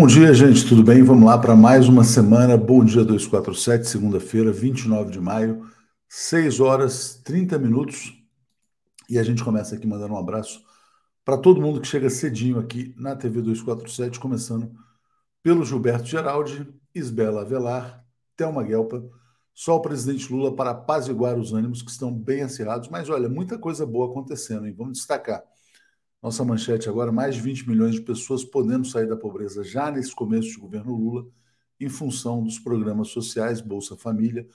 Bom dia, gente, tudo bem? Vamos lá para mais uma semana. Bom dia 247, segunda-feira, 29 de maio, 6 horas 30 minutos. E a gente começa aqui mandando um abraço para todo mundo que chega cedinho aqui na TV 247, começando pelo Gilberto Geraldi, Isbela Avelar, Thelma Guelpa, só o presidente Lula para apaziguar os ânimos que estão bem acirrados. Mas olha, muita coisa boa acontecendo, hein? Vamos destacar. Nossa manchete agora: mais de 20 milhões de pessoas podendo sair da pobreza já nesse começo de governo Lula, em função dos programas sociais, Bolsa Família,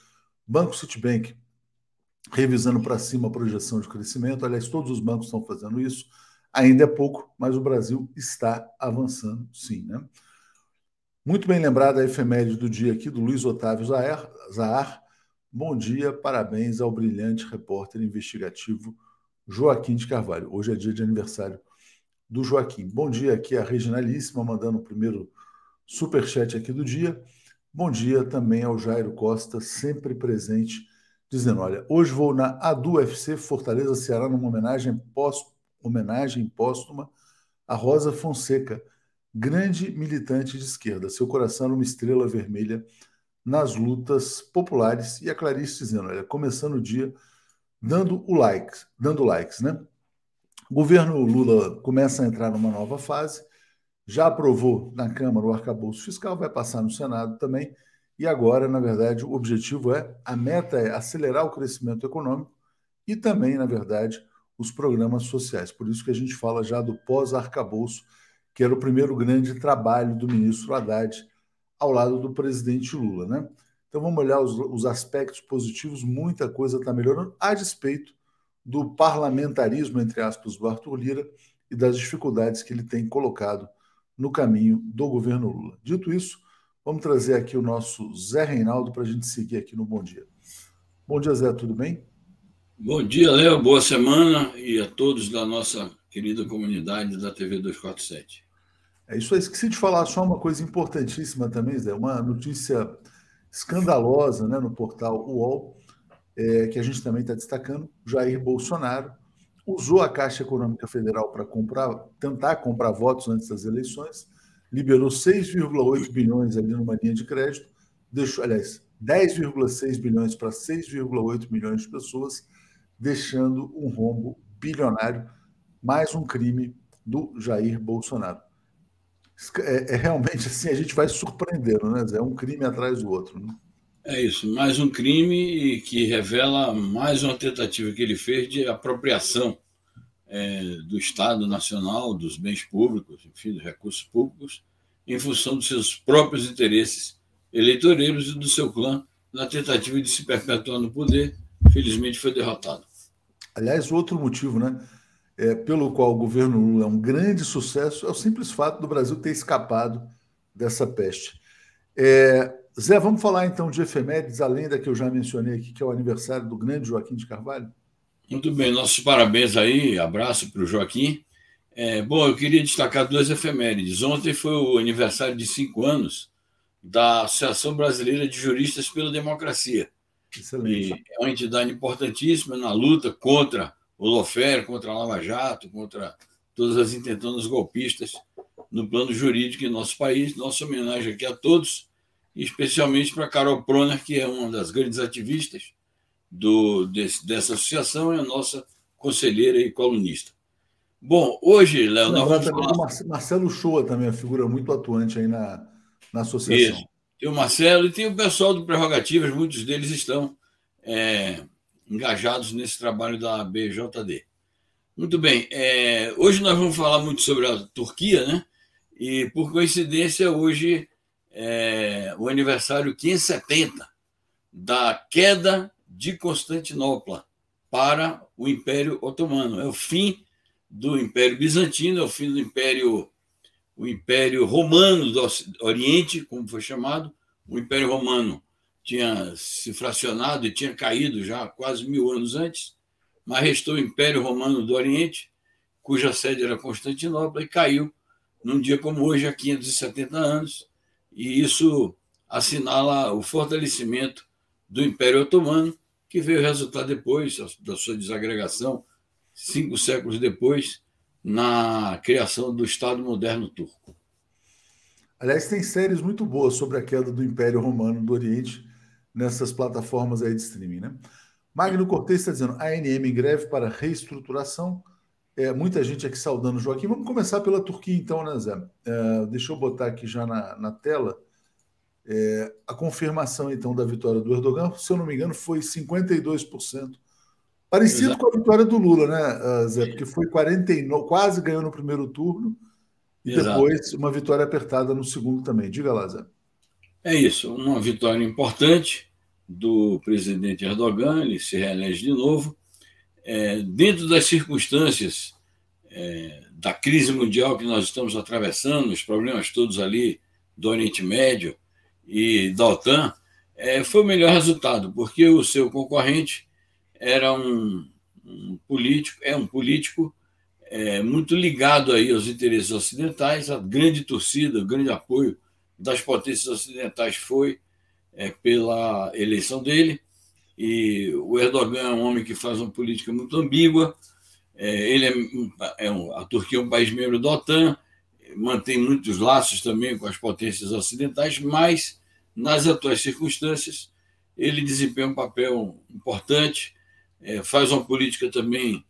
Banco Citibank revisando para cima a projeção de crescimento. Aliás, todos os bancos estão fazendo isso. Ainda é pouco, mas o Brasil está avançando, sim. Né? Muito bem lembrada a efeméride do dia aqui do Luiz Otávio Zahar. Bom dia, parabéns ao brilhante repórter investigativo Joaquim de Carvalho. Hoje é dia de aniversário do Joaquim. Bom dia aqui a Reginalíssima, mandando o primeiro superchat aqui do dia. Bom dia também ao Jairo Costa, sempre presente, dizendo: olha, hoje vou na ADU FC Fortaleza Ceará numa homenagem, pós, homenagem póstuma a Rosa Fonseca, grande militante de esquerda. Seu coração era uma estrela vermelha nas lutas populares. E a Clarice dizendo: olha, começando o dia dando o dando likes, né? O governo Lula começa a entrar numa nova fase, já aprovou na Câmara o arcabouço fiscal, vai passar no Senado também, e agora, na verdade, o objetivo é, a meta é acelerar o crescimento econômico e também, na verdade, os programas sociais. Por isso que a gente fala já do pós-arcabouço, que era o primeiro grande trabalho do ministro Haddad ao lado do presidente Lula, né? Então vamos olhar os, os aspectos positivos, muita coisa está melhorando, a despeito do parlamentarismo, entre aspas, do Arthur Lira e das dificuldades que ele tem colocado no caminho do governo Lula. Dito isso, vamos trazer aqui o nosso Zé Reinaldo para a gente seguir aqui no Bom Dia. Bom dia, Zé, tudo bem? Bom dia, Léo, boa semana e a todos da nossa querida comunidade da TV 247. É isso aí, esqueci de falar só uma coisa importantíssima também, Zé, uma notícia escandalosa né, no portal UOL, é, que a gente também está destacando. Jair Bolsonaro usou a Caixa Econômica Federal para comprar, tentar comprar votos antes das eleições, liberou 6,8 bilhões ali numa linha de crédito, deixou, aliás, 10,6 bilhões para 6,8 milhões de pessoas, deixando um rombo bilionário, mais um crime do Jair Bolsonaro é, é, realmente assim, a gente vai surpreendendo, né? É um crime atrás do outro. Né? É isso, mais um crime que revela mais uma tentativa que ele fez de apropriação é, do Estado Nacional, dos bens públicos, enfim, dos recursos públicos, em função dos seus próprios interesses eleitoreiros e do seu clã, na tentativa de se perpetuar no poder. Felizmente foi derrotado. Aliás, outro motivo, né? É, pelo qual o governo Lula é um grande sucesso é o simples fato do Brasil ter escapado dessa peste. É, Zé, vamos falar então de efemérides, além da que eu já mencionei aqui, que é o aniversário do grande Joaquim de Carvalho? Muito bem, nossos parabéns aí, abraço para o Joaquim. É, bom, eu queria destacar duas efemérides. Ontem foi o aniversário de cinco anos da Associação Brasileira de Juristas pela Democracia. Excelente. E é uma entidade importantíssima na luta contra o Lofer contra a Lava Jato, contra todas as intentonas golpistas no plano jurídico em nosso país. Nossa homenagem aqui a todos, e especialmente para Carol Proner, que é uma das grandes ativistas do, desse, dessa associação, é a nossa conselheira e colunista. Bom, hoje, Léo, nós vamos falar... Marcelo Shoa também é uma figura muito atuante aí na, na associação. Isso. Tem o Marcelo e tem o pessoal do Prerrogativas, muitos deles estão é, engajados nesse trabalho da BJD. Muito bem, é, hoje nós vamos falar muito sobre a Turquia, né? E por coincidência, hoje é o aniversário 570 da queda de Constantinopla para o Império Otomano. É o fim do Império Bizantino, é o fim do Império, o Império Romano do Oriente, como foi chamado, o Império Romano tinha se fracionado e tinha caído já quase mil anos antes, mas restou o Império Romano do Oriente, cuja sede era Constantinopla, e caiu num dia como hoje, há 570 anos, e isso assinala o fortalecimento do Império Otomano, que veio resultar depois da sua desagregação, cinco séculos depois, na criação do Estado moderno turco. Aliás, tem séries muito boas sobre a queda do Império Romano do Oriente nessas plataformas aí de streaming, né? Magno Cortez está dizendo: ANM em greve para reestruturação. É, muita gente aqui saudando o Joaquim. Vamos começar pela Turquia, então, né, Zé? É, deixa eu botar aqui já na, na tela é, a confirmação, então, da vitória do Erdogan. Se eu não me engano, foi 52%. Parecido Exato. com a vitória do Lula, né, Zé? Porque foi 49, quase ganhou no primeiro turno e Exato. depois uma vitória apertada no segundo também. Diga lá, Zé. É isso, uma vitória importante do presidente Erdogan, ele se reelege de novo. É, dentro das circunstâncias é, da crise mundial que nós estamos atravessando, os problemas todos ali do Oriente Médio e da OTAN, é, foi o melhor resultado, porque o seu concorrente era um, um político, é um político é, muito ligado aí aos interesses ocidentais, a grande torcida, o grande apoio das potências ocidentais foi é, pela eleição dele. E o Erdogan é um homem que faz uma política muito ambígua. É, ele é, é um, a Turquia é um país membro da OTAN, mantém muitos laços também com as potências ocidentais, mas nas atuais circunstâncias ele desempenha um papel importante, é, faz uma política também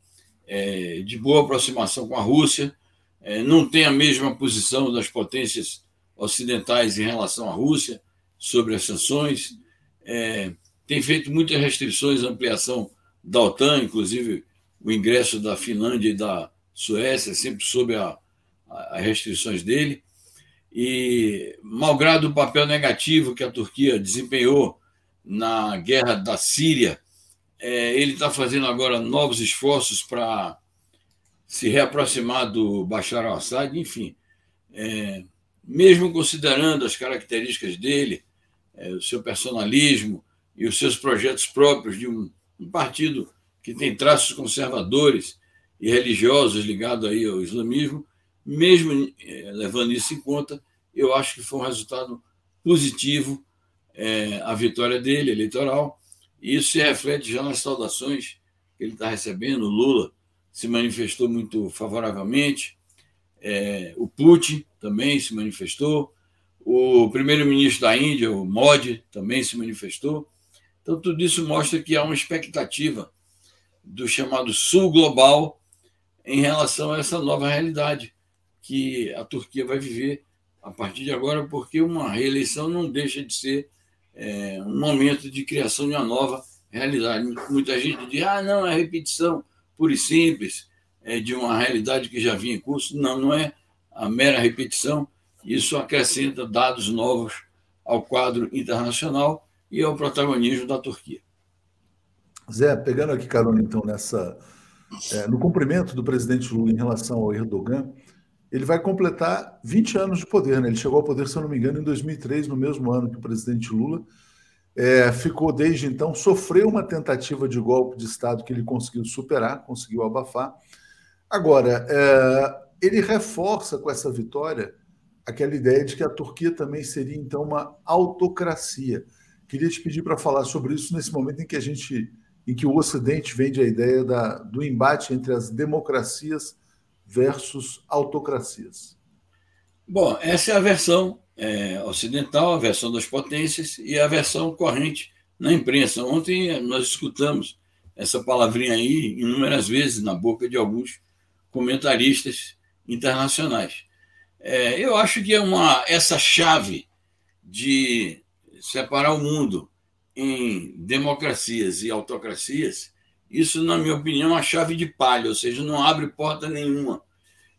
é, de boa aproximação com a Rússia, é, não tem a mesma posição das potências ocidentais em relação à Rússia sobre as sanções, é, tem feito muitas restrições à ampliação da OTAN, inclusive o ingresso da Finlândia e da Suécia, sempre sob as restrições dele. E, malgrado o papel negativo que a Turquia desempenhou na guerra da Síria, é, ele está fazendo agora novos esforços para se reaproximar do Bashar al-Assad, enfim. É, mesmo considerando as características dele, é, o seu personalismo e os seus projetos próprios de um, um, partido que tem traços conservadores e religiosos ligados aí ao islamismo, mesmo é, levando isso em conta, eu acho que foi um resultado positivo é, a vitória dele eleitoral. E isso se reflete já nas saudações que ele está recebendo. O Lula se manifestou muito favoravelmente. É, o Putin também se manifestou, o primeiro-ministro da Índia, o Modi, também se manifestou. Então, tudo isso mostra que há uma expectativa do chamado Sul Global em relação a essa nova realidade que a Turquia vai viver a partir de agora, porque uma reeleição não deixa de ser é, um momento de criação de uma nova realidade. Muita gente diz: ah, não, é repetição pura e simples é, de uma realidade que já vinha em curso. Não, não é a mera repetição. Isso acrescenta dados novos ao quadro internacional e ao protagonismo da Turquia. Zé, pegando aqui carona então nessa é, no cumprimento do presidente Lula em relação ao Erdogan, ele vai completar 20 anos de poder, né? Ele chegou ao poder, se eu não me engano, em 2003, no mesmo ano que o presidente Lula. É, ficou desde então, sofreu uma tentativa de golpe de Estado que ele conseguiu superar, conseguiu abafar, Agora, é, ele reforça com essa vitória aquela ideia de que a Turquia também seria, então, uma autocracia. Queria te pedir para falar sobre isso nesse momento em que a gente, em que o Ocidente vende a ideia da, do embate entre as democracias versus autocracias. Bom, essa é a versão é, ocidental, a versão das potências e a versão corrente na imprensa. Ontem nós escutamos essa palavrinha aí inúmeras vezes na boca de alguns comentaristas internacionais. É, eu acho que é uma, essa chave de separar o mundo em democracias e autocracias, isso, na minha opinião, é uma chave de palha, ou seja, não abre porta nenhuma.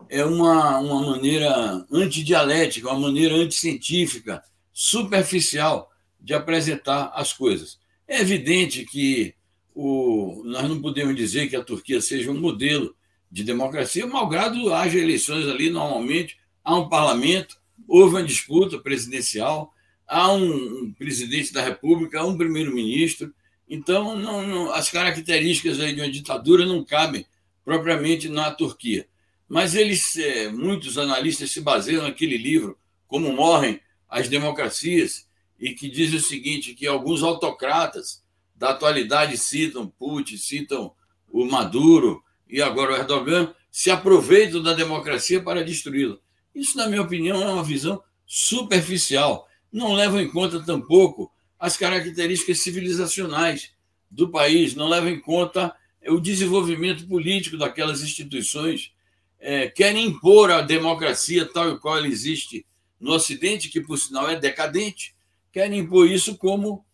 É uma, uma maneira antidialética, uma maneira anticientífica, superficial de apresentar as coisas. É evidente que o, nós não podemos dizer que a Turquia seja um modelo de democracia, malgrado haja eleições ali normalmente, há um parlamento, houve uma disputa presidencial, há um, presidente da República, há um primeiro-ministro. Então, não, não, as características aí de uma ditadura não cabem propriamente na Turquia. Mas eles, é, muitos analistas se baseiam naquele livro, Como Morrem as Democracias, e que diz o seguinte, que alguns autocratas da atualidade citam Putin, citam o Maduro, e agora o Erdogan se aproveitam da democracia para destruí-la. Isso, na minha opinião, é uma visão superficial, não levam em conta tampouco as características civilizacionais do país, não levam em conta o desenvolvimento político daquelas instituições, é, querem impor a democracia tal e qual ela existe no Ocidente, que por sinal é decadente, querem impor isso como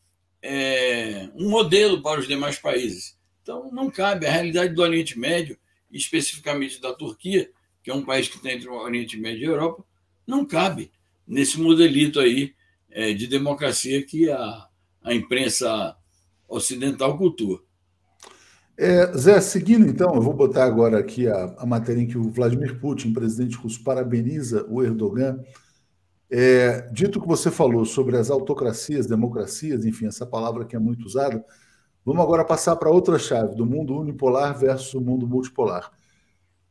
é, um modelo para os demais países. Então, não cabe. A realidade do Oriente Médio, especificamente da Turquia, que é um país que está entre o Oriente Médio e a Europa, não cabe nesse modelito aí é, de democracia que a, a imprensa ocidental cultua. É, Zé, seguindo então, eu vou botar agora aqui a, a matéria em que o Vladimir Putin, presidente russo, parabeniza o Erdogan. É, dito que você falou sobre as autocracias, democracias, enfim, essa palavra que é muito usada, vamos agora passar para outra chave, do mundo unipolar versus o mundo multipolar.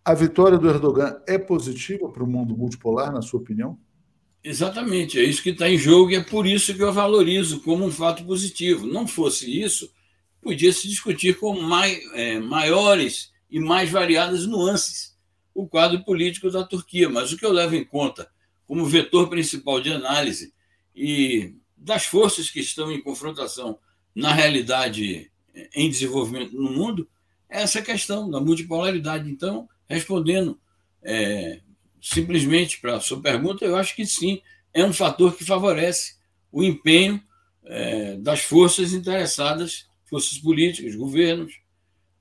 A vitória do Erdogan é positiva para o mundo multipolar, na sua opinião? Exatamente, é isso que está em jogo e é por isso que eu valorizo como um fato positivo. Não fosse isso, podia se discutir com mai, é, maiores e mais variadas nuances o quadro político da Turquia. Mas o que eu levo em conta como vetor principal de análise e das forças que estão em confrontação na realidade em desenvolvimento no mundo é essa questão da multipolaridade. Então, respondendo é, simplesmente para a sua pergunta, eu acho que sim, é um fator que favorece o empenho é, das forças interessadas, forças políticas, governos,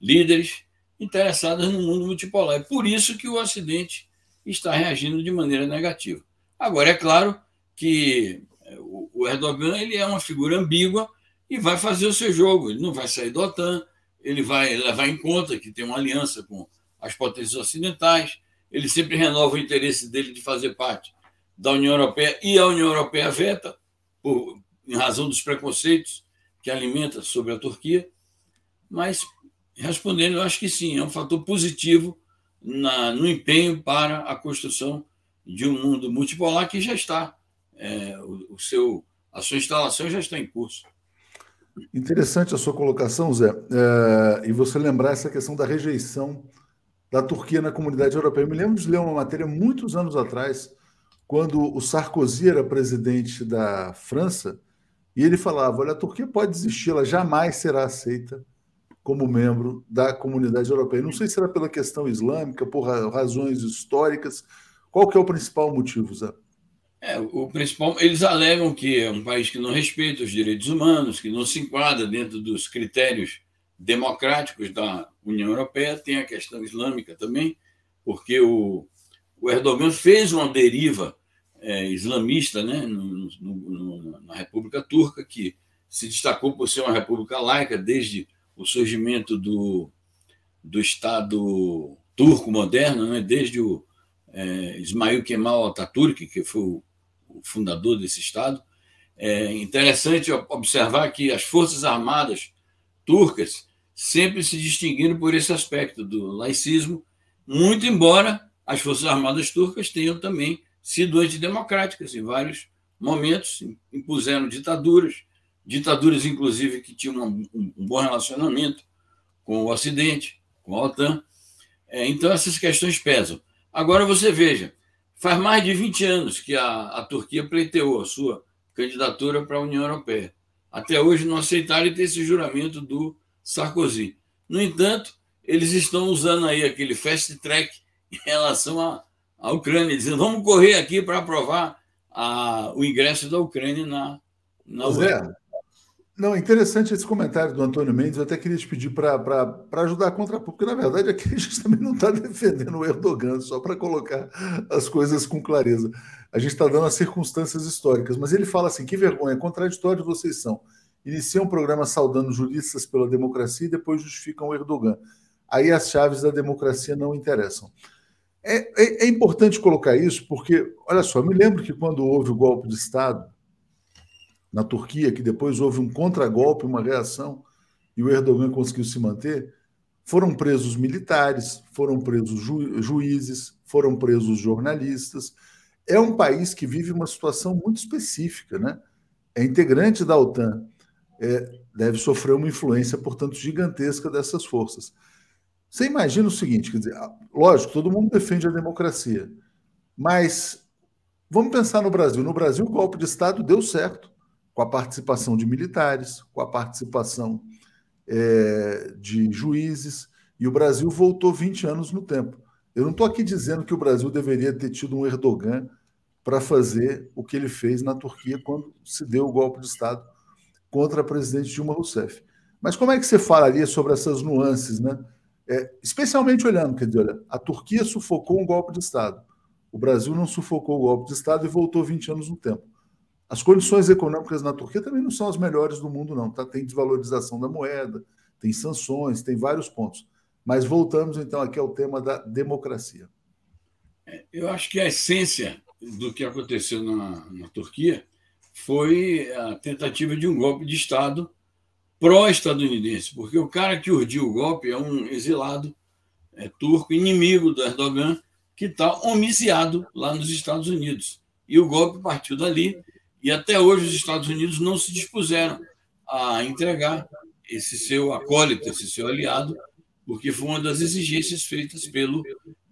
líderes interessadas no mundo multipolar. É por isso que o Ocidente está reagindo de maneira negativa. Agora, é claro que o Erdogan ele é uma figura ambígua e vai fazer o seu jogo. Ele não vai sair da OTAN, ele vai levar em conta que tem uma aliança com as potências ocidentais, ele sempre renova o interesse dele de fazer parte da União Europeia e a União Europeia veta, por, em razão dos preconceitos que alimenta sobre a Turquia. Mas, respondendo, eu acho que sim, é um fator positivo na, no empenho para a construção de um mundo multipolar que já está, é, o, o, seu, a sua instalação já está em curso. Interessante a sua colocação, Zé, é, e você lembrar essa questão da rejeição da Turquia na comunidade europeia. Eu me lembro de ler uma matéria muitos anos atrás, quando o Sarkozy era presidente da França, e ele falava: olha, a Turquia pode desistir, ela jamais será aceita como membro da comunidade europeia. Não sei se era pela questão islâmica, por razões históricas. Qual que é o principal motivo, Zé? É, o principal, eles alegam que é um país que não respeita os direitos humanos, que não se enquadra dentro dos critérios democráticos da União Europeia, tem a questão islâmica também, porque o, o Erdogan fez uma deriva é, islamista né, no, no, no, na República Turca, que se destacou por ser uma república laica desde o surgimento do, do Estado turco moderno, né, desde o é, Ismail Kemal Atatürk, que foi o, fundador desse Estado. É interessante observar que as Forças Armadas turcas sempre se distinguindo por esse aspecto do laicismo, muito embora as Forças Armadas turcas tenham também sido antidemocráticas em vários momentos, impuseram ditaduras, ditaduras, inclusive, que tinham um bom relacionamento com o Ocidente, com a OTAN. É, então, essas questões pesam. Agora, você veja, faz mais de 20 anos que a, a Turquia pleiteou a sua candidatura para a União Europeia. Até hoje não aceitaram ter esse juramento do Sarkozy. No entanto, eles estão usando aí aquele fast track em relação à, à Ucrânia, dizendo vamos correr aqui para aprovar a, o ingresso da Ucrânia na, na Zé, não, interessante esse comentário do Antônio Mendes. Eu até queria te pedir para ajudar a contrapor, porque na verdade aqui a gente também não está defendendo o Erdogan, só para colocar as coisas com clareza. A gente está dando as circunstâncias históricas, mas ele fala assim: que vergonha, contraditórios vocês são iniciam um programa saudando juristas pela democracia e depois justificam o Erdogan. Aí as chaves da democracia não interessam. É, é, é, importante colocar isso porque, olha só, me lembro que quando houve o golpe de Estado na Turquia, que depois houve um contragolpe, uma reação, e o Erdogan conseguiu se manter, foram presos militares, foram presos ju juízes, foram presos jornalistas. É um país que vive uma situação muito específica, né? É integrante da OTAN é, deve sofrer uma influência, portanto, gigantesca dessas forças. Você imagina o seguinte, quer dizer, lógico, todo mundo defende a democracia, mas Vamos pensar no Brasil. No Brasil, o golpe de Estado deu certo, com a participação de militares, com a participação é, de juízes, e o Brasil voltou 20 anos no tempo. Eu não estou aqui dizendo que o Brasil deveria ter tido um Erdogan para fazer o que ele fez na Turquia quando se deu o golpe de Estado contra a presidente Dilma Rousseff. Mas como é que você falaria sobre essas nuances, né? É, especialmente olhando, quer dizer, olha, a Turquia sufocou um golpe de Estado. O Brasil não sufocou o golpe de Estado e voltou 20 anos no tempo. As condições econômicas na Turquia também não são as melhores do mundo, não. Tá? Tem desvalorização da moeda, tem sanções, tem vários pontos. Mas voltamos então aqui ao tema da democracia. É, eu acho que a essência do que aconteceu na, na Turquia foi a tentativa de um golpe de Estado pró-estadunidense, porque o cara que urdiu o golpe é um exilado é, turco, inimigo do Erdogan, que está homiciado lá nos Estados Unidos. E o golpe partiu dali, e até hoje os Estados Unidos não se dispuseram a entregar esse seu acólito, esse seu aliado, porque foi uma das exigências feitas pelo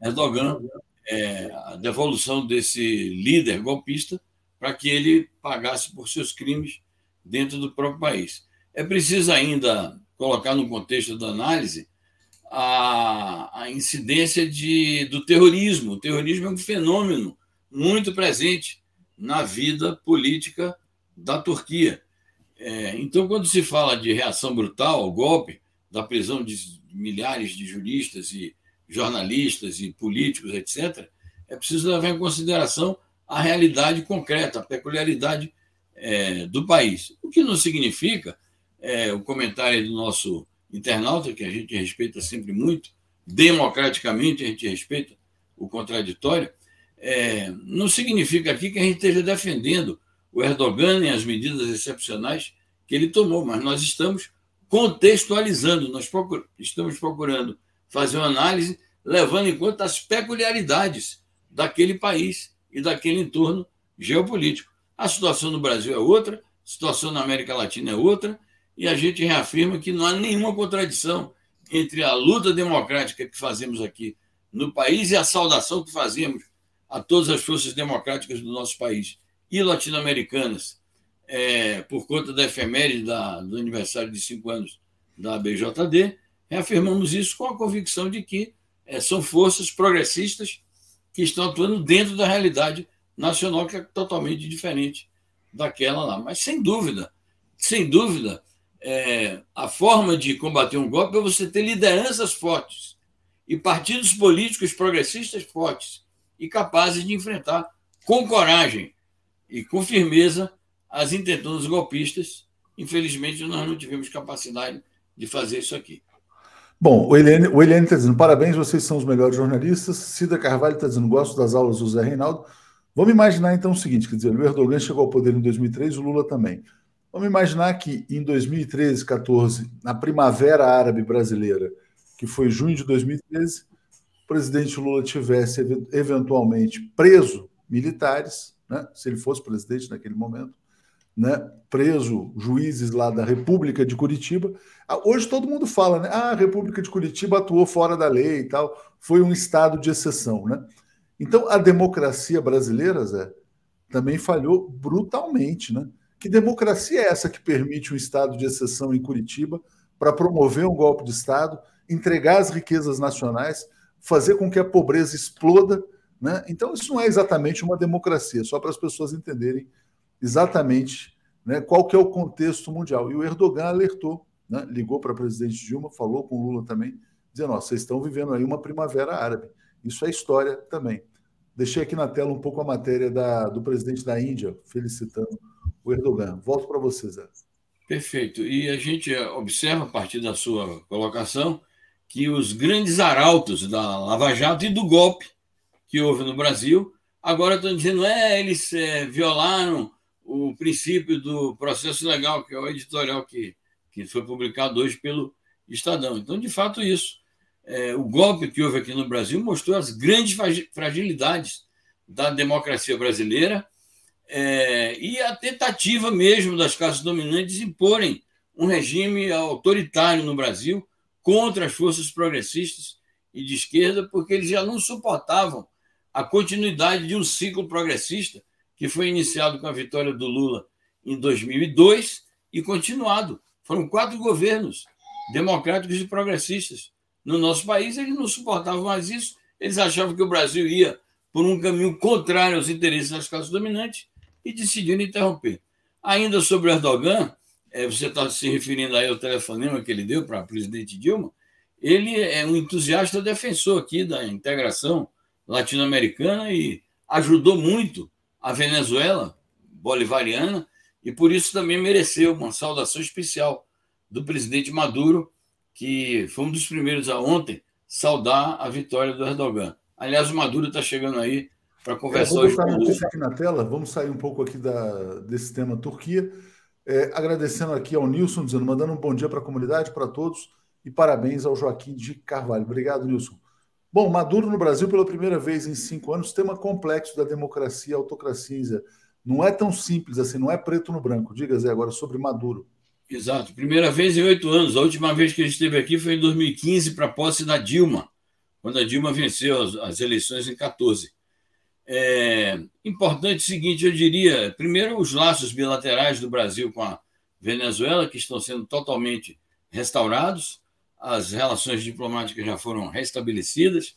Erdogan, é, a devolução desse líder golpista para que ele pagasse por seus crimes dentro do próprio país. É preciso ainda colocar no contexto da análise a, a incidência de, do terrorismo. O terrorismo é um fenômeno muito presente na vida política da Turquia. É, então, quando se fala de reação brutal golpe, da prisão de milhares de juristas e jornalistas e políticos, etc., é preciso levar em consideração a realidade concreta, a peculiaridade é, do país. O que não significa, é, o comentário do nosso internauta, que a gente respeita sempre muito, democraticamente a gente respeita o contraditório, é, não significa aqui que a gente esteja defendendo o Erdogan e as medidas excepcionais que ele tomou, mas nós estamos contextualizando, nós procur estamos procurando fazer uma análise levando em conta as peculiaridades daquele país e daquele entorno geopolítico. A situação no Brasil é outra, a situação na América Latina é outra, e a gente reafirma que não há nenhuma contradição entre a luta democrática que fazemos aqui no país e a saudação que fazemos a todas as forças democráticas do nosso país e latino-americanas, é, por conta da efeméride da, do aniversário de cinco anos da BJD, reafirmamos isso com a convicção de que é, são forças progressistas que estão atuando dentro da realidade nacional, que é totalmente diferente daquela lá. Mas, sem dúvida, sem dúvida, é, a forma de combater um golpe é você ter lideranças fortes e partidos políticos progressistas fortes e capazes de enfrentar com coragem e com firmeza as intentonas golpistas. Infelizmente, nós não tivemos capacidade de fazer isso aqui. Bom, o Eliane, o está dizendo: parabéns, vocês são os melhores jornalistas. Cida Carvalho está dizendo: gosto das aulas do Zé Reinaldo. Vamos imaginar então o seguinte: quer dizer, o Erdogan chegou ao poder em 2003, o Lula também. Vamos imaginar que em 2013, 14, na primavera árabe brasileira, que foi junho de 2013, presidente Lula tivesse eventualmente preso militares, né, se ele fosse presidente naquele momento, né, preso juízes lá da República de Curitiba. Ah, hoje todo mundo fala, né? Ah, a República de Curitiba atuou fora da lei e tal, foi um estado de exceção, né? Então a democracia brasileira, Zé, também falhou brutalmente, né? Que democracia é essa que permite um estado de exceção em Curitiba para promover um golpe de estado, entregar as riquezas nacionais, fazer com que a pobreza exploda, né? Então isso não é exatamente uma democracia, só para as pessoas entenderem exatamente né, qual que é o contexto mundial. E o Erdogan alertou, né, ligou para a presidente Dilma, falou com Lula também, dizendo: vocês estão vivendo aí uma primavera árabe. Isso é história também. Deixei aqui na tela um pouco a matéria da, do presidente da Índia, felicitando o Erdogan. Volto para você, Zé. Perfeito. E a gente observa, a partir da sua colocação, que os grandes arautos da Lava Jato e do golpe que houve no Brasil agora estão dizendo é eles é, violaram o princípio do processo legal, que é o editorial que, que foi publicado hoje pelo Estadão. Então, de fato, isso. É, o golpe que houve aqui no Brasil mostrou as grandes fragilidades da democracia brasileira é, e a tentativa mesmo das classes dominantes imporem um regime autoritário no Brasil contra as forças progressistas e de esquerda, porque eles já não suportavam a continuidade de um ciclo progressista que foi iniciado com a vitória do Lula em 2002 e continuado. Foram quatro governos democráticos e progressistas no nosso país. Eles não suportavam mais isso. Eles achavam que o Brasil ia por um caminho contrário aos interesses das classes dominantes e decidiram interromper. Ainda sobre Erdogan, você está se referindo aí ao telefonema que ele deu para a presidente Dilma, ele é um entusiasta defensor aqui da integração latino-americana e ajudou muito a Venezuela bolivariana e por isso também mereceu uma saudação especial do presidente Maduro, que foi um dos primeiros a ontem saudar a vitória do Erdogan. Aliás, o Maduro está chegando aí para conversar hoje com o aqui na tela, vamos sair um pouco aqui da, desse tema Turquia. É, agradecendo aqui ao Nilson, dizendo, mandando um bom dia para a comunidade, para todos, e parabéns ao Joaquim de Carvalho. Obrigado, Nilson. Bom, Maduro no Brasil, pela primeira vez em cinco anos, tema complexo da democracia e autocracia. Não é tão simples assim, não é preto no branco. Diga, Zé, agora sobre Maduro. Exato, primeira vez em oito anos. A última vez que ele esteve aqui foi em 2015 para a posse da Dilma, quando a Dilma venceu as, as eleições em 14. É importante o seguinte, eu diria, primeiro os laços bilaterais do Brasil com a Venezuela, que estão sendo totalmente restaurados, as relações diplomáticas já foram restabelecidas.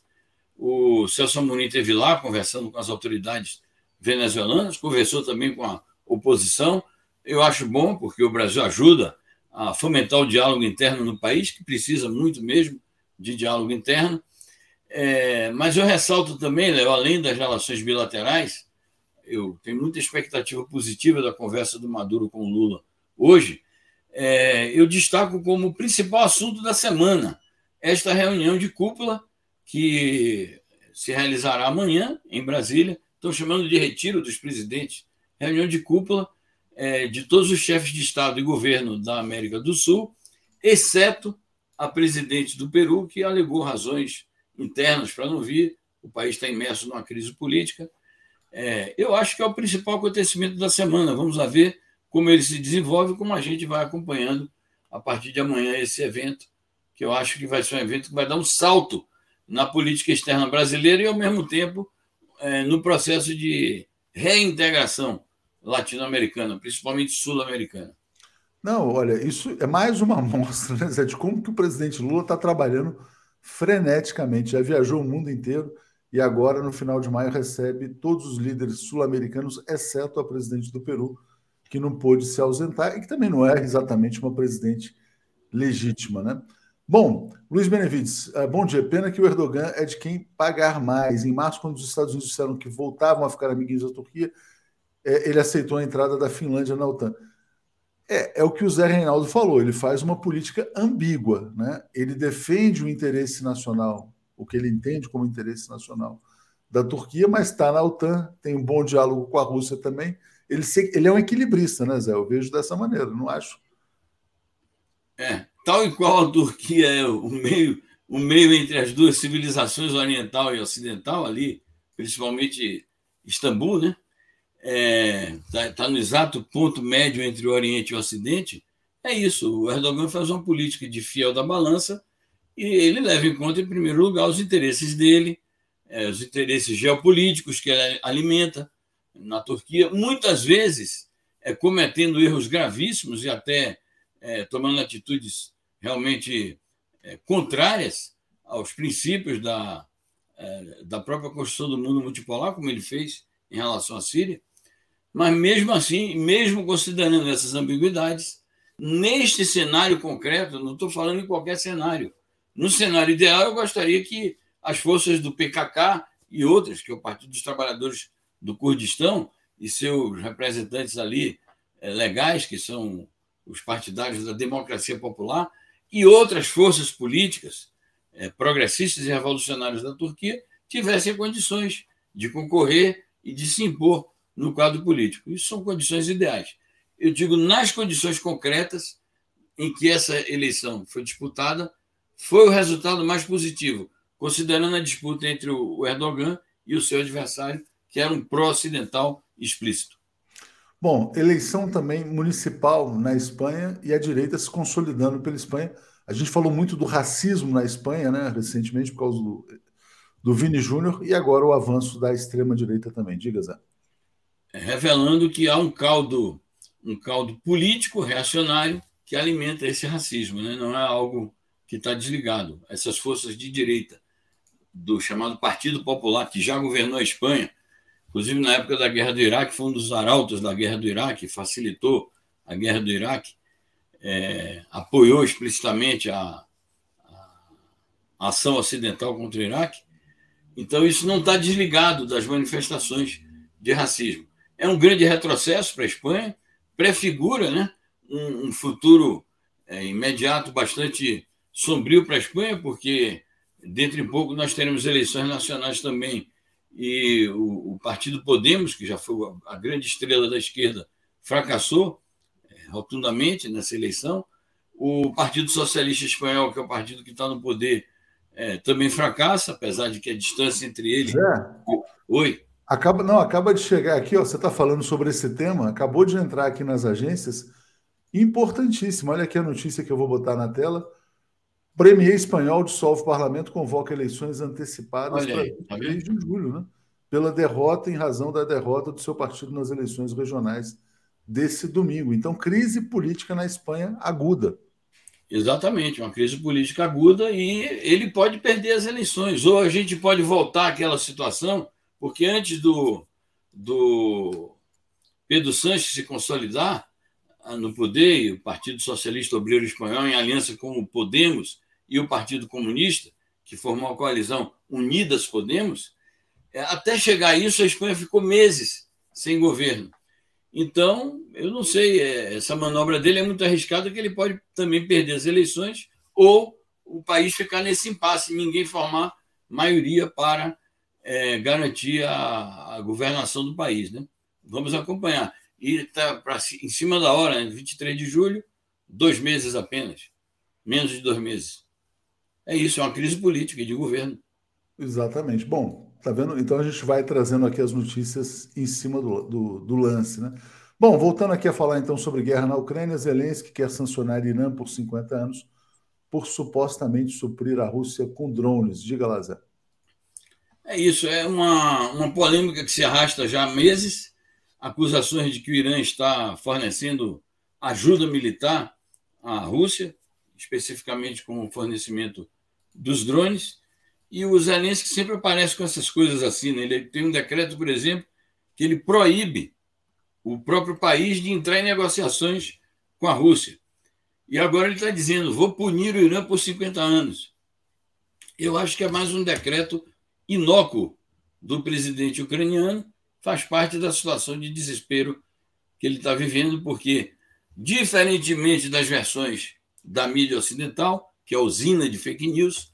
O Celso Amorim esteve lá conversando com as autoridades venezuelanas, conversou também com a oposição. Eu acho bom, porque o Brasil ajuda a fomentar o diálogo interno no país, que precisa muito mesmo de diálogo interno. É, mas eu ressalto também, Léo, além das relações bilaterais, eu tenho muita expectativa positiva da conversa do Maduro com o Lula hoje, é, eu destaco como principal assunto da semana esta reunião de cúpula que se realizará amanhã em Brasília. Estou chamando de retiro dos presidentes. Reunião de cúpula é, de todos os chefes de Estado e governo da América do Sul, exceto a presidente do Peru, que alegou razões internas para não vir. O país está imerso numa crise política. É, eu acho que é o principal acontecimento da semana. Vamos ver como ele se desenvolve, como a gente vai acompanhando a partir de amanhã esse evento, que eu acho que vai ser um evento que vai dar um salto na política externa brasileira e, ao mesmo tempo, é, no processo de reintegração latino-americana, principalmente sul-americana. Não, olha, isso é mais uma amostra né, de como que o presidente Lula está trabalhando freneticamente. Já viajou o mundo inteiro e agora, no final de maio, recebe todos os líderes sul-americanos, exceto a presidente do Peru, que não pôde se ausentar e que também não é exatamente uma presidente legítima, né? Bom, Luiz Benevides, uh, bom dia. Pena que o Erdogan é de quem pagar mais. Em março, quando os Estados Unidos disseram que voltavam a ficar amiguinhos da Turquia, é, ele aceitou a entrada da Finlândia na OTAN. É, é o que o Zé Reinaldo falou, ele faz uma política ambígua, né? Ele defende o interesse nacional, o que ele entende como interesse nacional da Turquia, mas está na OTAN, tem um bom diálogo com a Rússia também, ele, se, ele é um equilibrista, né, Zé? Eu vejo dessa maneira, não acho? É, tal e qual a Turquia é o meio, o meio entre as duas civilizações oriental e ocidental ali, principalmente Istambul, né? Está é, tá, tá no exato ponto médio entre o Oriente e o Ocidente. É isso. O Erdogan faz uma política de fiel da balança e ele leva em conta, em primeiro lugar, os interesses dele, é, os interesses geopolíticos que ele alimenta, na Turquia, muitas vezes é, cometendo erros gravíssimos e até é, tomando atitudes realmente é, contrárias aos princípios da, é, da própria construção do mundo multipolar, como ele fez em relação à Síria. Mas mesmo assim, mesmo considerando essas ambiguidades, neste cenário concreto, não estou falando em qualquer cenário, no cenário ideal, eu gostaria que as forças do PKK e outras, que é o Partido dos Trabalhadores do Kurdistão e seus representantes ali é, legais, que são os partidários da democracia popular, e outras forças políticas é, progressistas e revolucionárias da Turquia tivessem condições de concorrer e de se impor no quadro político. Isso são condições ideais. Eu digo, nas condições concretas em que essa eleição foi disputada, foi o resultado mais positivo, considerando a disputa entre o Erdogan e o seu adversário, que era um pró-ocidental explícito. Bom, eleição também municipal na Espanha e a direita se consolidando pela Espanha. A gente falou muito do racismo na Espanha, né, recentemente, por causa do, do Vini Júnior e agora o avanço da extrema-direita também. Diga, Zé. Revelando que há um caldo, um caldo político reacionário que alimenta esse racismo, né? não é algo que está desligado. Essas forças de direita do chamado Partido Popular, que já governou a Espanha, inclusive na época da Guerra do Iraque, foi um dos arautos da Guerra do Iraque, facilitou a Guerra do Iraque, é, apoiou explicitamente a, a ação ocidental contra o Iraque. Então, isso não está desligado das manifestações de racismo. É um grande retrocesso para a Espanha, prefigura né, um, um futuro é, imediato bastante sombrio para a Espanha, porque dentro de pouco nós teremos eleições nacionais também e o, o Partido Podemos, que já foi a, grande estrela da esquerda, fracassou é, rotundamente nessa eleição. O Partido Socialista Espanhol, que é o partido que está no poder, é, também fracassa, apesar de que a distância entre eles. Oi. Acaba, não, acaba de chegar aqui, ó, você está falando sobre esse tema, acabou de entrar aqui nas agências, importantíssimo. Olha aqui a notícia que eu vou botar na tela. Premier espanhol dissolve parlamento, convoca eleições antecipadas para 3 tá de julho, né? Pela derrota, em razão da derrota do seu partido nas eleições regionais desse domingo. Então, crise política na Espanha aguda. Exatamente, uma crise política aguda e ele pode perder as eleições. Ou a gente pode voltar àquela situação, porque antes do, do Pedro Sanches se consolidar ah, no poder, e o Partido Socialista Obreiro Espanhol, em aliança com o Podemos e o Partido Comunista, que formou a coalizão Unidas Podemos, é, até chegar a isso, a Espanha ficou meses sem governo. Então, eu não sei, é, essa manobra dele é muito arriscada, que ele pode também perder as eleições ou o país ficar nesse impasse, ninguém formar maioria para é, garantir a, a, governação do país. Né? Vamos acompanhar. E está em cima da hora, né? 23 de julho, dois meses apenas, menos de dois meses. É isso, é uma crise política e de governo. Exatamente. Bom, Tá vendo? Então a gente vai trazendo aqui as notícias em cima do, do, do, lance, né? Bom, voltando aqui a falar então sobre guerra na Ucrânia, Zelensky quer sancionar Irã por 50 anos por supostamente suprir a Rússia com drones. Diga lá, Zé. É isso, é uma, uma polêmica que se arrasta já há meses, acusações de que o Irã está fornecendo ajuda militar à Rússia, especificamente com o fornecimento dos drones. E o Zelensky sempre aparece com essas coisas assim. Né? Ele tem um decreto, por exemplo, que ele proíbe o próprio país de entrar em negociações com a Rússia. E agora ele está dizendo: vou punir o Irã por 50 anos. Eu acho que é mais um decreto inócuo do presidente ucraniano, faz parte da situação de desespero que ele está vivendo, porque, diferentemente das versões da mídia ocidental, que é a usina de fake news,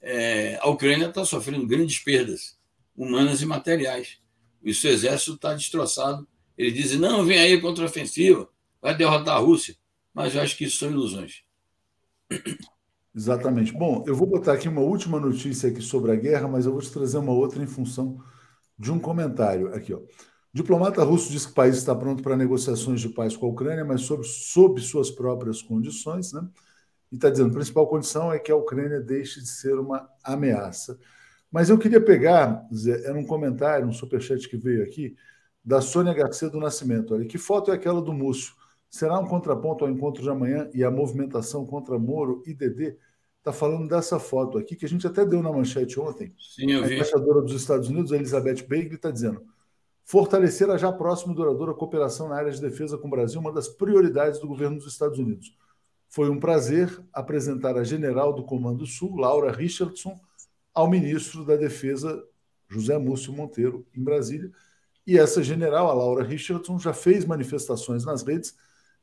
é, a Ucrânia está sofrendo grandes perdas humanas e materiais. O seu exército está destroçado. Eles dizem: não, vem aí contra-ofensiva, vai derrotar a Rússia. Mas eu acho que isso são ilusões. Exatamente. Bom, eu vou botar aqui uma última notícia aqui sobre a guerra, mas eu vou te trazer uma outra em função de um comentário aqui. Ó. Diplomata russo diz que o país está pronto para negociações de paz com a Ucrânia, mas sob, sob suas próprias condições. Né? e está dizendo a principal condição é que a Ucrânia deixe de ser uma ameaça. Mas eu queria pegar, Zé, era um comentário, um superchat que veio aqui, da Sônia Garcia do Nascimento. Olha, que foto é aquela do Múcio? Será um contraponto ao encontro de amanhã e a movimentação contra Moro e Dedê? Está falando dessa foto aqui, que a gente até deu na manchete ontem. Sim, eu vi. A embaixadora dos Estados Unidos, Elizabeth Bagley, está dizendo fortalecer a já próxima e duradoura cooperação na área de defesa com o Brasil, uma das prioridades do governo dos Estados Unidos. Foi um prazer apresentar a general do Comando Sul, Laura Richardson, ao ministro da Defesa, José Múcio Monteiro, em Brasília. E essa general, a Laura Richardson, já fez manifestações nas redes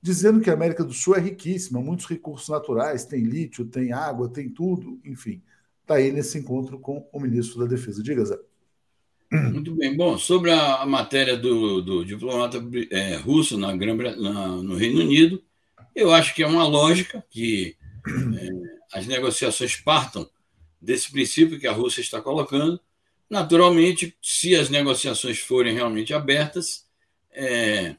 dizendo que a América do Sul é riquíssima, muitos recursos naturais, tem lítio, tem água, tem tudo, enfim. Está aí nesse encontro com o ministro da Defesa. Diga, Zé. Muito bem. Bom, sobre a, matéria do, do diplomata é, russo na, na, no Reino Unido, eu acho que é uma lógica que é, as negociações partam desse princípio que a Rússia está colocando. Naturalmente, se as negociações forem realmente abertas, é,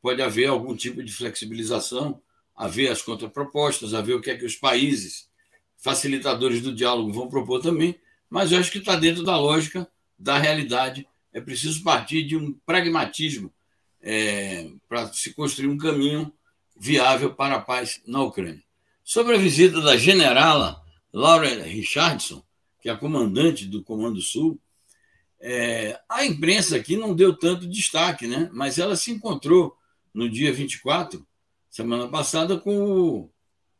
pode haver algum tipo de flexibilização, haver as contrapropostas, haver o que é que os países facilitadores do diálogo vão propor também, mas eu acho que está dentro da lógica da realidade. É preciso partir de um pragmatismo é, para se construir um caminho viável para a paz na Ucrânia. Sobre a visita da generala Laura Richardson, que é a comandante do Comando Sul, é, a imprensa aqui não deu tanto destaque, né? mas ela se encontrou no dia 24, semana passada, com o,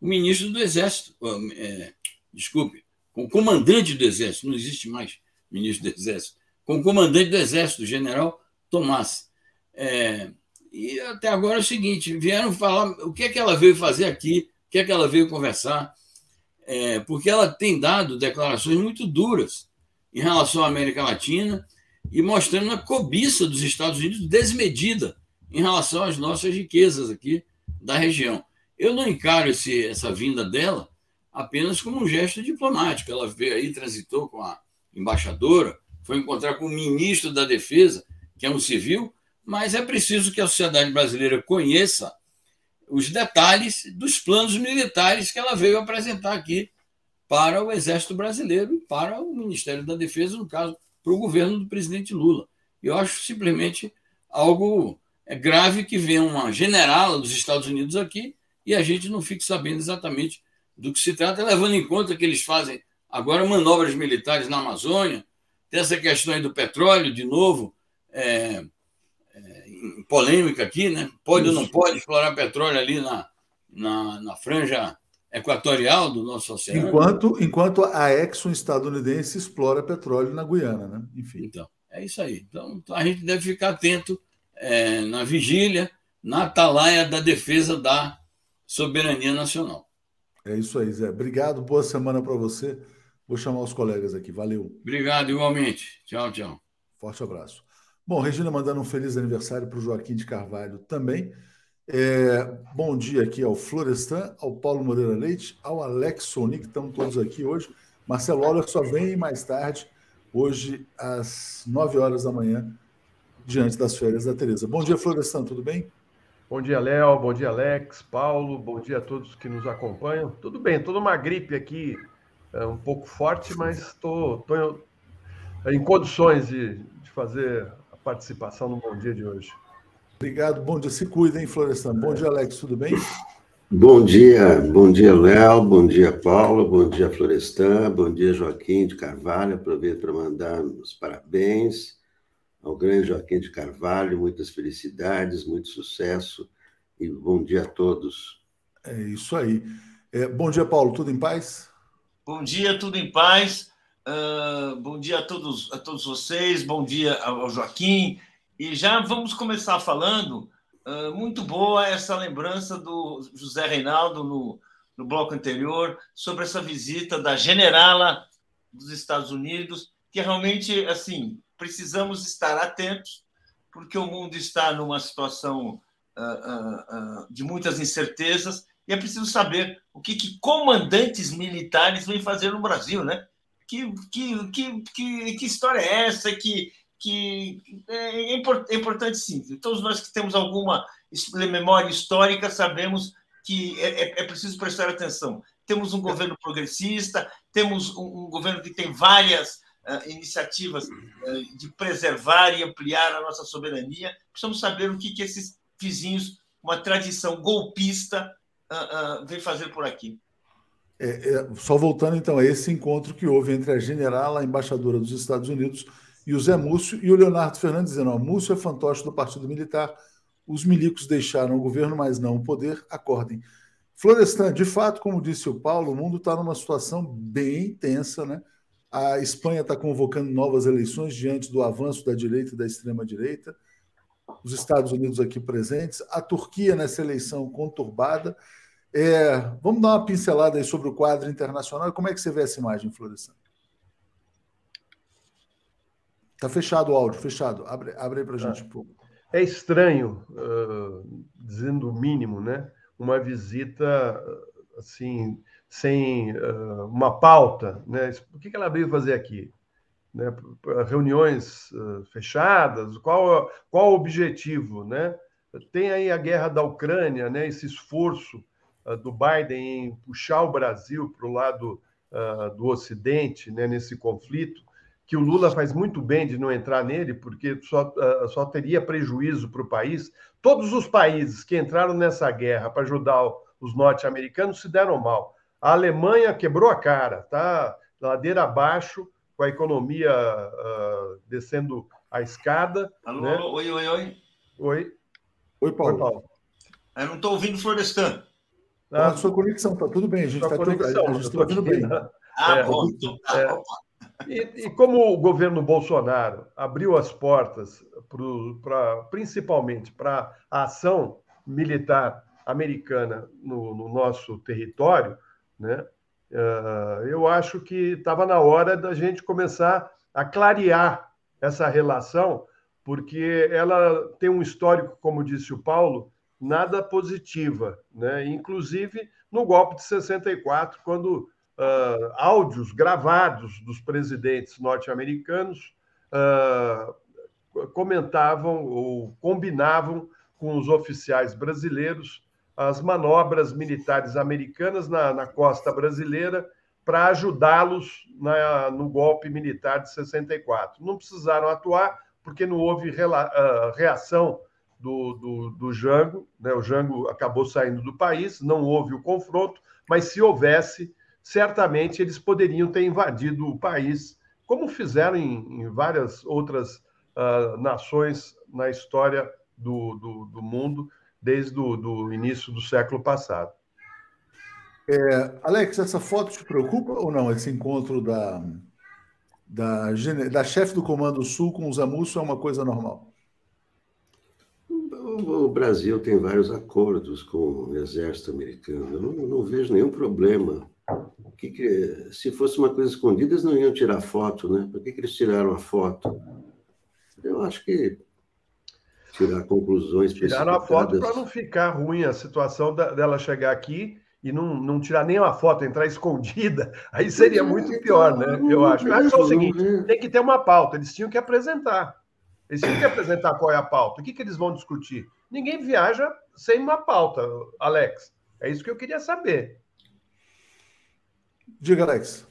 ministro do Exército, é, desculpe, com o comandante do Exército, não existe mais ministro do Exército, com o comandante do Exército, o general Tomás. É, e até agora é o seguinte: vieram falar o que é que ela veio fazer aqui, o que é que ela veio conversar, é, porque ela tem dado declarações muito duras em relação à América Latina e mostrando a cobiça dos Estados Unidos desmedida em relação às nossas riquezas aqui da região. Eu não encaro esse, essa vinda dela apenas como um gesto diplomático. Ela veio aí, transitou com a embaixadora, foi encontrar com o ministro da Defesa, que é um civil, mas é preciso que a sociedade brasileira conheça os detalhes dos planos militares que ela veio apresentar aqui para o Exército Brasileiro e para o Ministério da Defesa, no caso, para o governo do presidente Lula. Eu acho simplesmente algo é grave que venha uma generala dos Estados Unidos aqui e a gente não fique sabendo exatamente do que se trata, levando em conta que eles fazem agora manobras militares na Amazônia, tem essa questão aí do petróleo, de novo, é, é, polêmica aqui, né? Pode ou não pode explorar petróleo ali na, na, na franja equatorial do nosso oceano? Enquanto, enquanto a Exxon estadunidense explora petróleo na Guiana, né? Enfim. Então, é isso aí. Então, a gente deve ficar atento é, na vigília, na atalaia da defesa da soberania nacional. É isso aí, Zé. Obrigado, boa semana para você. Vou chamar os colegas aqui. Valeu. Obrigado, igualmente. Tchau, tchau. Forte abraço. Bom, Regina mandando um feliz aniversário para o Joaquim de Carvalho também. É, bom dia aqui ao Florestan, ao Paulo Moreira Leite, ao Alex Soni, que estão todos aqui hoje. Marcelo Oller só vem mais tarde, hoje às 9 horas da manhã, diante das férias da Tereza. Bom dia, Florestan, tudo bem? Bom dia, Léo. Bom dia, Alex, Paulo. Bom dia a todos que nos acompanham. Tudo bem, toda uma gripe aqui, é um pouco forte, mas estou em, em, condições de, de, fazer a participação no Bom Dia de hoje. Obrigado, bom dia. Se cuida, hein, Florestan. Bom dia, Alex, tudo bem? Bom dia, bom dia, Léo, bom dia, Paulo, bom dia, Florestan, bom dia, Joaquim de Carvalho. Aproveito para mandar os parabéns ao grande Joaquim de Carvalho, muitas felicidades, muito sucesso e bom dia a todos. É isso aí. É, bom dia, Paulo, tudo em paz? Bom dia, tudo em paz. Uh, bom dia a todos, a todos vocês, bom dia ao Joaquim. E já vamos começar falando. Uh, muito boa essa lembrança do José Reinaldo no, no bloco anterior sobre essa visita da generala dos Estados Unidos, que realmente, assim, precisamos estar atentos, porque o mundo está numa situação uh, uh, uh, de muitas incertezas e é preciso saber o que, que, comandantes militares vêm fazer no Brasil, né? Que, que, que, que, que história é essa? Que, que é, é importante sim. Todos nós que temos alguma memória histórica sabemos que é, é, é preciso prestar atenção. Temos um governo progressista, temos um, um governo que tem várias iniciativas uh, de preservar e ampliar a nossa soberania. Precisamos saber o que, que esses vizinhos, uma tradição golpista, uh, vem fazer por aqui. É, é, só voltando então a esse encontro que houve entre a general, a embaixadora dos Estados Unidos, e o Zé Múcio, e o Leonardo Fernandes dizendo: Múcio é fantoche do Partido Militar, os milicos deixaram o governo, mas não o poder, acordem. Florestan, de fato, como disse o Paulo, o mundo está numa situação bem tensa, né? A Espanha está convocando novas eleições diante do avanço da direita e da extrema-direita. Os Estados Unidos aqui presentes. A Turquia nessa eleição conturbada. É, vamos dar uma pincelada aí sobre o quadro internacional. Como é que você vê essa imagem, Florestan? Está fechado o áudio, fechado. Abre, abre aí para a gente. É, é estranho, uh, dizendo o mínimo, né? Uma visita assim sem uh, uma pauta, né? O que, ela veio fazer aqui? Né? Reuniões uh, fechadas? Qual, qual o objetivo, né? Tem aí a guerra da Ucrânia, né? Esse esforço uh, do Biden em puxar o Brasil para o lado do Ocidente né, nesse conflito, que o Lula faz muito bem de não entrar nele, porque só, só teria prejuízo para o país. Todos os países que entraram nessa guerra para ajudar os norte-americanos se deram mal. A Alemanha quebrou a cara, tá ladeira abaixo, com a economia uh, descendo a escada. Alô, né? oi, oi, oi. Oi. Oi, Paulo. Oi, Paulo. Eu não estou ouvindo Florestan. Ah, a sua conexão, tá tudo bem, a gente está ouvindo bem. Ah, é, bom, então tá. É, e, e, como o governo Bolsonaro abriu as portas, para principalmente para a ação militar americana no, no nosso território, né, uh, eu acho que estava na hora da gente começar a clarear essa relação, porque ela tem um histórico, como disse o Paulo, nada positiva. Né? Inclusive, no golpe de 64, quando uh, áudios gravados dos presidentes norte-americanos uh, comentavam ou combinavam com os oficiais brasileiros as manobras militares americanas na, na costa brasileira para ajudá-los no golpe militar de 64. Não precisaram atuar porque não houve uh, reação do, do, do Jango, né? o Jango acabou saindo do país, não houve o confronto, mas se houvesse, certamente eles poderiam ter invadido o país, como fizeram em, em várias outras uh, nações na história do, do, do mundo, desde o do início do século passado. É, Alex, essa foto te preocupa ou não? Esse encontro da, da, da chefe do Comando Sul com os Amusso é uma coisa normal? O Brasil tem vários acordos com o exército americano. Eu não, não vejo nenhum problema. Que, que, se fosse uma coisa escondida, eles não iam tirar foto, né? Por que, que eles tiraram a foto? Eu acho que tirar conclusões. Tiraram a foto para não ficar ruim a situação dela chegar aqui e não, não tirar nem uma foto, entrar escondida, aí seria muito pior, né? Eu acho. Eu acho que é o seguinte: tem que ter uma pauta, eles tinham que apresentar. Eles têm que apresentar qual é a pauta. O que, que eles vão discutir? Ninguém viaja sem uma pauta, Alex. É isso que eu queria saber. Diga, Alex.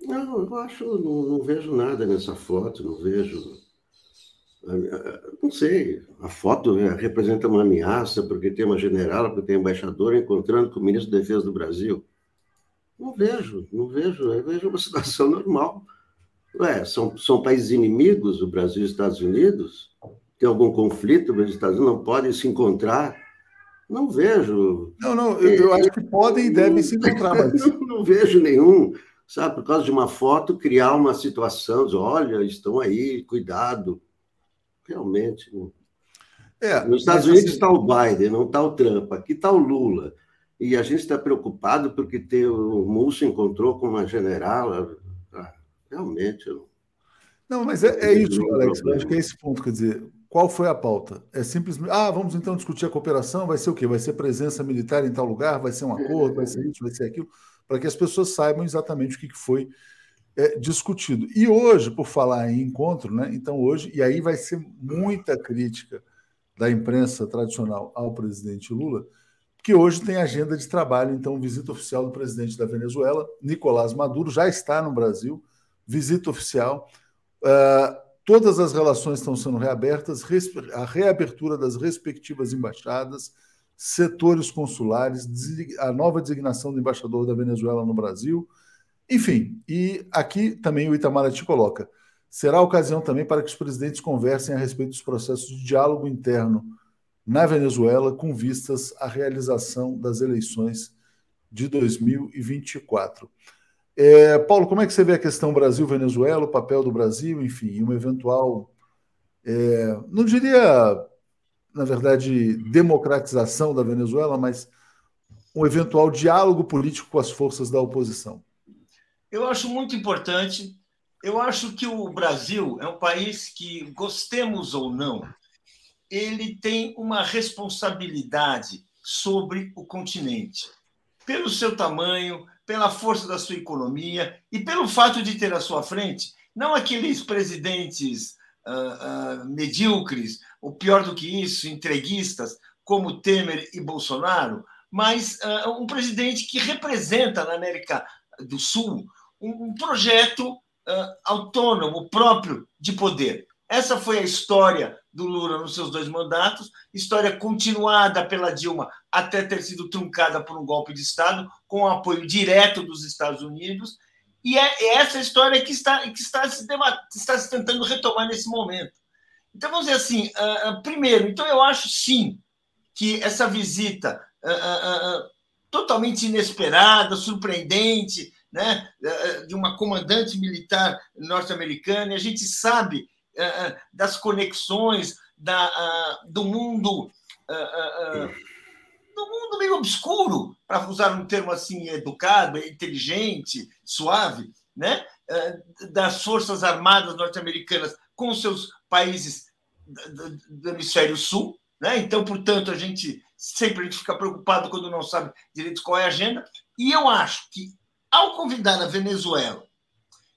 Não, eu acho, não, não vejo nada nessa foto, não vejo. Não sei, a foto né, representa uma ameaça porque tem uma general, porque tem embaixador encontrando com o ministro da Defesa do Brasil. Não vejo, não vejo, eu vejo uma situação normal. Ué, são, são países inimigos, o Brasil e os Estados Unidos? Tem algum conflito, os Estados Unidos não podem se encontrar? Não vejo. Não, não, eu, eu acho que podem e devem se encontrar, mas. Não, não, vejo nenhum, sabe, por causa de uma foto, criar uma situação, dizer, olha, estão aí, cuidado. Realmente. É, Nos Estados Unidos assim... está o Biden, não está o Trump, aqui está o Lula. E a gente está preocupado porque ter, o Múcio encontrou com uma general realmente. Eu... Não, mas é, é isso, Alex. Acho que é esse ponto. Quer dizer, qual foi a pauta? É simplesmente. Ah, vamos então discutir a cooperação. Vai ser o quê? Vai ser presença militar em tal lugar? Vai ser um acordo? Vai ser isso? Vai ser aquilo? Para que as pessoas saibam exatamente o que foi é, discutido. E hoje, por falar em encontro, né? Então, hoje, e aí vai ser muita crítica da imprensa tradicional ao presidente Lula, que hoje tem agenda de trabalho, então, visita oficial do presidente da Venezuela, Nicolás Maduro, já está no Brasil visita oficial. Uh, todas as relações estão sendo reabertas, a reabertura das respectivas embaixadas, setores consulares, a nova designação do embaixador da Venezuela no Brasil, enfim. E aqui também o Itamaraty coloca: será ocasião também para que os presidentes conversem a respeito dos processos de diálogo interno na Venezuela, com vistas à realização das eleições de 2024. É, Paulo, como é que você vê a questão Brasil-Venezuela, o papel do Brasil, enfim, uma eventual, é, não diria, na verdade, democratização da Venezuela, mas um eventual diálogo político com as forças da oposição? Eu acho muito importante. Eu acho que o Brasil é um país que, gostemos ou não, ele tem uma responsabilidade sobre o continente. Pelo seu tamanho, pela força da sua economia e pelo fato de ter à sua frente não aqueles presidentes uh, uh, medíocres, ou pior do que isso, entreguistas, como Temer e Bolsonaro, mas uh, um presidente que representa na América do Sul um, um projeto uh, autônomo, próprio de poder. Essa foi a história do Lula nos seus dois mandatos, história continuada pela Dilma até ter sido truncada por um golpe de Estado, com o apoio direto dos Estados Unidos. E é essa história que está, que está, se, está se tentando retomar nesse momento. Então, vamos dizer assim: uh, primeiro, então eu acho sim que essa visita uh, uh, totalmente inesperada, surpreendente, né, de uma comandante militar norte-americana, a gente sabe das conexões da, do mundo do mundo meio obscuro, para usar um termo assim educado, inteligente, suave, né? das forças armadas norte-americanas com seus países do hemisfério sul, né? Então, portanto, a gente sempre a gente fica preocupado quando não sabe direito qual é a agenda. E eu acho que, ao convidar a Venezuela,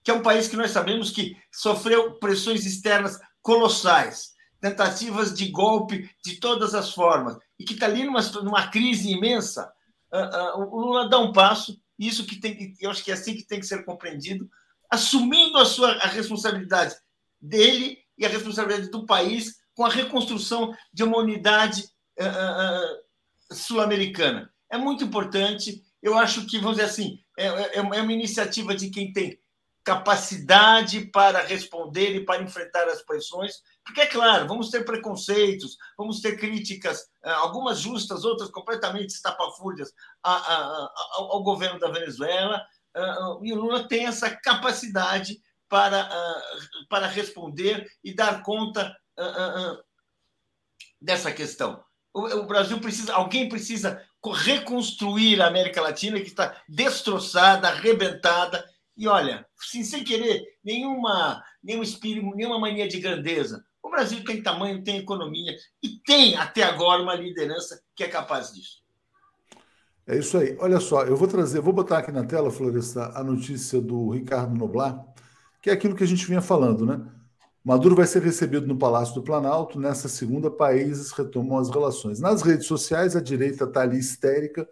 que é um país que nós sabemos que sofreu pressões externas colossais, tentativas de golpe de todas as formas, e que está ali numa, numa crise imensa, uh, uh, o Lula dá um passo, isso que tem, eu acho que é assim que tem que ser compreendido, assumindo a sua a responsabilidade dele e a responsabilidade do país com a reconstrução de uma unidade uh, sul-americana. É muito importante. Eu acho que, vamos dizer assim, é, é, é, uma iniciativa de quem tem capacidade para responder e para enfrentar as pressões, porque, é claro, vamos ter preconceitos, vamos ter críticas, algumas justas, outras completamente estapafúrdias ao governo da Venezuela, e o Lula tem essa capacidade para, para responder e dar conta dessa questão. O, Brasil precisa, alguém precisa reconstruir a América Latina que está destroçada, arrebentada. E olha, sem, sem querer nenhuma, nenhum espírito, nenhuma mania de grandeza. O Brasil tem tamanho, tem economia e tem até agora uma liderança que é capaz disso. É isso aí. Olha só, eu vou trazer, vou botar aqui na tela, Floresta, a notícia do Ricardo Noblar, que é aquilo que a gente vinha falando, né? Maduro vai ser recebido no Palácio do Planalto. Nessa segunda, países retomam as relações. Nas redes sociais, a direita está ali histérica,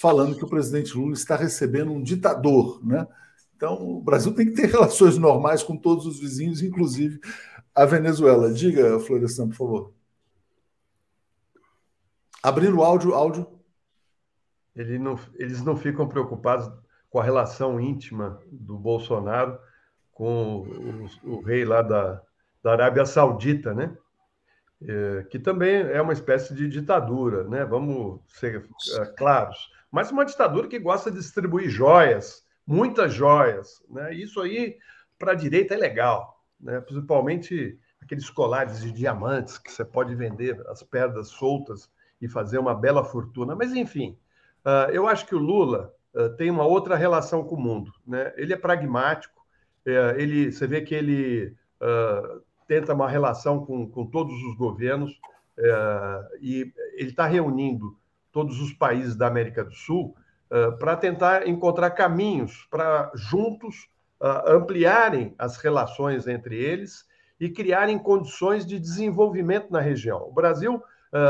falando que o presidente Lula está recebendo um ditador. Né? Então, o Brasil tem que ter relações normais com todos os vizinhos, inclusive a Venezuela. Diga, Florestan, por favor. Abrindo o áudio, áudio. Ele não, eles não ficam preocupados com a relação íntima do Bolsonaro com o, o rei lá da, da Arábia Saudita, né? É, que também é uma espécie de ditadura, né? Vamos ser é, claros. Mas uma ditadura que gosta de distribuir joias, muitas joias, né? Isso aí para a direita é legal, né? Principalmente aqueles colares de diamantes que você pode vender as pedras soltas e fazer uma bela fortuna. Mas enfim, uh, eu acho que o Lula uh, tem uma outra relação com o mundo, né? Ele é pragmático. É, ele, você vê que ele uh, tenta uma relação com, com todos os governos é, e ele está reunindo todos os países da América do Sul é, para tentar encontrar caminhos para juntos uh, ampliarem as relações entre eles e criarem condições de desenvolvimento na região. O Brasil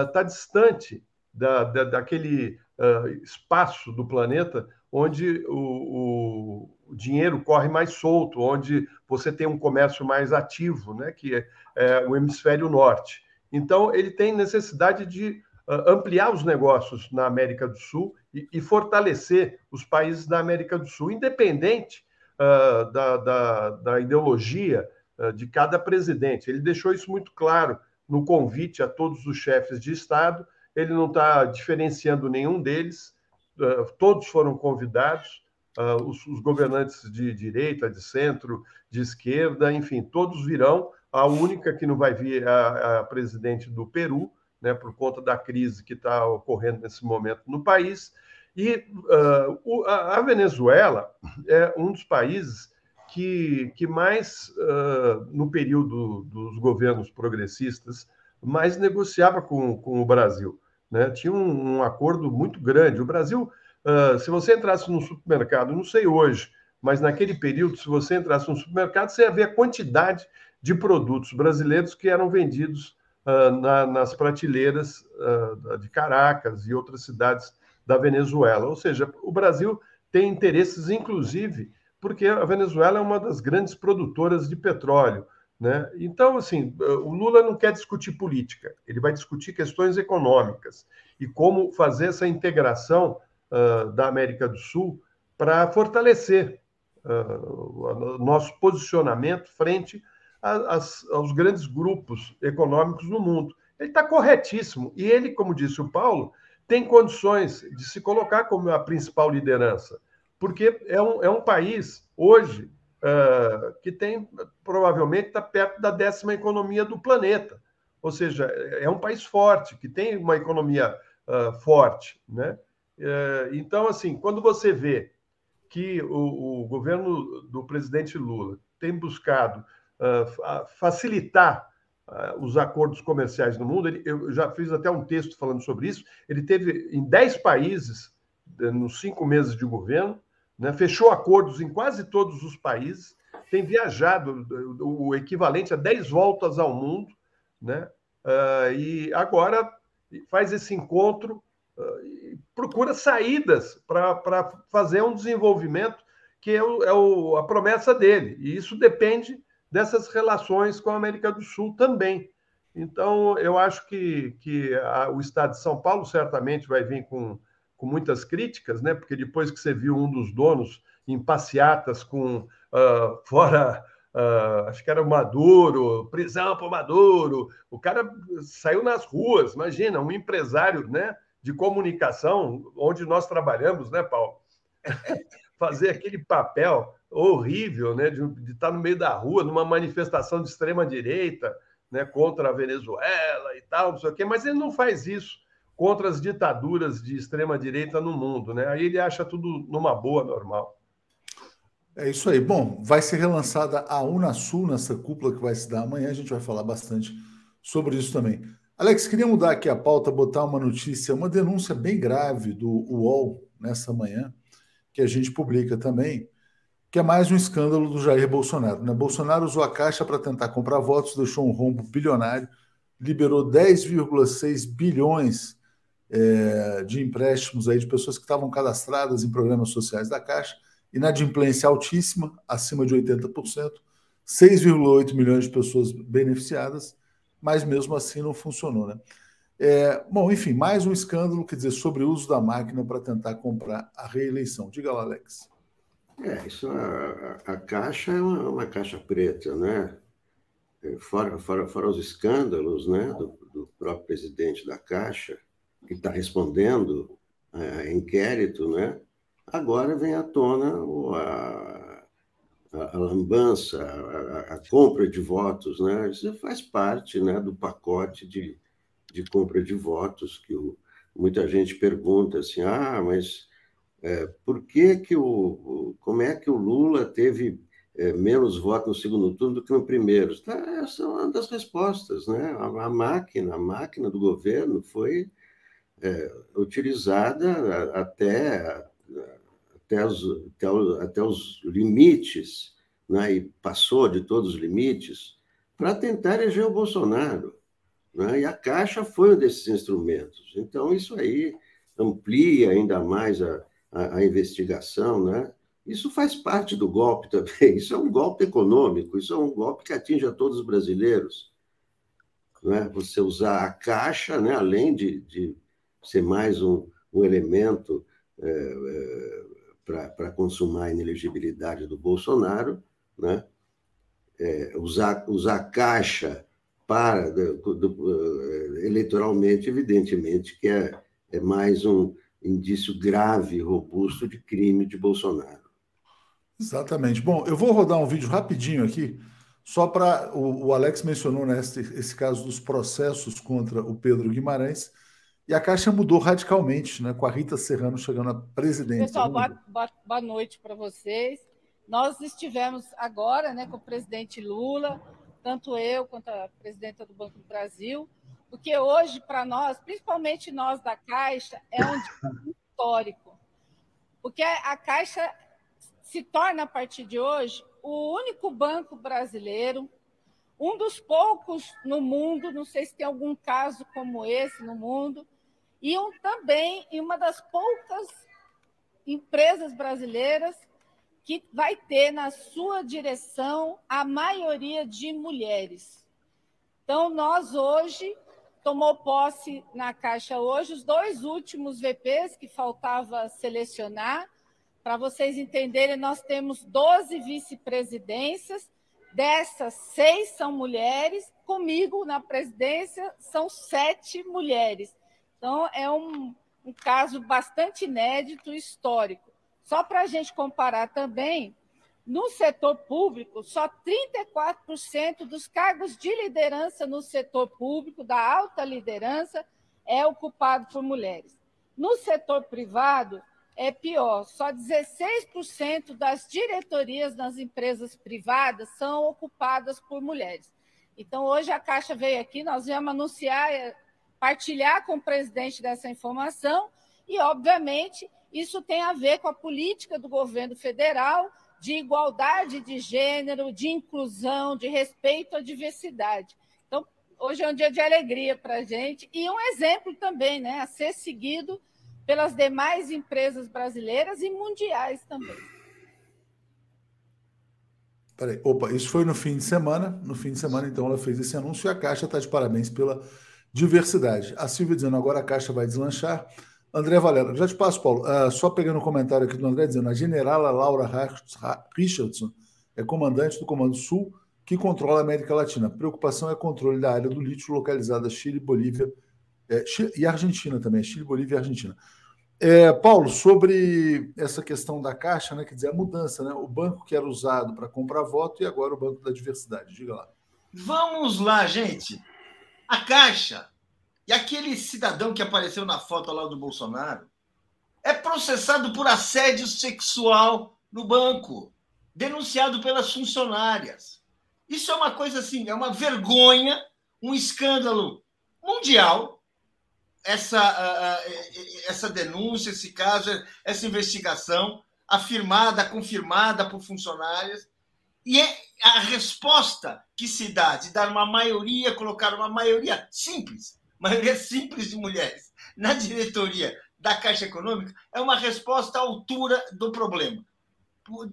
está uh, distante da, da, daquele uh, espaço do planeta onde o, o, dinheiro corre mais solto, onde você tem um comércio mais ativo, né, que é, é o hemisfério norte. Então, ele tem necessidade de uh, ampliar os negócios na América do Sul e, e, fortalecer os países da América do Sul, independente uh, da, da, da, ideologia uh, de cada presidente. Ele deixou isso muito claro no convite a todos os chefes de Estado, ele não está diferenciando nenhum deles, todos foram convidados, uh, os, governantes de direita, de centro, de esquerda, enfim, todos virão. A única que não vai vir é a, a presidente do Peru, né, por conta da crise que está ocorrendo nesse momento no país. E o, a, Venezuela é um dos países que, que mais, uh, no período dos governos progressistas, mais negociava com, com o Brasil. Né? Tinha um, um acordo muito grande. O Brasil, uh, se você entrasse no supermercado, não sei hoje, mas naquele período, se você entrasse no supermercado, você ia ver a quantidade de produtos brasileiros que eram vendidos uh, na, nas prateleiras uh, de Caracas e outras cidades da Venezuela. Ou seja, o Brasil tem interesses, inclusive, porque a Venezuela é uma das grandes produtoras de petróleo. Né? Então, assim, o Lula não quer discutir política, ele vai discutir questões econômicas e como fazer essa integração uh, da América do Sul para fortalecer uh, nosso posicionamento frente a, aos grandes grupos econômicos no mundo. Ele está corretíssimo. E ele, como disse o Paulo, tem condições de se colocar como a principal liderança, porque é um, é um país, hoje, uh, que tem, provavelmente, está perto da décima economia do planeta. Ou seja, é um país forte, que tem uma economia uh, forte. Né? Uh, então, assim, quando você vê que o, o, governo do presidente Lula tem buscado facilitar os acordos comerciais no mundo, ele, eu já fiz até um texto falando sobre isso, ele teve em 10 países, nos cinco meses de governo, né? fechou acordos em quase todos os países, tem viajado o equivalente a 10 voltas ao mundo, né? Uh, e agora faz esse encontro uh, e procura saídas para fazer um desenvolvimento que é, o, é o, a promessa dele. E isso depende dessas relações com a América do Sul também. Então, eu acho que, que a, o Estado de São Paulo certamente vai vir com com muitas críticas, né? Porque depois que você viu um dos donos em passeatas com uh, fora, uh, acho que era o Maduro, prisão para o Maduro, o cara saiu nas ruas, imagina, um empresário, né? De comunicação, onde nós trabalhamos, né, Paulo? Fazer aquele papel horrível, né? De, de estar no meio da rua, numa manifestação de extrema direita, né? Contra a Venezuela e tal, não sei o quê, mas ele não faz isso contra as ditaduras de extrema direita no mundo, né? Aí ele acha tudo numa boa, normal. É isso aí. Bom, vai ser relançada a Unasul nessa cúpula que vai se dar amanhã. A gente vai falar bastante sobre isso também. Alex, queria mudar aqui a pauta, botar uma notícia, uma denúncia bem grave do UOL nessa manhã, que a gente publica também, que é mais um escândalo do Jair Bolsonaro. Né? Bolsonaro usou a Caixa para tentar comprar votos, deixou um rombo bilionário, liberou 10,6 bilhões é, de empréstimos aí de pessoas que estavam cadastradas em programas sociais da Caixa, inadimplência altíssima, acima de 80%, 6,8 milhões de pessoas beneficiadas, mas mesmo assim não funcionou, né? É, bom, enfim, mais um escândalo, quer dizer, sobre o uso da máquina para tentar comprar a reeleição. Diga lá, Alex. É, isso a, a caixa é uma, uma, caixa preta, né? É, fora, fora, fora os escândalos, né, do, do próprio presidente da Caixa, que está respondendo a inquérito, né? agora vem à tona a, a, a lambança, a, a, compra de votos. Né? Isso faz parte né, do pacote de, de compra de votos que o, muita gente pergunta assim, ah, mas é, por que que o, como é que o Lula teve é, menos votos no segundo turno do que no primeiro? Tá, essa é uma das respostas, né? A, a máquina, a máquina do governo foi é, utilizada até, até, os, até, os, até os limites, né, e passou de todos os limites, para tentar eleger o Bolsonaro. Né, e a Caixa foi um desses instrumentos. Então, isso aí amplia ainda mais a, a, a investigação. Né? Isso faz parte do golpe também. Isso é um golpe econômico, isso é um golpe que atinge a todos os brasileiros. Né? Você usar a Caixa, né, além de, de ser mais um, um elemento é, é, para consumar a inelegibilidade do Bolsonaro, né? É, usar, usar caixa para do, do, é, eleitoralmente, evidentemente, que é, é mais um indício grave e robusto de crime de Bolsonaro. Exatamente. Bom, eu vou rodar um vídeo rapidinho aqui, só para. O, o, Alex mencionou né, esse, esse caso dos processos contra o Pedro Guimarães. E a Caixa mudou radicalmente, né, com a Rita Serrano chegando à presidência. Pessoal, boa, boa, boa noite para vocês. Nós estivemos agora né, com o presidente Lula, tanto eu quanto a presidenta do Banco do Brasil, porque hoje, para nós, principalmente nós da Caixa, é um dia histórico. Porque a Caixa se torna, a partir de hoje, o único banco brasileiro, um dos poucos no mundo, não sei se tem algum caso como esse no mundo, e um, também em uma das poucas empresas brasileiras que vai ter na sua direção a maioria de mulheres. Então, nós hoje tomou posse na Caixa hoje os dois últimos VPs que faltava selecionar. Para vocês entenderem, nós temos 12 vice-presidências, dessas, seis são mulheres, comigo na presidência são sete mulheres. Então, é um, um caso bastante inédito histórico. Só para a gente comparar também, no setor público, só 34% dos cargos de liderança no setor público, da alta liderança, é ocupado por mulheres. No setor privado, é pior, só 16% das diretorias nas empresas privadas são ocupadas por mulheres. Então, hoje a Caixa veio aqui, nós viemos anunciar, partilhar com o presidente dessa informação, e, obviamente, isso tem a ver com a política do governo federal de igualdade de gênero, de inclusão, de respeito à diversidade. Então, hoje é um dia de alegria para a gente e um exemplo também né, a ser seguido pelas demais empresas brasileiras e mundiais também. Peraí, opa, isso foi no fim de semana. No fim de semana, então, ela fez esse anúncio e a Caixa está de parabéns pela diversidade. A Silvia dizendo agora a Caixa vai deslanchar. André Valera, já te passo, Paulo. Uh, só pegando o um comentário aqui do André, dizendo: a generala Laura Richardson é comandante do Comando Sul, que controla a América Latina. Preocupação é controle da área do lítio localizada Chile, Bolívia é, e Argentina também, Chile, Bolívia e Argentina. É, Paulo, sobre essa questão da Caixa, né, quer dizer, a mudança, né, o banco que era usado para comprar voto e agora o Banco da Diversidade. Diga lá. Vamos lá, gente. A Caixa e aquele cidadão que apareceu na foto lá do Bolsonaro é processado por assédio sexual no banco, denunciado pelas funcionárias. Isso é uma coisa assim, é uma vergonha, um escândalo mundial. Essa, essa denúncia, esse caso, essa investigação afirmada, confirmada por funcionárias. E é a resposta que se dá de dar uma maioria, colocar uma maioria simples, maioria simples de mulheres na diretoria da Caixa Econômica é uma resposta à altura do problema.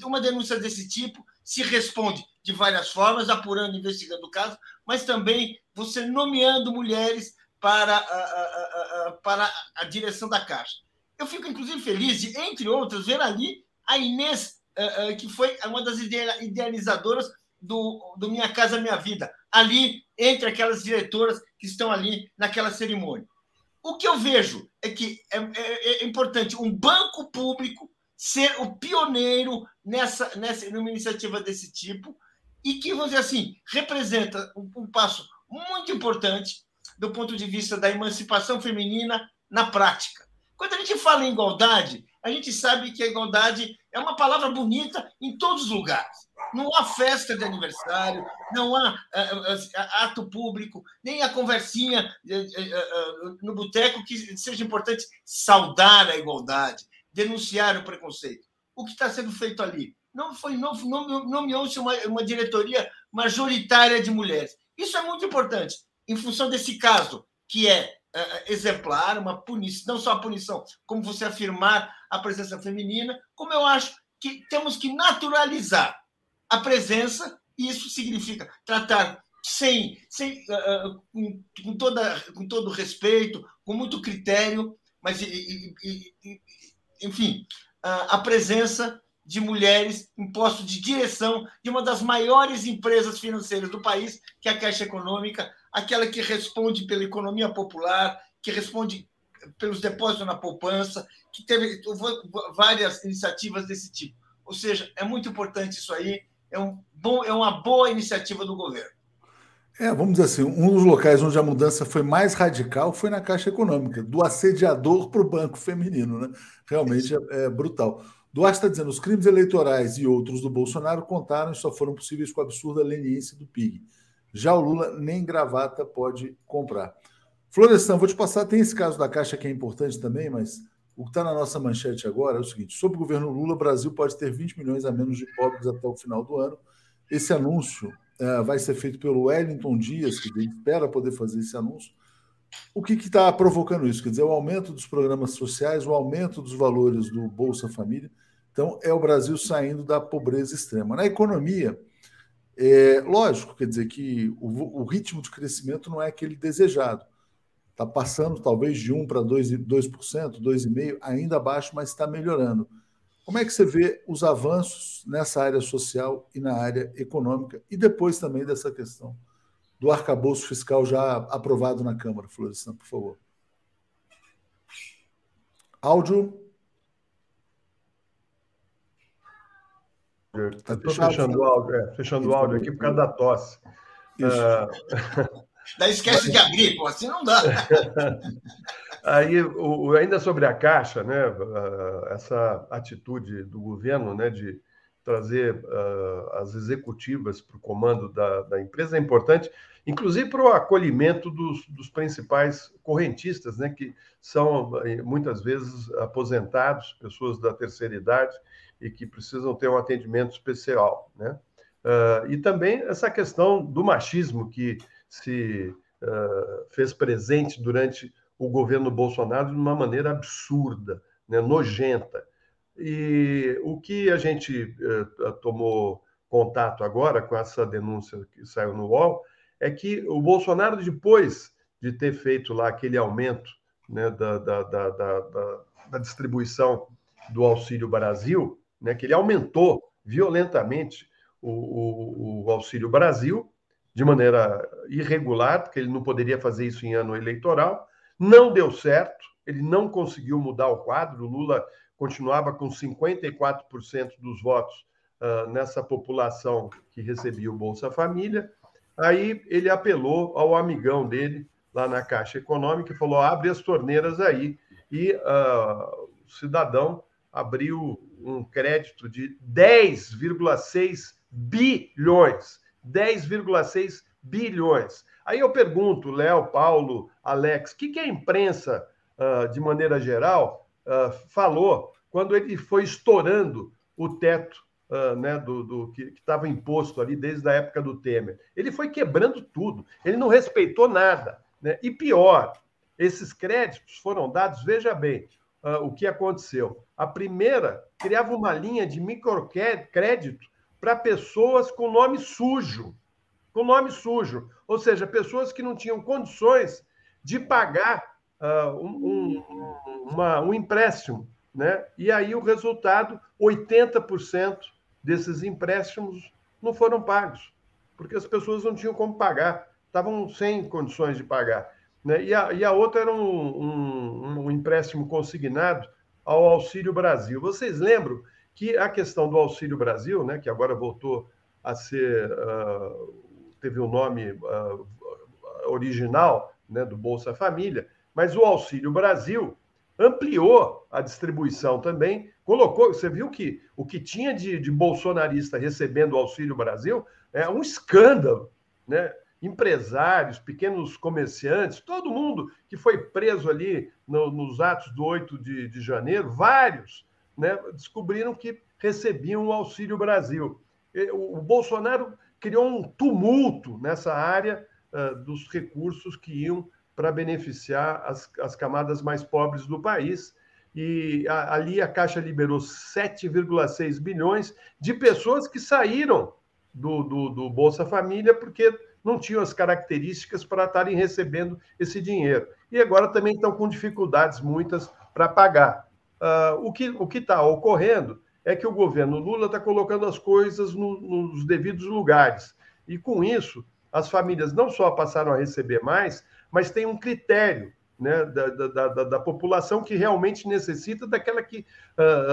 Uma denúncia desse tipo se responde de várias formas, apurando, investigando o caso, mas também você nomeando mulheres para a, a, a, para a direção da Caixa. Eu fico, inclusive, feliz de, entre outras, ver ali a Inês, eh, eh, que foi uma das idealizadoras do, do Minha Casa Minha Vida, ali entre aquelas diretoras que estão ali naquela cerimônia. O que eu vejo é que é, é, é importante um banco público ser o pioneiro nessa, nessa numa iniciativa desse tipo e que, vamos dizer assim, representa um, um passo muito importante do ponto de vista da emancipação feminina na prática. Quando a gente fala em igualdade, a gente sabe que a igualdade é uma palavra bonita em todos os lugares. Não há festa de aniversário, não há uh, uh, ato público, nem a conversinha no boteco que seja importante saudar a igualdade, denunciar o preconceito. O que está sendo feito ali? Não foi não, não nomeou-se uma, uma diretoria majoritária de mulheres. Isso é muito importante, em função desse caso, que é exemplar, uma punição, não só a punição, como você afirmar a presença feminina, como eu acho que temos que naturalizar a presença, e isso significa tratar sem, sem uh, com, com, toda, com todo respeito, com muito critério, mas, e, e, e, enfim, uh, a presença de mulheres em postos de direção de uma das maiores empresas financeiras do país, que é a Caixa Econômica, aquela que responde pela economia popular, que responde pelos depósitos na poupança, que teve várias iniciativas desse tipo. Ou seja, é muito importante isso aí é, um bom, é uma boa iniciativa do governo. É, vamos dizer assim, um dos locais onde a mudança foi mais radical foi na Caixa Econômica, do assediador para o banco feminino, né? Realmente é, é, brutal. Duarte está dizendo, os crimes eleitorais e outros do Bolsonaro contaram e só foram possíveis com a absurda leniência do PIG. Já o Lula nem gravata pode comprar. Florestan, vou te passar, tem esse caso da Caixa que é importante também, mas o que está na nossa manchete agora é o seguinte: sob o governo Lula, o Brasil pode ter 20 milhões a menos de pobres até o final do ano. Esse anúncio é, vai ser feito pelo Wellington Dias, que espera poder fazer esse anúncio, o que está provocando isso? Quer dizer, o aumento dos programas sociais, o aumento dos valores do Bolsa Família. Então, é o Brasil saindo da pobreza extrema. Na economia, é lógico, quer dizer que o, o ritmo de crescimento não é aquele desejado. Está passando talvez de 1 para 2%, 2%, 2,5%, ainda abaixo, mas está melhorando. Como é que você vê os avanços nessa área social e na área econômica? E depois também dessa questão do arcabouço fiscal já aprovado na Câmara, Florestan, por favor. Áudio. Estou tá fechando o áudio, é, fechando o áudio aqui por causa da tosse. Uh... Daí esquece de abrir, pô, assim não dá. Aí, o, ainda sobre a Caixa, né, uh, essa atitude do governo né, de trazer uh, as executivas para o comando da, da, empresa é importante, inclusive para o acolhimento dos, dos, principais correntistas, né, que são eh, muitas vezes aposentados, pessoas da terceira idade e que precisam ter um atendimento especial. Né? Uh, e também essa questão do machismo que se uh, fez presente durante o governo Bolsonaro de uma maneira absurda, né, nojenta. E o que a gente uh, tomou contato agora com essa denúncia que saiu no UOL é que o Bolsonaro, depois de ter feito lá aquele aumento né, da, da, da, da, da distribuição do Auxílio Brasil, né, que ele aumentou violentamente o, o, o Auxílio Brasil, de maneira irregular, porque ele não poderia fazer isso em ano eleitoral. Não deu certo, ele não conseguiu mudar o quadro. O Lula continuava com 54% dos votos uh, nessa população que recebia o Bolsa Família. Aí ele apelou ao amigão dele lá na Caixa Econômica e falou: abre as torneiras aí. E uh, o cidadão abriu um crédito de 10,6 bilhões 10,6 bilhões. Aí eu pergunto, Léo, Paulo, Alex, o que, que a imprensa, uh, de maneira geral, uh, falou quando ele foi estourando o teto uh, né, do, do que estava imposto ali desde a época do Temer? Ele foi quebrando tudo, ele não respeitou nada. Né? E pior, esses créditos foram dados, veja bem, o que aconteceu. A primeira criava uma linha de microcrédito para pessoas com nome sujo, com nome sujo, ou seja, pessoas que não tinham condições de pagar uh, um, um, uma, um empréstimo, né? E aí o resultado, 80% desses empréstimos não foram pagos, porque as pessoas não tinham como pagar, estavam sem condições de pagar. Né? E, a, e a outra era um, um, um empréstimo consignado ao Auxílio Brasil. Vocês lembram que a questão do Auxílio Brasil, né, que agora voltou a ser, uh, teve o um nome uh, original né, do Bolsa Família, mas o Auxílio Brasil ampliou a distribuição também, colocou, você viu que o que tinha de, de bolsonarista recebendo o Auxílio Brasil é um escândalo, né? Empresários, pequenos comerciantes, todo mundo que foi preso ali no, nos atos do 8 de, de janeiro, vários né, descobriram que recebiam o Auxílio Brasil. O Bolsonaro criou um tumulto nessa área uh, dos recursos que iam para beneficiar as, as camadas mais pobres do país. E a, ali a Caixa liberou 7,6 bilhões de pessoas que saíram do, do, do Bolsa Família porque não tinham as características para estarem recebendo esse dinheiro. E agora também estão com dificuldades muitas para pagar. Uh, o que o está ocorrendo é que o governo Lula está colocando as coisas no, nos devidos lugares. E com isso, as famílias não só passaram a receber mais, mas tem um critério né, da, da, da, da população que realmente necessita daquela que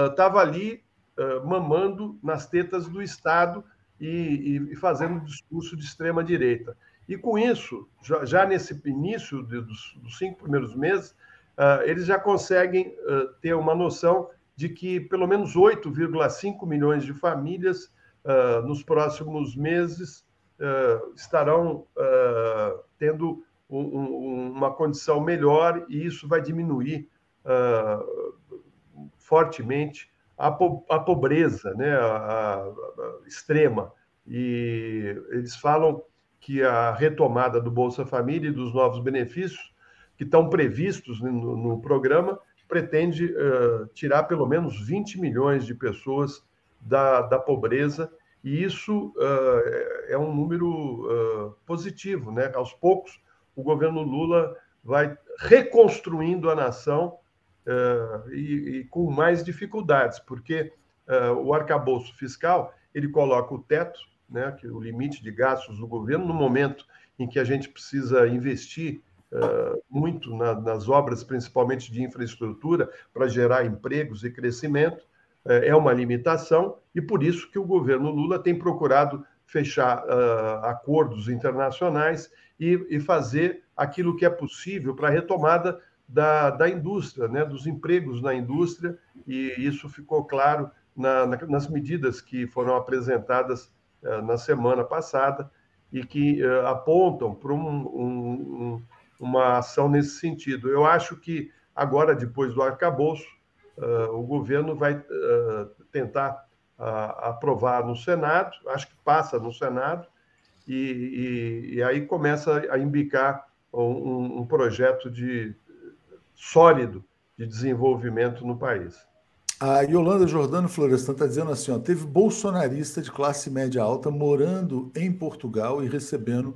estava uh, ali uh, mamando nas tetas do Estado e, e, fazendo discurso de extrema-direita. E com isso, já, já nesse início de, dos, dos cinco primeiros meses, uh, eles já conseguem uh, ter uma noção de que pelo menos 8,5 milhões de famílias uh, nos próximos meses estarão tendo um, um, uma condição melhor e isso vai diminuir fortemente a, po a, pobreza né, a, a extrema. E eles falam que a retomada do Bolsa Família e dos novos benefícios que estão previstos no, no programa, pretende uh, tirar pelo menos 20 milhões de pessoas da, da pobreza, e isso uh, é um número uh, positivo. Né? Aos poucos, o governo Lula vai reconstruindo a nação e, e, com mais dificuldades, porque o arcabouço fiscal ele coloca o teto, né, que é o limite de gastos do governo, no momento em que a gente precisa investir uh, muito na, nas obras, principalmente de infraestrutura, para gerar empregos e crescimento, uh, é uma limitação, e por isso que o governo Lula tem procurado fechar uh, acordos internacionais e, e, fazer aquilo que é possível para a retomada da, da indústria, né, dos empregos na indústria, e isso ficou claro na, na, nas medidas que foram apresentadas na semana passada e que apontam para um, um, uma ação nesse sentido. Eu acho que agora, depois do arcabouço, uh, o governo vai uh, tentar uh, aprovar no Senado, acho que passa no Senado, e, e, e aí começa a imbicar um, um, projeto de sólido de desenvolvimento no país. A Yolanda Jordano Florestan está dizendo assim: ó, teve bolsonarista de classe média alta morando em Portugal e recebendo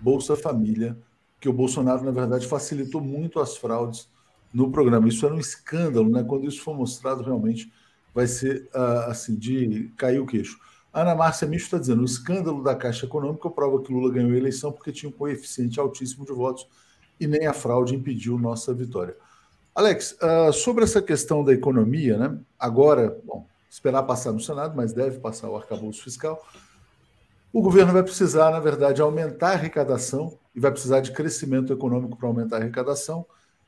Bolsa Família que o Bolsonaro, na verdade, facilitou muito as fraudes no programa. Isso era um escândalo, né? Quando isso for mostrado, realmente vai ser uh, assim de cair o queixo. Ana Márcia Micho está dizendo: o escândalo da Caixa Econômica prova que Lula ganhou a eleição porque tinha um coeficiente altíssimo de votos e nem a fraude impediu nossa vitória. Alex, uh, sobre essa questão da economia, né? Agora, bom, esperar passar no Senado, mas deve passar o arcabouço fiscal. O governo vai precisar, na verdade, aumentar a arrecadação e vai precisar de crescimento econômico para aumentar a arrecadação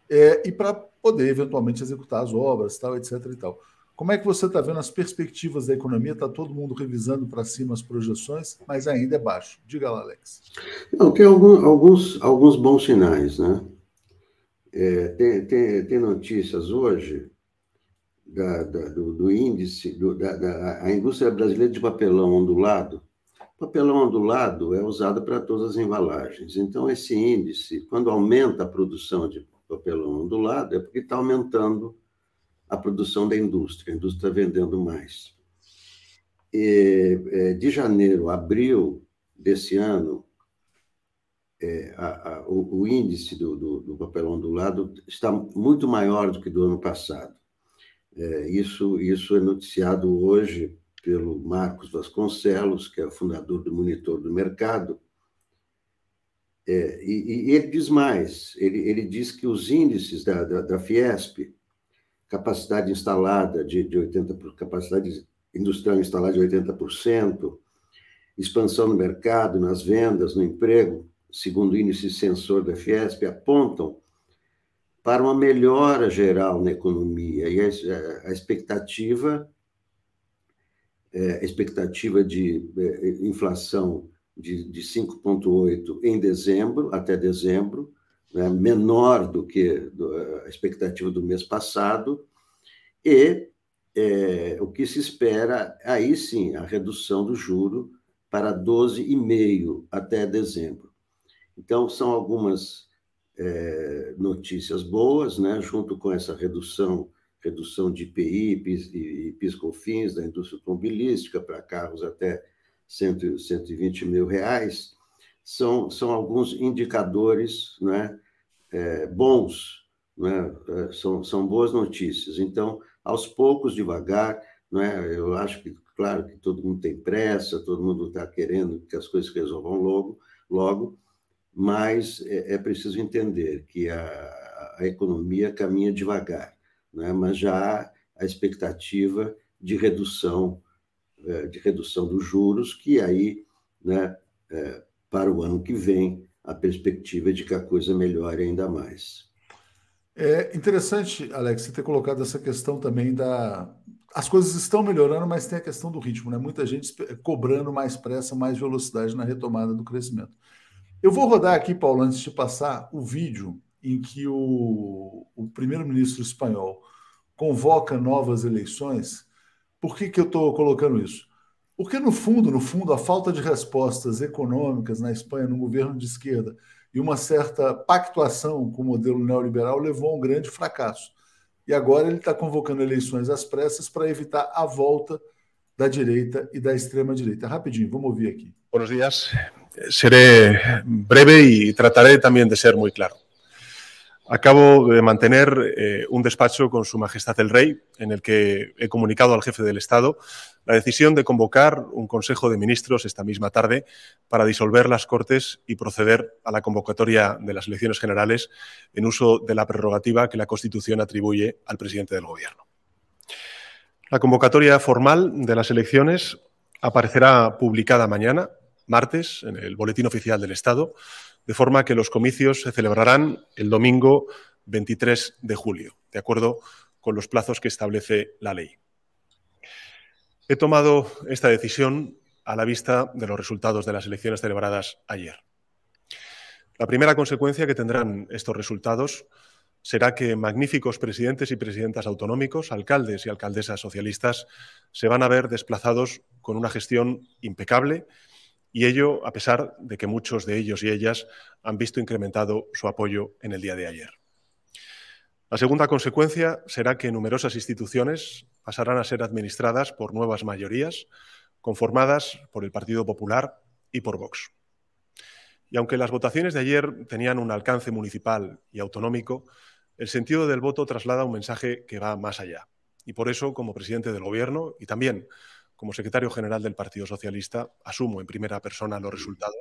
é, e para poder eventualmente executar as obras, tal, etc. E tal. Como é que você está vendo as perspectivas da economia? Está todo mundo revisando para cima as projeções, mas ainda é baixo. Diga lá, Alex. Não, tem algum, alguns, alguns bons sinais, né? É, tem, tem, tem notícias hoje da, da, do, do, índice, do, da, da, a indústria brasileira de papelão ondulado papelão ondulado é usado para todas as embalagens. Então, esse índice, quando aumenta a produção de papelão ondulado, é porque está aumentando a produção da indústria, a indústria vendendo mais. E, é, de janeiro a abril desse ano, é, a, a, o, o, índice do, do, do, papelão ondulado está muito maior do que do ano passado. É, isso, isso é noticiado hoje pelo Marcos Vasconcelos, que é o fundador do Monitor do Mercado. É, e, e, ele diz mais: ele, ele diz que os índices da, da, da Fiesp, capacidade instalada de, de 80%, capacidade industrial instalada de 80%, expansão no mercado, nas vendas, no emprego, segundo o índice sensor da Fiesp, apontam para uma melhora geral na economia. E a, a expectativa é, expectativa de é, inflação de, de 5,8% em dezembro, até dezembro, né, menor do que a expectativa do mês passado, e é, o que se espera, aí sim, a redução do juro para 12,5% até dezembro. Então, são algumas é, notícias boas, né, junto com essa redução redução de IPI e PIS/COFINS da indústria automobilística para carros até 100, 120 mil reais, são, são alguns indicadores né, é, bons, né, é, são, são boas notícias. Então, aos poucos, devagar, né, eu acho que, claro, que todo mundo tem pressa, todo mundo está querendo que as coisas resolvam logo, logo mas é, é preciso entender que a, a economia caminha devagar né? mas já há a expectativa de redução é, de redução dos juros, que aí, né, é, para o ano que vem, a perspectiva de que a coisa melhore ainda mais. É interessante, Alex, você ter colocado essa questão também da. As coisas estão melhorando, mas tem a questão do ritmo, né? Muita gente cobrando mais pressa, mais velocidade na retomada do crescimento. Eu vou rodar aqui, Paulo, antes de passar o vídeo em que o, o primeiro-ministro espanhol convoca novas eleições. Por que, que eu estou colocando isso? Porque, no fundo, no fundo, a falta de respostas econômicas na Espanha, no governo de esquerda, e uma certa pactuação com o modelo neoliberal levou a um grande fracasso. E agora ele está convocando eleições às pressas para evitar a volta da direita e da extrema direita. Rapidinho, vamos ouvir aqui. Buenos días. Seré breve y trataré también de ser muy claro. Acabo de mantener eh, un despacho con Su Majestad el Rey en el que he comunicado al jefe del Estado la decisión de convocar un Consejo de Ministros esta misma tarde para disolver las Cortes y proceder a la convocatoria de las elecciones generales en uso de la prerrogativa que la Constitución atribuye al presidente del Gobierno. La convocatoria formal de las elecciones aparecerá publicada mañana, martes, en el Boletín Oficial del Estado, de forma que los comicios se celebrarán el domingo 23 de julio, de acuerdo con los plazos que establece la ley. He tomado esta decisión a la vista de los resultados de las elecciones celebradas ayer. La primera consecuencia que tendrán estos resultados será que magníficos presidentes y presidentas autonómicos, alcaldes y alcaldesas socialistas, se van a ver desplazados con una gestión impecable y ello a pesar de que muchos de ellos y ellas han visto incrementado su apoyo en el día de ayer. La segunda consecuencia será que numerosas instituciones pasarán a ser administradas por nuevas mayorías conformadas por el Partido Popular y por Vox. Y aunque las votaciones de ayer tenían un alcance municipal y autonómico, el sentido del voto traslada un mensaje que va más allá. Y por eso, como presidente del Gobierno y también como secretario general del Partido Socialista, asumo en primera persona los resultados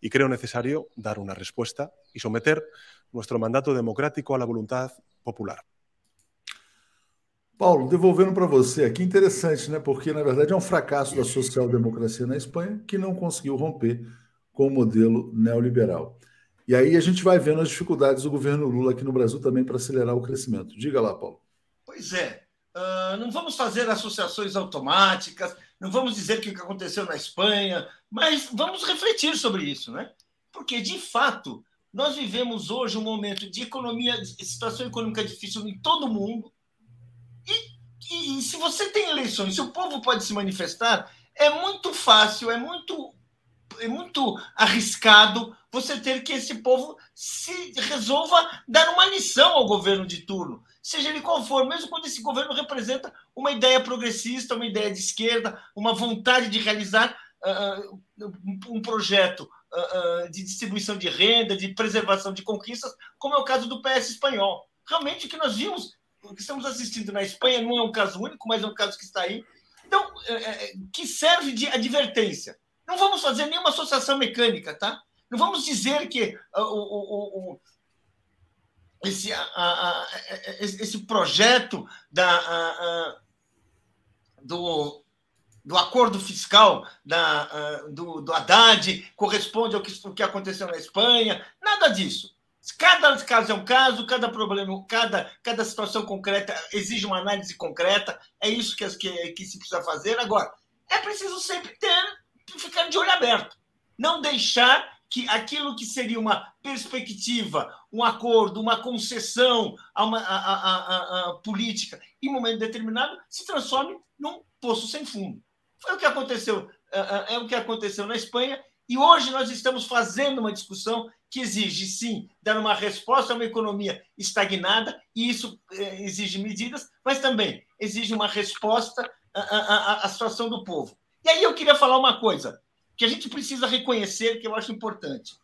y creo necesario dar una respuesta y someter nuestro mandato democrático a la voluntad popular. Paulo, devolvendo para você aqui, interessante, né? Porque na verdade é um fracasso da social-democracia na Espanha que não conseguiu romper com o modelo neoliberal. E aí a gente vai vendo as dificuldades do governo Lula aqui no Brasil também para acelerar o crescimento. Diga lá, Paulo. Pois é. Uh, não vamos fazer associações automáticas, não vamos dizer que o que aconteceu na Espanha, mas vamos refletir sobre isso, né? Porque, de fato, nós vivemos hoje um momento de economia, de situação econômica difícil em todo o mundo. E, e se você tem eleições, se o povo pode se manifestar, é muito fácil, é muito, é muito arriscado você ter que esse povo se resolva dar uma lição ao governo de turno seja ele qual for, mesmo quando esse governo representa uma ideia progressista, uma ideia de esquerda, uma vontade de realizar uh, um projeto uh, de distribuição de renda, de preservação de conquistas, como é o caso do PS espanhol. Realmente, o que nós vimos, o que estamos assistindo na Espanha, não é um caso único, mas é um caso que está aí. Então, é, que serve de advertência. Não vamos fazer nenhuma associação mecânica, tá? Não vamos dizer que o, o esse, a, a, esse projeto da, do, do acordo fiscal da, do, do Haddad corresponde ao que, ao que aconteceu na Espanha, nada disso. Cada caso é um caso, cada problema, cada, cada situação concreta exige uma análise concreta, é isso que, que, que se precisa fazer. Agora, é preciso sempre ter, ficar de olho aberto, não deixar que aquilo que seria uma perspectiva, um acordo, uma concessão a uma a, a, a, política em momento determinado se transforme num poço sem fundo. Foi o que aconteceu, é, é, é o que aconteceu na Espanha e hoje nós estamos fazendo uma discussão que exige sim dar uma resposta a uma economia estagnada e isso é, exige medidas, mas também exige uma resposta à, à, à situação do povo. E aí eu queria falar uma coisa que a gente precisa reconhecer, que eu acho importante.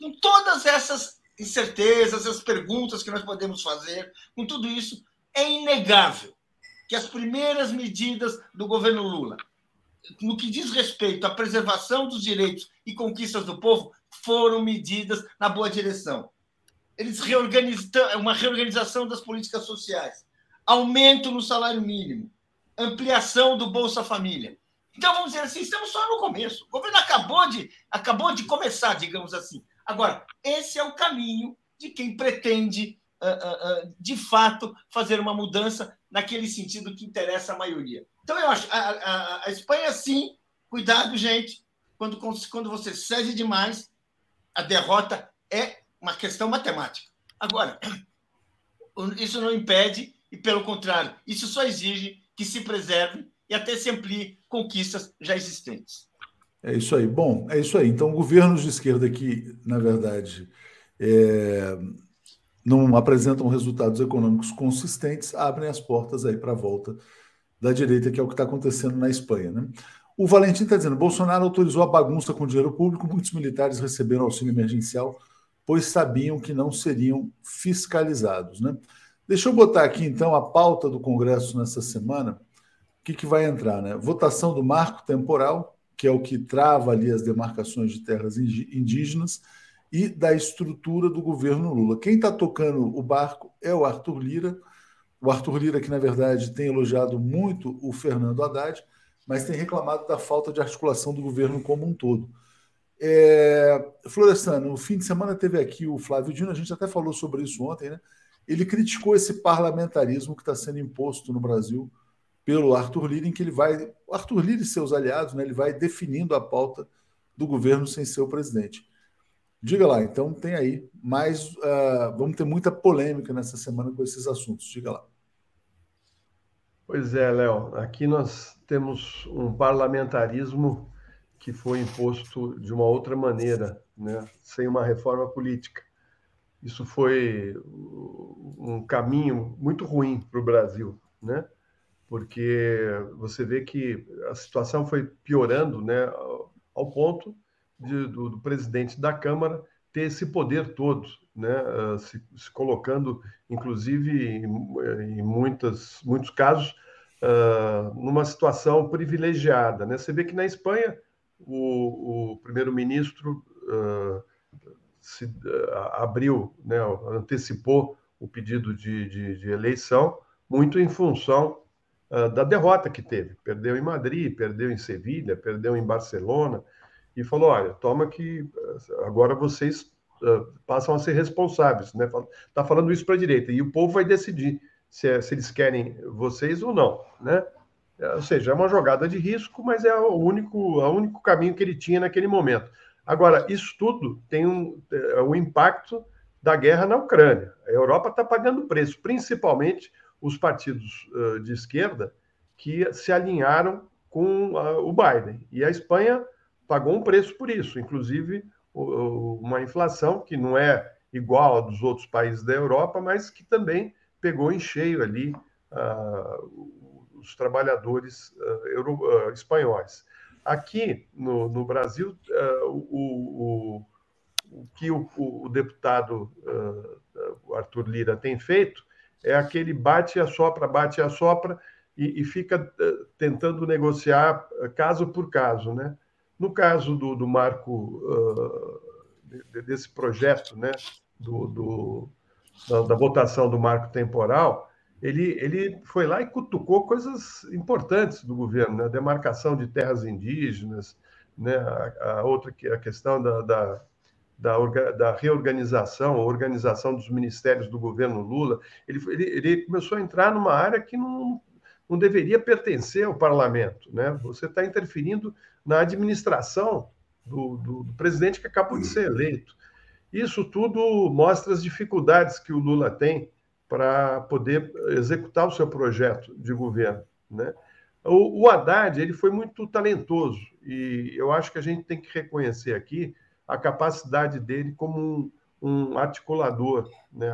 Com todas essas incertezas, essas perguntas que nós podemos fazer, com tudo isso, é inegável que as primeiras medidas do governo Lula, no que diz respeito à preservação dos direitos e conquistas do povo, foram medidas na boa direção. Eles reorganizam uma reorganização das políticas sociais, aumento no salário mínimo, ampliação do Bolsa Família. Então, vamos dizer assim, estamos só no começo. O governo acabou de, acabou de começar, digamos assim. Agora, esse é o caminho de quem pretende, uh, uh, de fato, fazer uma mudança naquele sentido que interessa a maioria. Então, eu acho, a, a, a Espanha, sim, cuidado, gente, quando, quando você cede demais, a derrota é uma questão matemática. Agora, isso não impede, e pelo contrário, isso só exige que se preserve e até se amplie conquistas já existentes. É isso aí. Bom, é isso aí. Então, governos de esquerda que, na verdade, é, não apresentam resultados econômicos consistentes, abrem as portas aí para a volta da direita, que é o que está acontecendo na Espanha. Né? O Valentim está dizendo: Bolsonaro autorizou a bagunça com dinheiro público, muitos militares receberam auxílio emergencial, pois sabiam que não seriam fiscalizados. Né? Deixa eu botar aqui então a pauta do Congresso nessa semana. Que, que vai entrar? Né? Votação do marco temporal, que é o que trava ali as demarcações de terras indígenas e da estrutura do governo Lula. Quem está tocando o barco é o Arthur Lira. O Arthur Lira, que na verdade tem elogiado muito o Fernando Haddad, mas tem reclamado da falta de articulação do governo como um todo. É, Florestan, no fim de semana teve aqui o Flávio Dino, a gente até falou sobre isso ontem, né? Ele criticou esse parlamentarismo que está sendo imposto no Brasil pelo Arthur Lira, em que ele vai, Arthur Lira e seus aliados, né, ele vai definindo a pauta do governo sem ser o presidente. Diga lá, então tem aí mais. Uh, vamos ter muita polêmica nessa semana com esses assuntos. Diga lá. Pois é, Léo. Aqui nós temos um parlamentarismo que foi imposto de uma outra maneira, né? sem uma reforma política. Isso foi um caminho muito ruim para o Brasil, né? Porque você vê que a situação foi piorando né? ao ponto de, do, do, presidente da Câmara ter esse poder todo, né? Uh, se, se, colocando, inclusive, em, em muitas, muitos casos, uh, numa situação privilegiada. Né? Você vê que na Espanha o, o primeiro-ministro uh, se, abriu, né, antecipou o pedido de, de, de eleição, muito em função da derrota que teve. Perdeu em Madrid, perdeu em Sevilha, perdeu em Barcelona, e falou: olha, toma que agora vocês uh, passam a ser responsáveis. Né? Está falando isso para a direita. E o povo vai decidir se, é, se eles querem vocês ou não. Né? Ou seja, é uma jogada de risco, mas é o único, o único caminho que ele tinha naquele momento. Agora, isso tudo tem um, é, o impacto da guerra na Ucrânia. A Europa está pagando preço, principalmente os partidos uh, de esquerda que se alinharam com uh, o Biden. E a Espanha pagou um preço por isso, inclusive uma inflação que não é igual a dos outros países da Europa, mas que também pegou em cheio ali uh, os trabalhadores euro, espanhóis. Aqui no, no Brasil, o, o, o, que o, o deputado Arthur Lira tem feito é aquele bate e assopra, bate e assopra, e, e fica tentando negociar caso por caso, né? No caso do, do marco, uh, desse projeto, né, do, do da, da, votação do marco temporal, ele, ele foi lá e cutucou coisas importantes do governo, né? a demarcação de terras indígenas, né? a, a outra a questão da, da, da, da reorganização, a organização dos ministérios do governo Lula. Ele, ele, ele começou a entrar numa área que não, não deveria pertencer ao parlamento. Né? Você está interferindo na administração do, do, do, presidente que acabou de ser eleito. Isso tudo mostra as dificuldades que o Lula tem para poder executar o seu projeto de governo. Né? O, o Haddad ele foi muito talentoso e eu acho que a gente tem que reconhecer aqui a capacidade dele como um, um articulador. Né?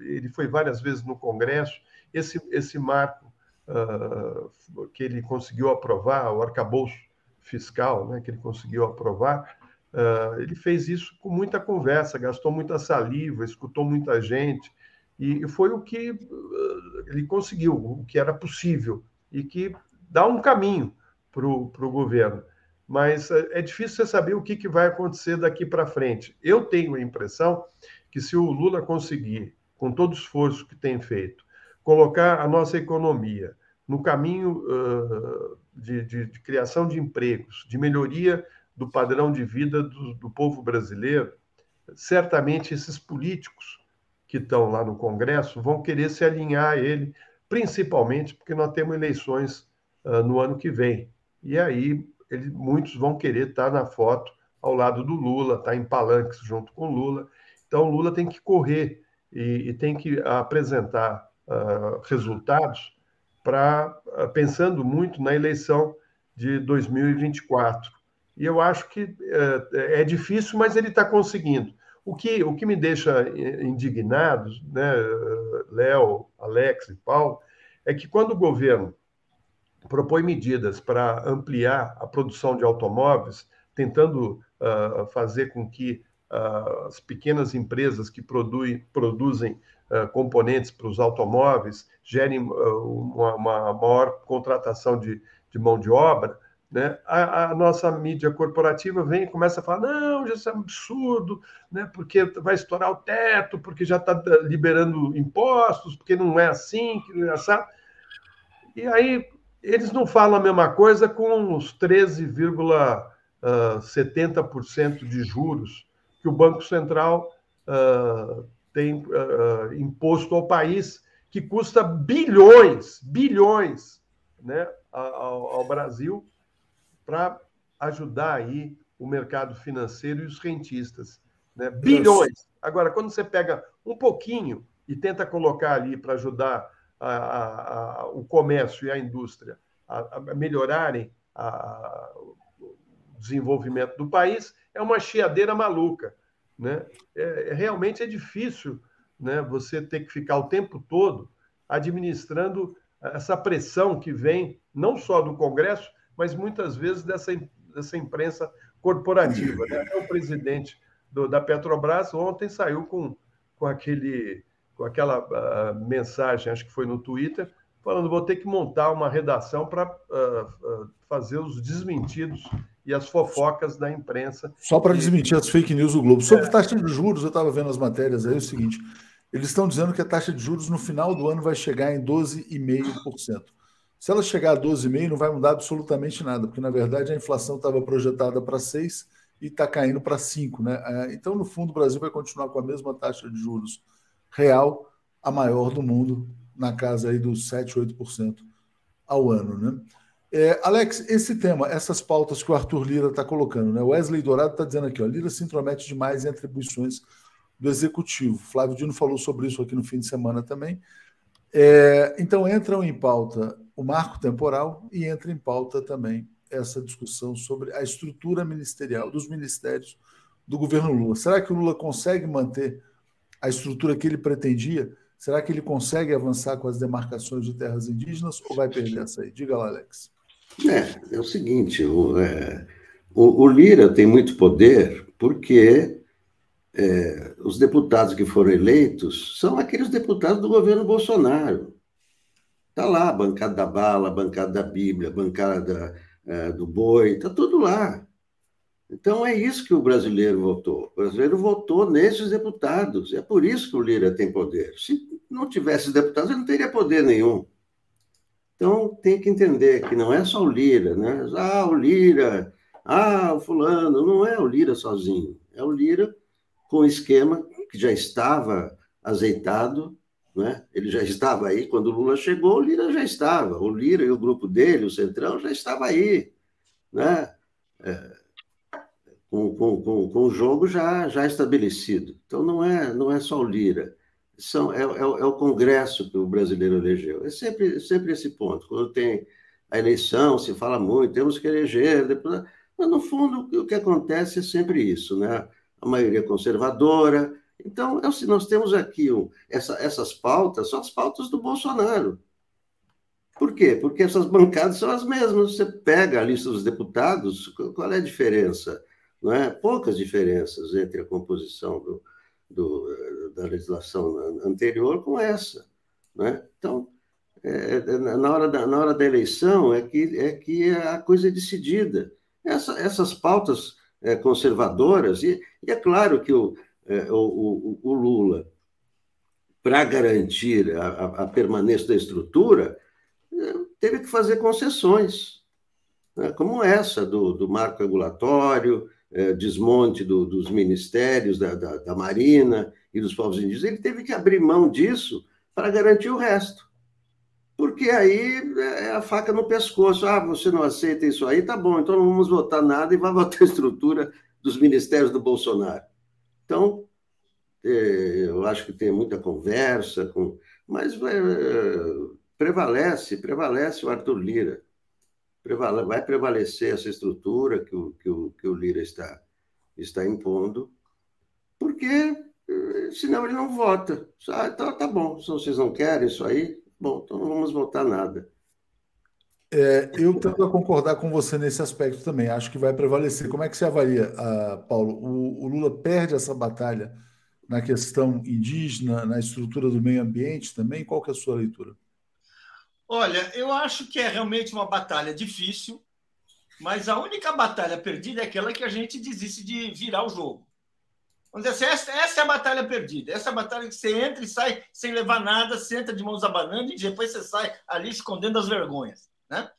Ele foi várias vezes no Congresso. Esse, esse marco uh, que ele conseguiu aprovar, o arcabouço fiscal, né, que ele conseguiu aprovar, uh, ele fez isso com muita conversa, gastou muita saliva, escutou muita gente, e foi o que uh, ele conseguiu, o que era possível, e que dá um caminho para o governo. Mas é difícil você saber o que, que vai acontecer daqui para frente. Eu tenho a impressão que se o Lula conseguir, com todo o esforço que tem feito, colocar a nossa economia no caminho uh, de, de, de, criação de empregos, de melhoria do padrão de vida do, do povo brasileiro, certamente esses políticos que estão lá no Congresso vão querer se alinhar a ele, principalmente porque nós temos eleições uh, no ano que vem. E aí ele, muitos vão querer estar na foto ao lado do Lula, estar em palanques junto com o Lula. Então, Lula tem que correr e, e tem que apresentar uh, resultados para uh, pensando muito na eleição de 2024. E eu acho que é, é difícil, mas ele está conseguindo. O que, o que me deixa indignado, né, Léo, Alex e Paulo, é que quando o governo propõe medidas para ampliar a produção de automóveis, tentando uh, fazer com que uh, as pequenas empresas que produzem, produzem uh, componentes para os automóveis gerem uma, uma, maior contratação de, de mão de obra, né? A, a, nossa mídia corporativa vem e começa a falar: não, isso é um absurdo, né? porque vai estourar o teto, porque já está liberando impostos, porque não é assim, que não é assim. E aí eles não falam a mesma coisa com os 13,70% de juros que o Banco Central uh, tem uh, imposto ao país, que custa bilhões, bilhões né, ao, ao Brasil para ajudar aí o mercado financeiro e os rentistas. Né? Bilhões. Agora, quando você pega um pouquinho e tenta colocar ali para ajudar a, a, o comércio e a indústria a, melhorarem o desenvolvimento do país, é uma chiadeira maluca. Né? É, é, realmente é difícil né, você ter que ficar o tempo todo administrando essa pressão que vem não só do Congresso, mas muitas vezes dessa, dessa imprensa corporativa. Né? Até o presidente do, da Petrobras ontem saiu com, com, aquele, com aquela uh, mensagem, acho que foi no Twitter, falando: vou ter que montar uma redação para uh, uh, fazer os desmentidos e as fofocas da imprensa. Só para desmentir as fake news do Globo. Sobre é. taxa de juros, eu estava vendo as matérias aí, é o seguinte: eles estão dizendo que a taxa de juros no final do ano vai chegar em 12,5%. Se ela chegar a 12,5%, não vai mudar absolutamente nada, porque na verdade a inflação estava projetada para 6% e está caindo para 5%. Né? É, então, no fundo, o Brasil vai continuar com a mesma taxa de juros real, a maior do mundo, na casa aí dos 7%, 8% ao ano. Né? É, Alex, esse tema, essas pautas que o Arthur Lira está colocando, né? Wesley Dourado está dizendo aqui, ó, Lira se intromete demais em atribuições do Executivo. Flávio Dino falou sobre isso aqui no fim de semana também. É, então entram em pauta o marco temporal e entra em pauta também essa discussão sobre a estrutura ministerial dos ministérios do governo Lula. Será que o Lula consegue manter a estrutura que ele pretendia? Será que ele consegue avançar com as demarcações de terras indígenas ou vai perder essa aí? Diga lá, Alex. É, é o seguinte, o, é, o, o Lira tem muito poder porque é, os deputados que foram eleitos são aqueles deputados do governo Bolsonaro. Está lá a bancada da bala, a bancada da Bíblia, a bancada é, do boi, está tudo lá. Então é isso que o brasileiro votou. O brasileiro votou nesses deputados. É por isso que o Lira tem poder. Se não tivesse deputados, ele não teria poder nenhum. Então tem que entender que não é só o Lira, né? Ah, o Lira, ah, o fulano, não é o Lira sozinho. É o Lira com o esquema que já estava azeitado né? Ele já estava aí, quando o Lula chegou, o Lira já estava. O Lira e o grupo dele, o Centrão, já estava aí. Né? É, com, com, com, com, o jogo já, já estabelecido. Então, não é, não é só o Lira. São, é, é, é o Congresso que o brasileiro elegeu. É sempre, sempre esse ponto. Quando tem a eleição, se fala muito, temos que eleger. Depois... Mas, no fundo, o que acontece é sempre isso. Né? A maioria conservadora, então, é nós temos aqui essa, essas pautas, são as pautas do Bolsonaro. Por quê? Porque essas bancadas são as mesmas. Você pega a lista dos deputados, qual é a diferença? Não é? Poucas diferenças entre a composição do, do, da legislação anterior com essa. Não é? Então, é, é, na, hora da, na hora da eleição é que, é que a coisa é decidida. Essa, essas pautas é, conservadoras, e, e, é claro que o, é, o, o, o, Lula, para garantir a, a, permanência da estrutura, é, teve que fazer concessões, né, como essa do, do marco regulatório, é, desmonte do, dos ministérios da, da, da, Marina e dos povos indígenas. Ele teve que abrir mão disso para garantir o resto. Porque aí é a faca no pescoço. Ah, você não aceita isso aí? Tá bom, então não vamos votar nada e vai votar a estrutura dos ministérios do Bolsonaro. Então, é, eu acho que tem muita conversa, com, mas é, prevalece, prevalece o Arthur Lira. Vai prevalecer essa estrutura que o, que o, que o Lira está, está impondo, porque eh, senão ele não vota. Ah, então tá bom, se vocês não querem isso aí, bom, então não vamos votar nada. É, eu tento concordar com você nesse aspecto também. Acho que vai prevalecer. Como é que você avalia, uh, Paulo? O, o, Lula perde essa batalha na questão indígena, na estrutura do meio ambiente também? Qual que é a sua leitura? Olha, eu acho que é realmente uma batalha difícil, mas a única batalha perdida é aquela que a gente desiste de virar o jogo. Vamos dizer assim, essa, essa é a batalha perdida. Essa é a batalha que você entra e sai sem levar nada, senta de mãos abanando e depois você sai ali escondendo as vergonhas. Né?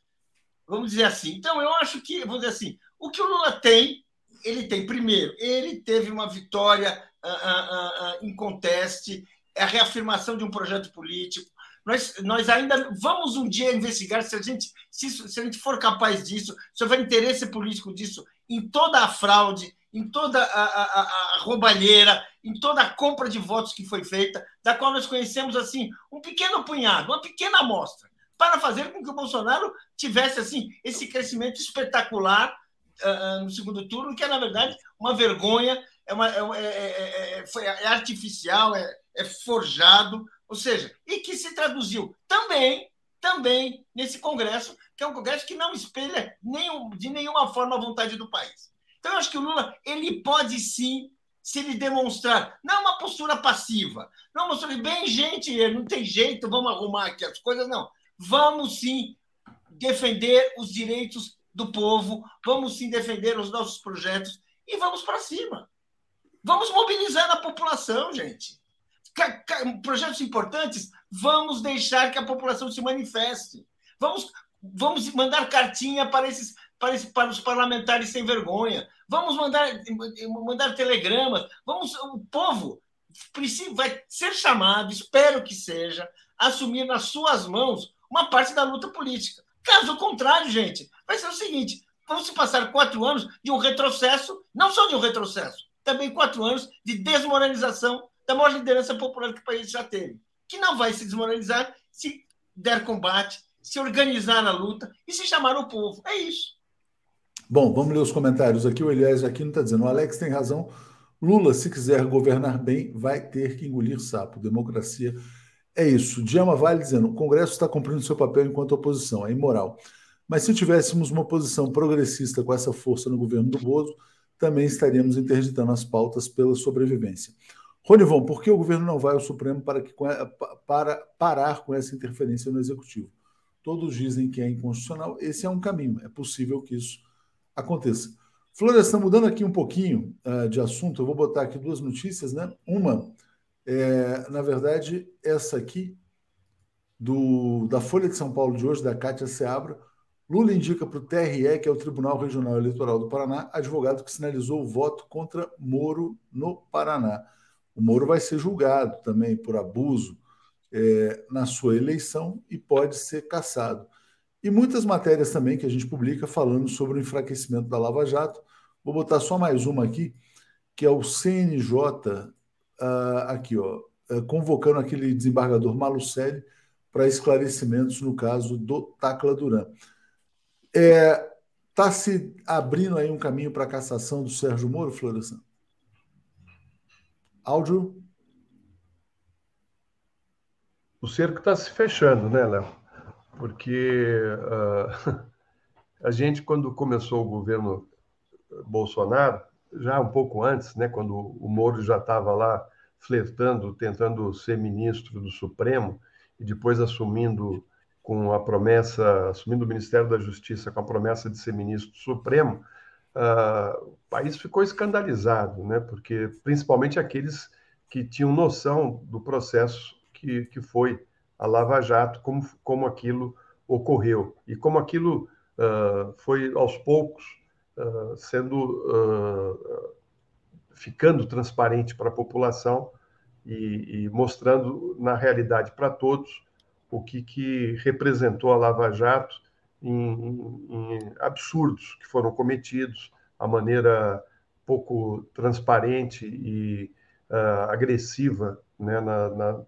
Vamos dizer assim. Então, eu acho que, vamos dizer assim, o que o Lula tem, ele tem, primeiro, ele teve uma vitória uh, uh, uh, em conteste, é a reafirmação de um projeto político. Nós, nós ainda vamos um dia investigar se a gente, se, se a gente for capaz disso, se houver interesse político disso, em toda a fraude, em toda a, a, a, roubalheira, em toda a compra de votos que foi feita, da qual nós conhecemos assim um pequeno punhado, uma pequena amostra para fazer com que o Bolsonaro tivesse assim esse crescimento espetacular uh, no segundo turno, que é, na verdade, uma vergonha, é, uma, é, é, é, é artificial, é, forjado, ou seja, e que se traduziu também, também nesse Congresso, que é um Congresso que não espelha nenhum, de nenhuma forma a vontade do país. Então, eu acho que o Lula ele pode sim se ele demonstrar, não uma postura passiva, não uma postura bem, gente, não tem jeito, vamos arrumar aqui as coisas, não. Vamos sim defender os direitos do povo, vamos sim defender os nossos projetos e vamos para cima. Vamos mobilizar a população, gente. Projetos importantes, vamos deixar que a população se manifeste. Vamos, vamos mandar cartinha para esses, para, para os parlamentares sem vergonha. Vamos mandar, mandar telegramas. Vamos, o povo precisa, vai ser chamado, espero que seja, assumir nas suas mãos uma parte da luta política. Caso contrário, gente, vai ser o seguinte: vamos se passar quatro anos de um retrocesso, não só de um retrocesso, também quatro anos de desmoralização da maior liderança popular que o país já teve, que não vai se desmoralizar se der combate, se organizar na luta e se chamar o povo. É isso. Bom, vamos ler os comentários aqui. O Elias aqui não está dizendo. O Alex tem razão. Lula, se quiser governar bem, vai ter que engolir sapo. Democracia é isso. Diama Vale dizendo: o Congresso está cumprindo seu papel enquanto oposição, é imoral. Mas se tivéssemos uma posição progressista com essa força no governo do Bozo, também estaríamos interditando as pautas pela sobrevivência. Ronivon, por que o governo não vai ao Supremo para, que, para parar com essa interferência no Executivo? Todos dizem que é inconstitucional. Esse é um caminho. É possível que isso aconteça. Florestan, mudando aqui um pouquinho uh, de assunto, eu vou botar aqui duas notícias, né? Uma é, na verdade, essa aqui, do, da Folha de São Paulo de hoje, da Cátia Seabra, Lula indica para o TRE, que é o Tribunal Regional Eleitoral do Paraná, advogado que sinalizou o voto contra Moro no Paraná. O Moro vai ser julgado também por abuso é, na sua eleição e pode ser cassado. E muitas matérias também que a gente publica falando sobre o enfraquecimento da Lava Jato. Vou botar só mais uma aqui, que é o CNJ uh, aqui, ó, uh, convocando aquele desembargador Malucelli para esclarecimentos no caso do Tacla Duran. Está é, tá se abrindo aí um caminho para a cassação do Sérgio Moro, Florestan? Áudio? O cerco está se fechando, né, Léo? Porque uh, a gente, quando começou o governo Bolsonaro, já um pouco antes, né, quando o Moro já estava lá flertando, tentando ser ministro do Supremo e depois assumindo com a promessa, assumindo o Ministério da Justiça com a promessa de ser ministro do Supremo, uh, o país ficou escandalizado, né? Porque principalmente aqueles que tinham noção do processo que, que foi a Lava Jato, como, como aquilo ocorreu e como aquilo uh, foi aos poucos uh, sendo ficando transparente para a população e, e, mostrando na realidade para todos o que, que representou a Lava Jato em, em, absurdos que foram cometidos, a maneira pouco transparente e uh, agressiva né,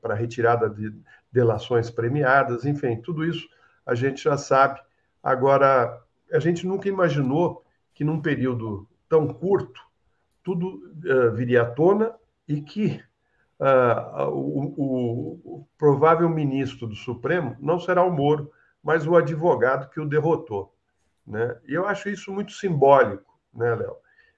para retirada de delações premiadas, enfim, tudo isso a gente já sabe. Agora, a gente nunca imaginou que num período tão curto tudo uh, viria à tona e que uh, o, o, provável ministro do Supremo não será o Moro, mas o advogado que o derrotou. Né? E eu acho isso muito simbólico, né, Léo?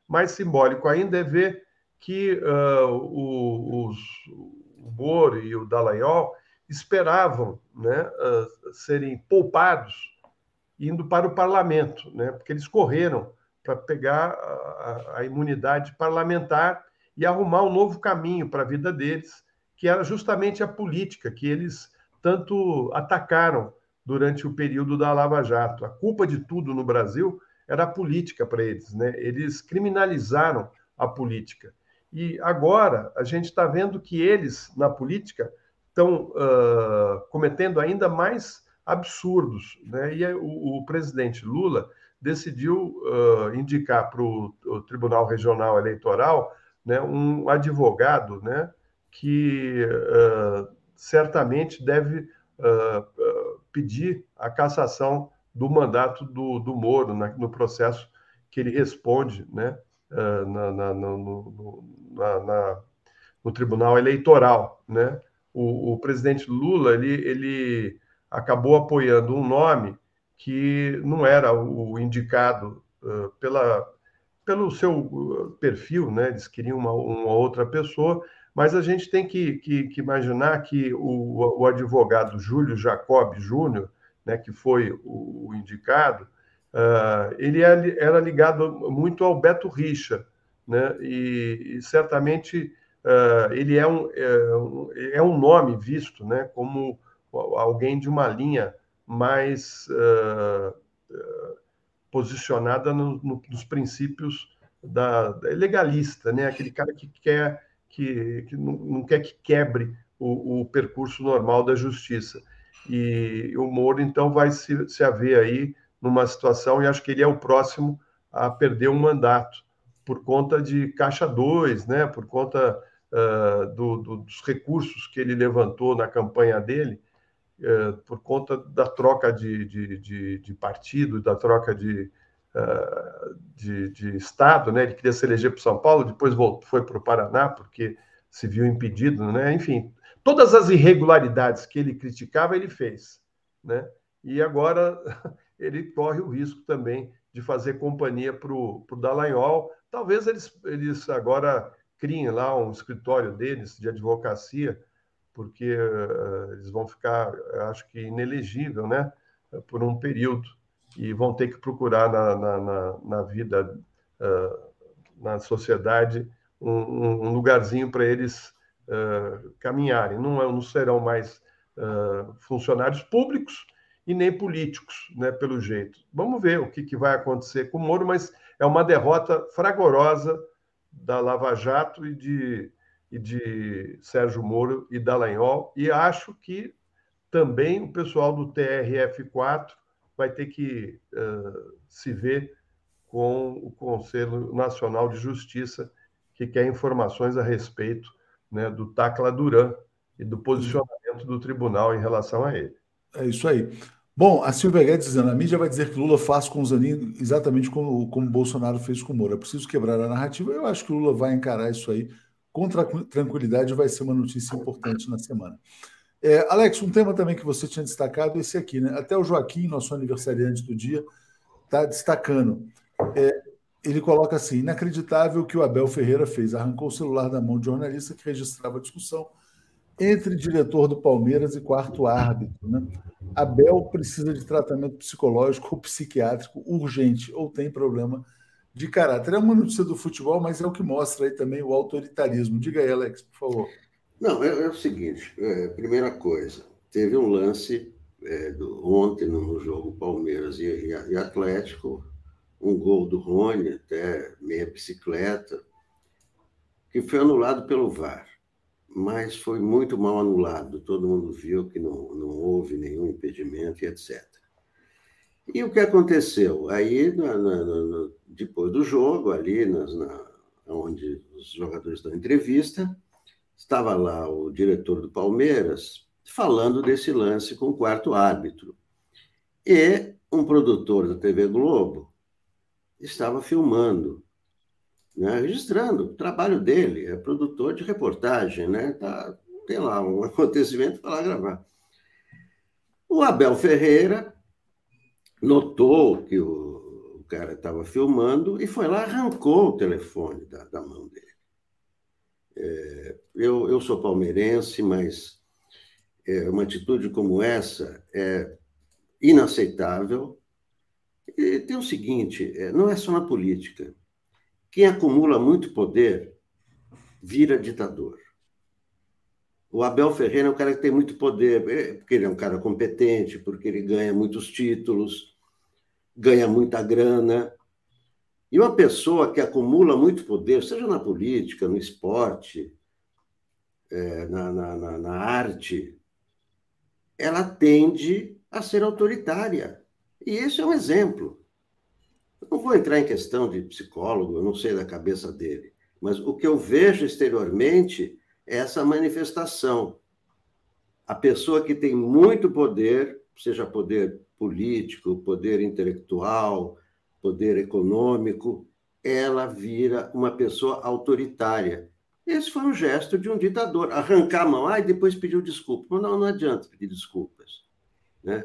Mais simbólico ainda é ver que uh, o, os, o Moro e o Dallagnol esperavam né, serem poupados indo para o parlamento, né? porque eles correram para pegar a, a, imunidade parlamentar e arrumar um novo caminho para a vida deles, que era justamente a política que eles tanto atacaram durante o período da Lava Jato. A culpa de tudo no Brasil era a política para eles, né? Eles criminalizaram a política. E agora a gente está vendo que eles, na política, estão uh, cometendo ainda mais absurdos. Né? E o, o presidente Lula decidiu uh, indicar para o Tribunal Regional Eleitoral né, um advogado né, que uh, certamente deve pedir a cassação do mandato do, do Moro na, no processo que ele responde né, na, na, no, na, no, Tribunal Eleitoral. Né? O, o presidente Lula ele, ele acabou apoiando um nome que não era o indicado uh, pela, pelo seu perfil, né? Eles queriam uma, uma outra pessoa, mas a gente tem que, que, que imaginar que o, o, advogado Júlio Jacob Júnior, né, que foi o, o indicado, uh, ele era ligado muito ao Beto Richa, né? E, e certamente uh, ele é um, é um, é um nome visto, né, como alguém de uma linha mais uh, posicionada no, no, nos princípios da, legalista, né? Aquele cara que quer que, que não, não, quer que quebre o, o, percurso normal da justiça. E o Moro então vai se, se haver aí numa situação e acho que ele é o próximo a perder um mandato por conta de caixa 2, né? Por conta uh, do, do, dos recursos que ele levantou na campanha dele é, por conta da troca de, de, de, de partido, da troca de, de, de, Estado, né? Ele queria se eleger para São Paulo, depois voltou, foi para o Paraná, porque se viu impedido, né? Enfim, todas as irregularidades que ele criticava, ele fez, né? E agora ele corre o risco também de fazer companhia para o Dallagnol. Talvez eles, eles agora criem lá um escritório deles de advocacia, porque uh, eles vão ficar, acho que, inelegível, né, por um período, e vão ter que procurar na, na, na, na vida, uh, na sociedade, um, um lugarzinho para eles uh, caminharem. Não, é, não serão mais funcionários públicos e nem políticos, né, pelo jeito. Vamos ver o que, que vai acontecer com o Moro, mas é uma derrota fragorosa da Lava Jato e de e de Sérgio Moro e Dallagnol, e acho que também o pessoal do TRF4 vai ter que uh, se ver com o Conselho Nacional de Justiça, que quer informações a respeito né, do Tacla Duran e do posicionamento do tribunal em relação a ele. É isso aí. Bom, a Silvia Guedes dizendo, a mídia vai dizer que Lula faz com o Zanin exatamente como, como Bolsonaro fez com o Moro. É preciso quebrar a narrativa. Eu acho que Lula vai encarar isso aí com tranquilidade vai ser uma notícia importante na semana. É, Alex, um tema também que você tinha destacado, esse aqui, né? Até o Joaquim, nosso aniversariante do dia, está destacando. É, ele coloca assim: inacreditável o que o Abel Ferreira fez. Arrancou o celular da mão de jornalista que registrava a discussão entre diretor do Palmeiras e quarto árbitro. Né? Abel precisa de tratamento psicológico ou psiquiátrico urgente ou tem problema de caráter. É uma notícia do futebol, mas é o que mostra aí também o autoritarismo. Diga aí, Alex, por favor. Não, é, é o seguinte: é, primeira coisa, teve um lance é, do, ontem no jogo Palmeiras e, e, e, Atlético, um gol do Rony, até meia bicicleta, que foi anulado pelo VAR, mas foi muito mal anulado. Todo mundo viu que não, não houve nenhum impedimento e etc. E o que aconteceu? Aí, na, na, na, depois do jogo, ali nas, na, onde os jogadores dão entrevista, estava lá o diretor do Palmeiras falando desse lance com o quarto árbitro. E um produtor da TV Globo estava filmando, né, registrando o trabalho dele, é produtor de reportagem, né, tá, tem lá um acontecimento para lá gravar. O Abel Ferreira notou que o, o cara estava filmando e foi lá, arrancou o telefone da, da mão dele. É, eu, eu sou palmeirense, mas é, uma atitude como essa é inaceitável. E tem o seguinte: é, não é só na política. Quem acumula muito poder vira ditador. O Abel Ferreira é um cara que tem muito poder, é, porque ele é um cara competente, porque ele ganha muitos títulos, ganha muita grana. E uma pessoa que acumula muito poder, seja na política, no esporte, é, na, na, na, na arte, ela tende a ser autoritária. E esse é um exemplo. Eu não vou entrar em questão de psicólogo, eu não sei da cabeça dele, mas o que eu vejo exteriormente essa manifestação. A pessoa que tem muito poder, seja poder político, poder intelectual, poder econômico, ela vira uma pessoa autoritária. Esse foi um gesto de um ditador. Arrancar a mão, ah, e depois pediu desculpa. Não, não adianta pedir desculpas. Né?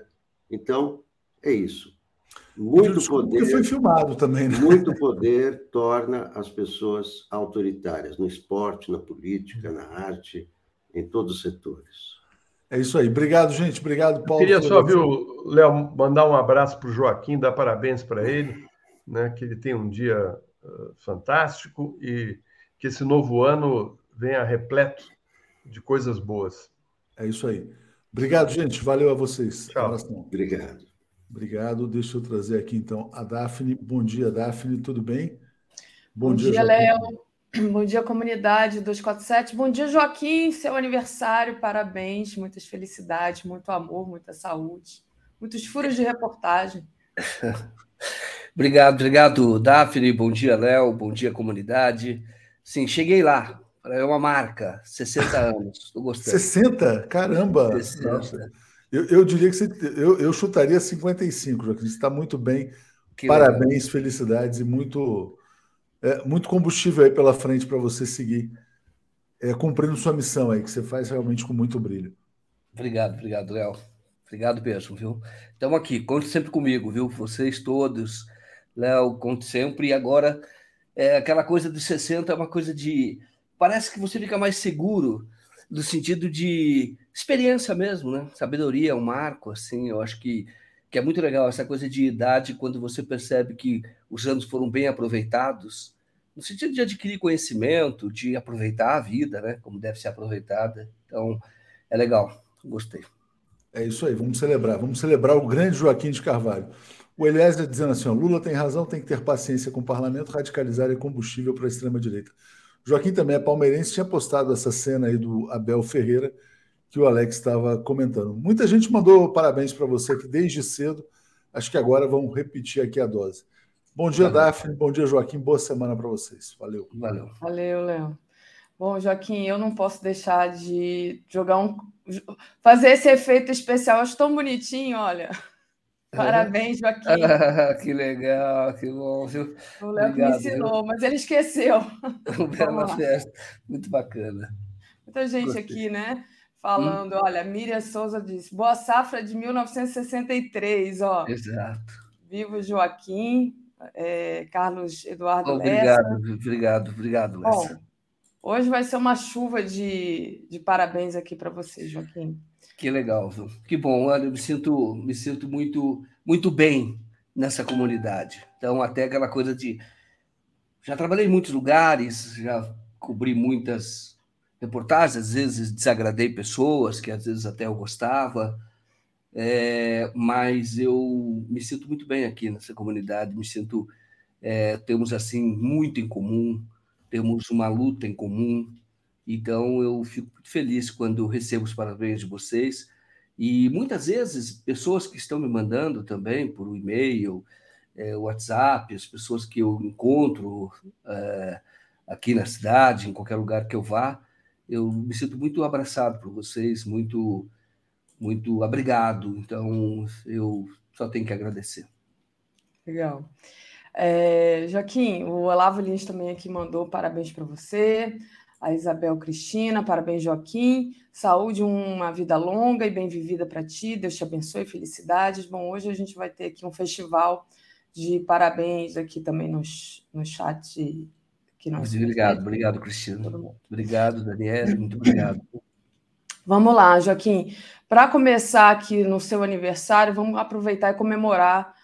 Então, é isso. Muito poder. foi filmado também, né? Muito poder torna as pessoas autoritárias no esporte, na política, na arte, em todos os setores. É isso aí. Obrigado, gente. Obrigado, Paulo. Eu queria só, viu, Léo, mandar um abraço para o Joaquim, dar parabéns para ele, né? Que ele tenha um dia uh, fantástico e que esse novo ano venha repleto de coisas boas. É isso aí. Obrigado, gente. Valeu a vocês. Tchau. Obrigado. Obrigado. Deixa eu trazer aqui então a Daphne. Bom dia, Daphne, tudo bem? Bom, Bom dia, dia Léo. Bom dia, comunidade 247. Bom dia, Joaquim, seu aniversário, parabéns, muitas felicidades, muito amor, muita saúde, muitos furos de reportagem. obrigado, obrigado, Daphne. Bom dia, Léo. Bom dia, comunidade. Sim, cheguei lá. É uma marca, 60 anos. Estou gostando. 60? Caramba! 60. Eu, eu diria que você, eu, eu chutaria 55, Joaquim. Você está muito bem. Que Parabéns, legal. felicidades e muito, é, muito combustível aí pela frente para você seguir é, cumprindo sua missão aí, que você faz realmente com muito brilho. Obrigado, obrigado, Léo. Obrigado mesmo, viu? Estamos aqui, conte sempre comigo, viu? Vocês todos, Léo, conte sempre. E agora, é, aquela coisa dos 60 é uma coisa de. Parece que você fica mais seguro no sentido de experiência mesmo, né? Sabedoria um marco, assim, eu acho que, que é muito legal essa coisa de idade, quando você percebe que os anos foram bem aproveitados, no sentido de adquirir conhecimento, de aproveitar a vida, né? Como deve ser aproveitada. Então, é legal, gostei. É isso aí, vamos celebrar, vamos celebrar o grande Joaquim de Carvalho. O Eliezer dizendo assim: ó, Lula tem razão, tem que ter paciência com o parlamento, radicalizar é combustível para a extrema-direita. Joaquim também é palmeirense, tinha postado essa cena aí do Abel Ferreira, que o Alex estava comentando. Muita gente mandou parabéns para você aqui desde cedo. Acho que agora vamos repetir aqui a dose. Bom dia, Valeu. Daphne. Bom dia, Joaquim. Boa semana para vocês. Valeu. Valeu. Valeu, Léo. Bom, Joaquim, eu não posso deixar de jogar um. fazer esse efeito especial. acho tão bonitinho, olha. Parabéns, Joaquim. que legal, que bom. Viu? O Léo me ensinou, mas ele esqueceu. Bela festa. Muito bacana. Muita gente Gostei. aqui, né? Falando, hum. olha, Miriam Souza disse, boa safra de 1963, ó. Exato. Vivo Joaquim, é, Carlos Eduardo Obrigado, Lessa. obrigado, obrigado, Lessa. Bom, hoje vai ser uma chuva de, de parabéns aqui para você, Joaquim. Que legal, viu? Que bom, olha, eu me sinto, me sinto muito, muito bem nessa comunidade. Então, até aquela coisa de. Já trabalhei em muitos lugares, já cobri muitas reportagens, às vezes desagradei pessoas que às vezes até eu gostava, é, mas eu me sinto muito bem aqui nessa comunidade, me sinto. É, temos assim muito em comum, temos uma luta em comum, então, eu fico muito feliz quando recebo os parabéns de vocês. E muitas vezes, pessoas que estão me mandando também por e-mail, é, WhatsApp, as pessoas que eu encontro é, aqui na cidade, em qualquer lugar que eu vá, eu me sinto muito abraçado por vocês, muito muito obrigado. Então, eu só tenho que agradecer. Legal. É, Joaquim, o Olavo Lins também aqui mandou parabéns para você. A Isabel Cristina, parabéns, Joaquim. Saúde, uma vida longa e bem vivida para ti. Deus te abençoe, felicidades. Bom, hoje a gente vai ter aqui um festival de parabéns aqui também no, no chat. Que nós obrigado, obrigado, Cristina. Obrigado, Daniela, muito obrigado. Vamos lá, Joaquim. Para começar aqui no seu aniversário, vamos aproveitar e comemorar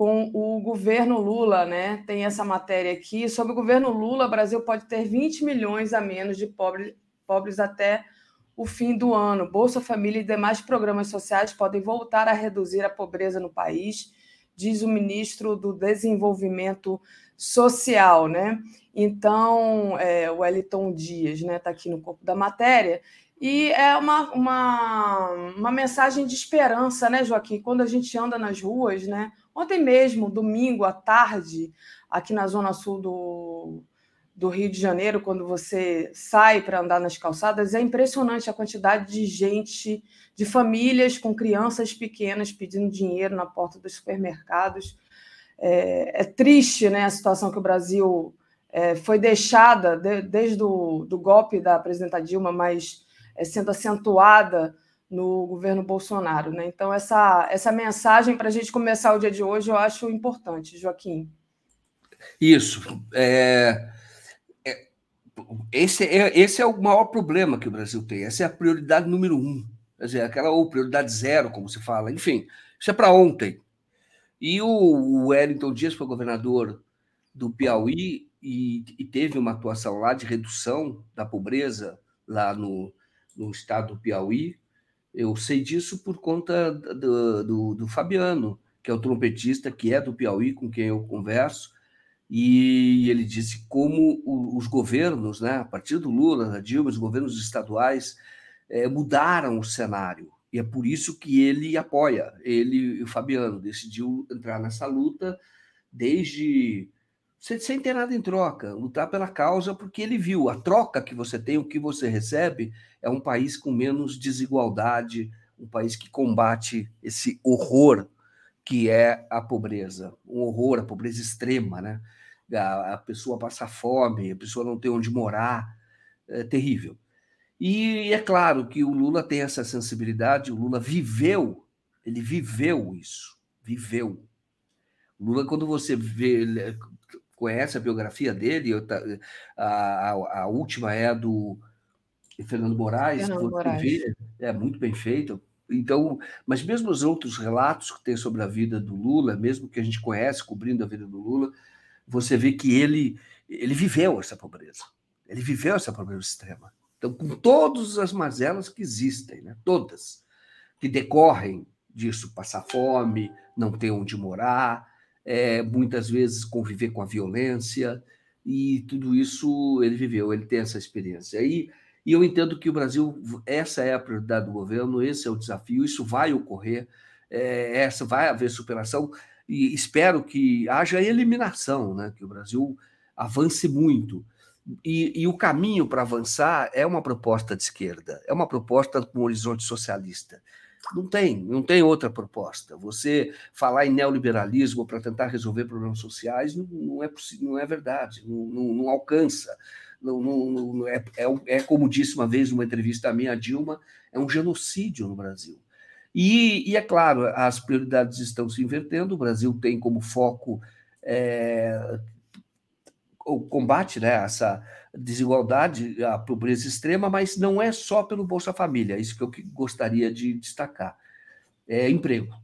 com o governo Lula, né? Tem essa matéria aqui. Sobre o governo Lula, o Brasil pode ter 20 milhões a menos de pobres, pobres até o fim do ano. Bolsa Família e demais programas sociais podem voltar a reduzir a pobreza no país, diz o ministro do Desenvolvimento Social, né? Então, é, o Wellington Dias, né, está aqui no corpo da matéria, e é uma, uma, uma mensagem de esperança, né, Joaquim? Quando a gente anda nas ruas, né? Ontem mesmo, domingo à tarde, aqui na Zona Sul do, do Rio de Janeiro, quando você sai para andar nas calçadas, é impressionante a quantidade de gente, de famílias com crianças pequenas pedindo dinheiro na porta dos supermercados. É, é triste né, a situação que o Brasil é, foi deixada de, desde o do golpe da presidenta Dilma, mas sendo acentuada no governo Bolsonaro. Né? Então, essa, essa mensagem para a gente começar o dia de hoje eu acho importante, Joaquim. Isso. É, é, esse, é, esse é o maior problema que o Brasil tem. Essa é a prioridade número um. Quer dizer, aquela ou prioridade zero, como se fala. Enfim, isso é para ontem. E o, o Wellington Dias foi governador do Piauí e, e, teve uma atuação lá de redução da pobreza lá no, no estado do Piauí. Eu sei disso por conta do, do, do, Fabiano, que é o trompetista, que é do Piauí, com quem eu converso, e ele disse como os governos, né, a partir do Lula, da Dilma, os governos estaduais é, mudaram o cenário. E é por isso que ele apoia, ele e o Fabiano, decidiu entrar nessa luta desde sem ter nada em troca, lutar pela causa, porque ele viu a troca que você tem, o que você recebe, é um país com menos desigualdade, um país que combate esse horror que é a pobreza, um horror, a pobreza extrema, né? A, a pessoa passa fome, a pessoa não tem onde morar, é terrível. E é claro que o Lula tem essa sensibilidade, o Lula viveu, ele viveu isso, viveu. Lula, quando você vê, conhece a biografia dele, a, a, a última é a do Fernando Moraes, Fernando Moraes. Vê, é muito bem feito. Então, mas mesmo os outros relatos que tem sobre a vida do Lula, mesmo que a gente conhece cobrindo a vida do Lula, você vê que ele ele viveu essa pobreza. Ele viveu essa pobreza extrema. Então, com todas as mazelas que existem, né? todas, que decorrem disso, passar fome, não ter onde morar, é, muitas vezes conviver com a violência, e tudo isso ele viveu, ele tem essa experiência. E, e eu entendo que o Brasil, essa é a prioridade do governo, esse é o desafio, isso vai ocorrer, é, essa vai haver superação, e espero que haja eliminação, né? que o Brasil avance muito. E, e o caminho para avançar é uma proposta de esquerda, é uma proposta com um horizonte socialista. Não tem, não tem outra proposta. Você falar em neoliberalismo para tentar resolver problemas sociais não, não, é, não é verdade, não, não, não alcança. Não, não, é, é, é, como disse uma vez numa entrevista a minha Dilma, é um genocídio no Brasil. E, e, é claro, as prioridades estão se invertendo, o Brasil tem como foco é, o combate né, essa desigualdade, a pobreza extrema, mas não é só pelo Bolsa Família, é isso que eu gostaria de destacar. É emprego.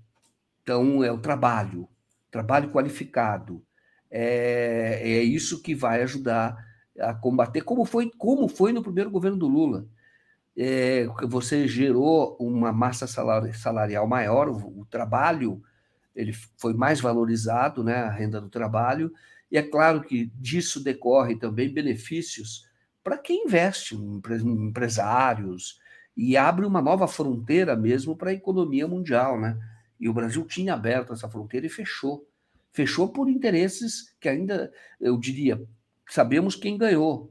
Então, é o trabalho, trabalho qualificado. É, é isso que vai ajudar a combater, como foi, como foi no primeiro governo do Lula. É, você gerou uma massa salarial maior, o, o trabalho ele foi mais valorizado, né, a renda do trabalho, e é claro que disso decorre também benefícios para quem investe, empresários, e abre uma nova fronteira mesmo para a economia mundial, né? E o Brasil tinha aberto essa fronteira e fechou. Fechou por interesses que ainda, eu diria, sabemos quem ganhou.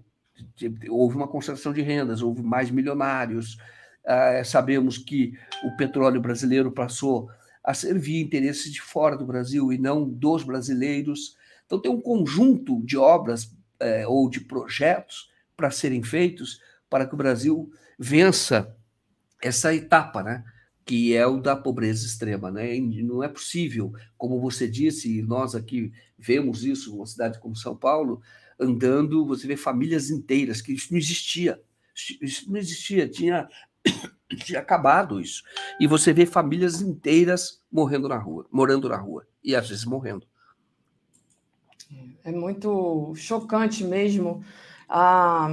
Houve uma concentração de rendas, houve mais milionários, Ah, sabemos que o petróleo brasileiro passou a servir interesses de fora do Brasil e não dos brasileiros. Então, tem um conjunto de obras é, ou de projetos para serem feitos para que o Brasil vença essa etapa, né? que é o da pobreza extrema. Né? não é possível, como você disse, e nós aqui vemos isso numa cidade como São Paulo, andando, você vê famílias inteiras, que isso não existia. Isso não existia, tinha, tinha acabado isso. E você vê famílias inteiras morrendo na rua, morando na rua, e às vezes morrendo. É muito chocante mesmo a,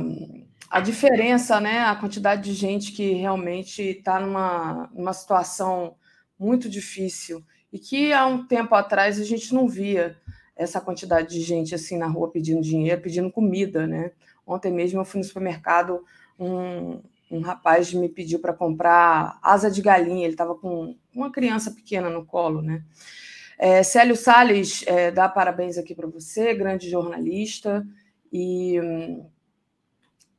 a diferença, né? A quantidade de gente que realmente está numa, numa situação muito difícil e que há um tempo atrás a gente não via essa quantidade de gente assim na rua pedindo dinheiro, pedindo comida, né? Ontem mesmo eu fui no supermercado, um, um rapaz me pediu para comprar asa de galinha, ele estava com uma criança pequena no colo, né? É, Célio Salles é, dá parabéns aqui para você, grande jornalista, e hum,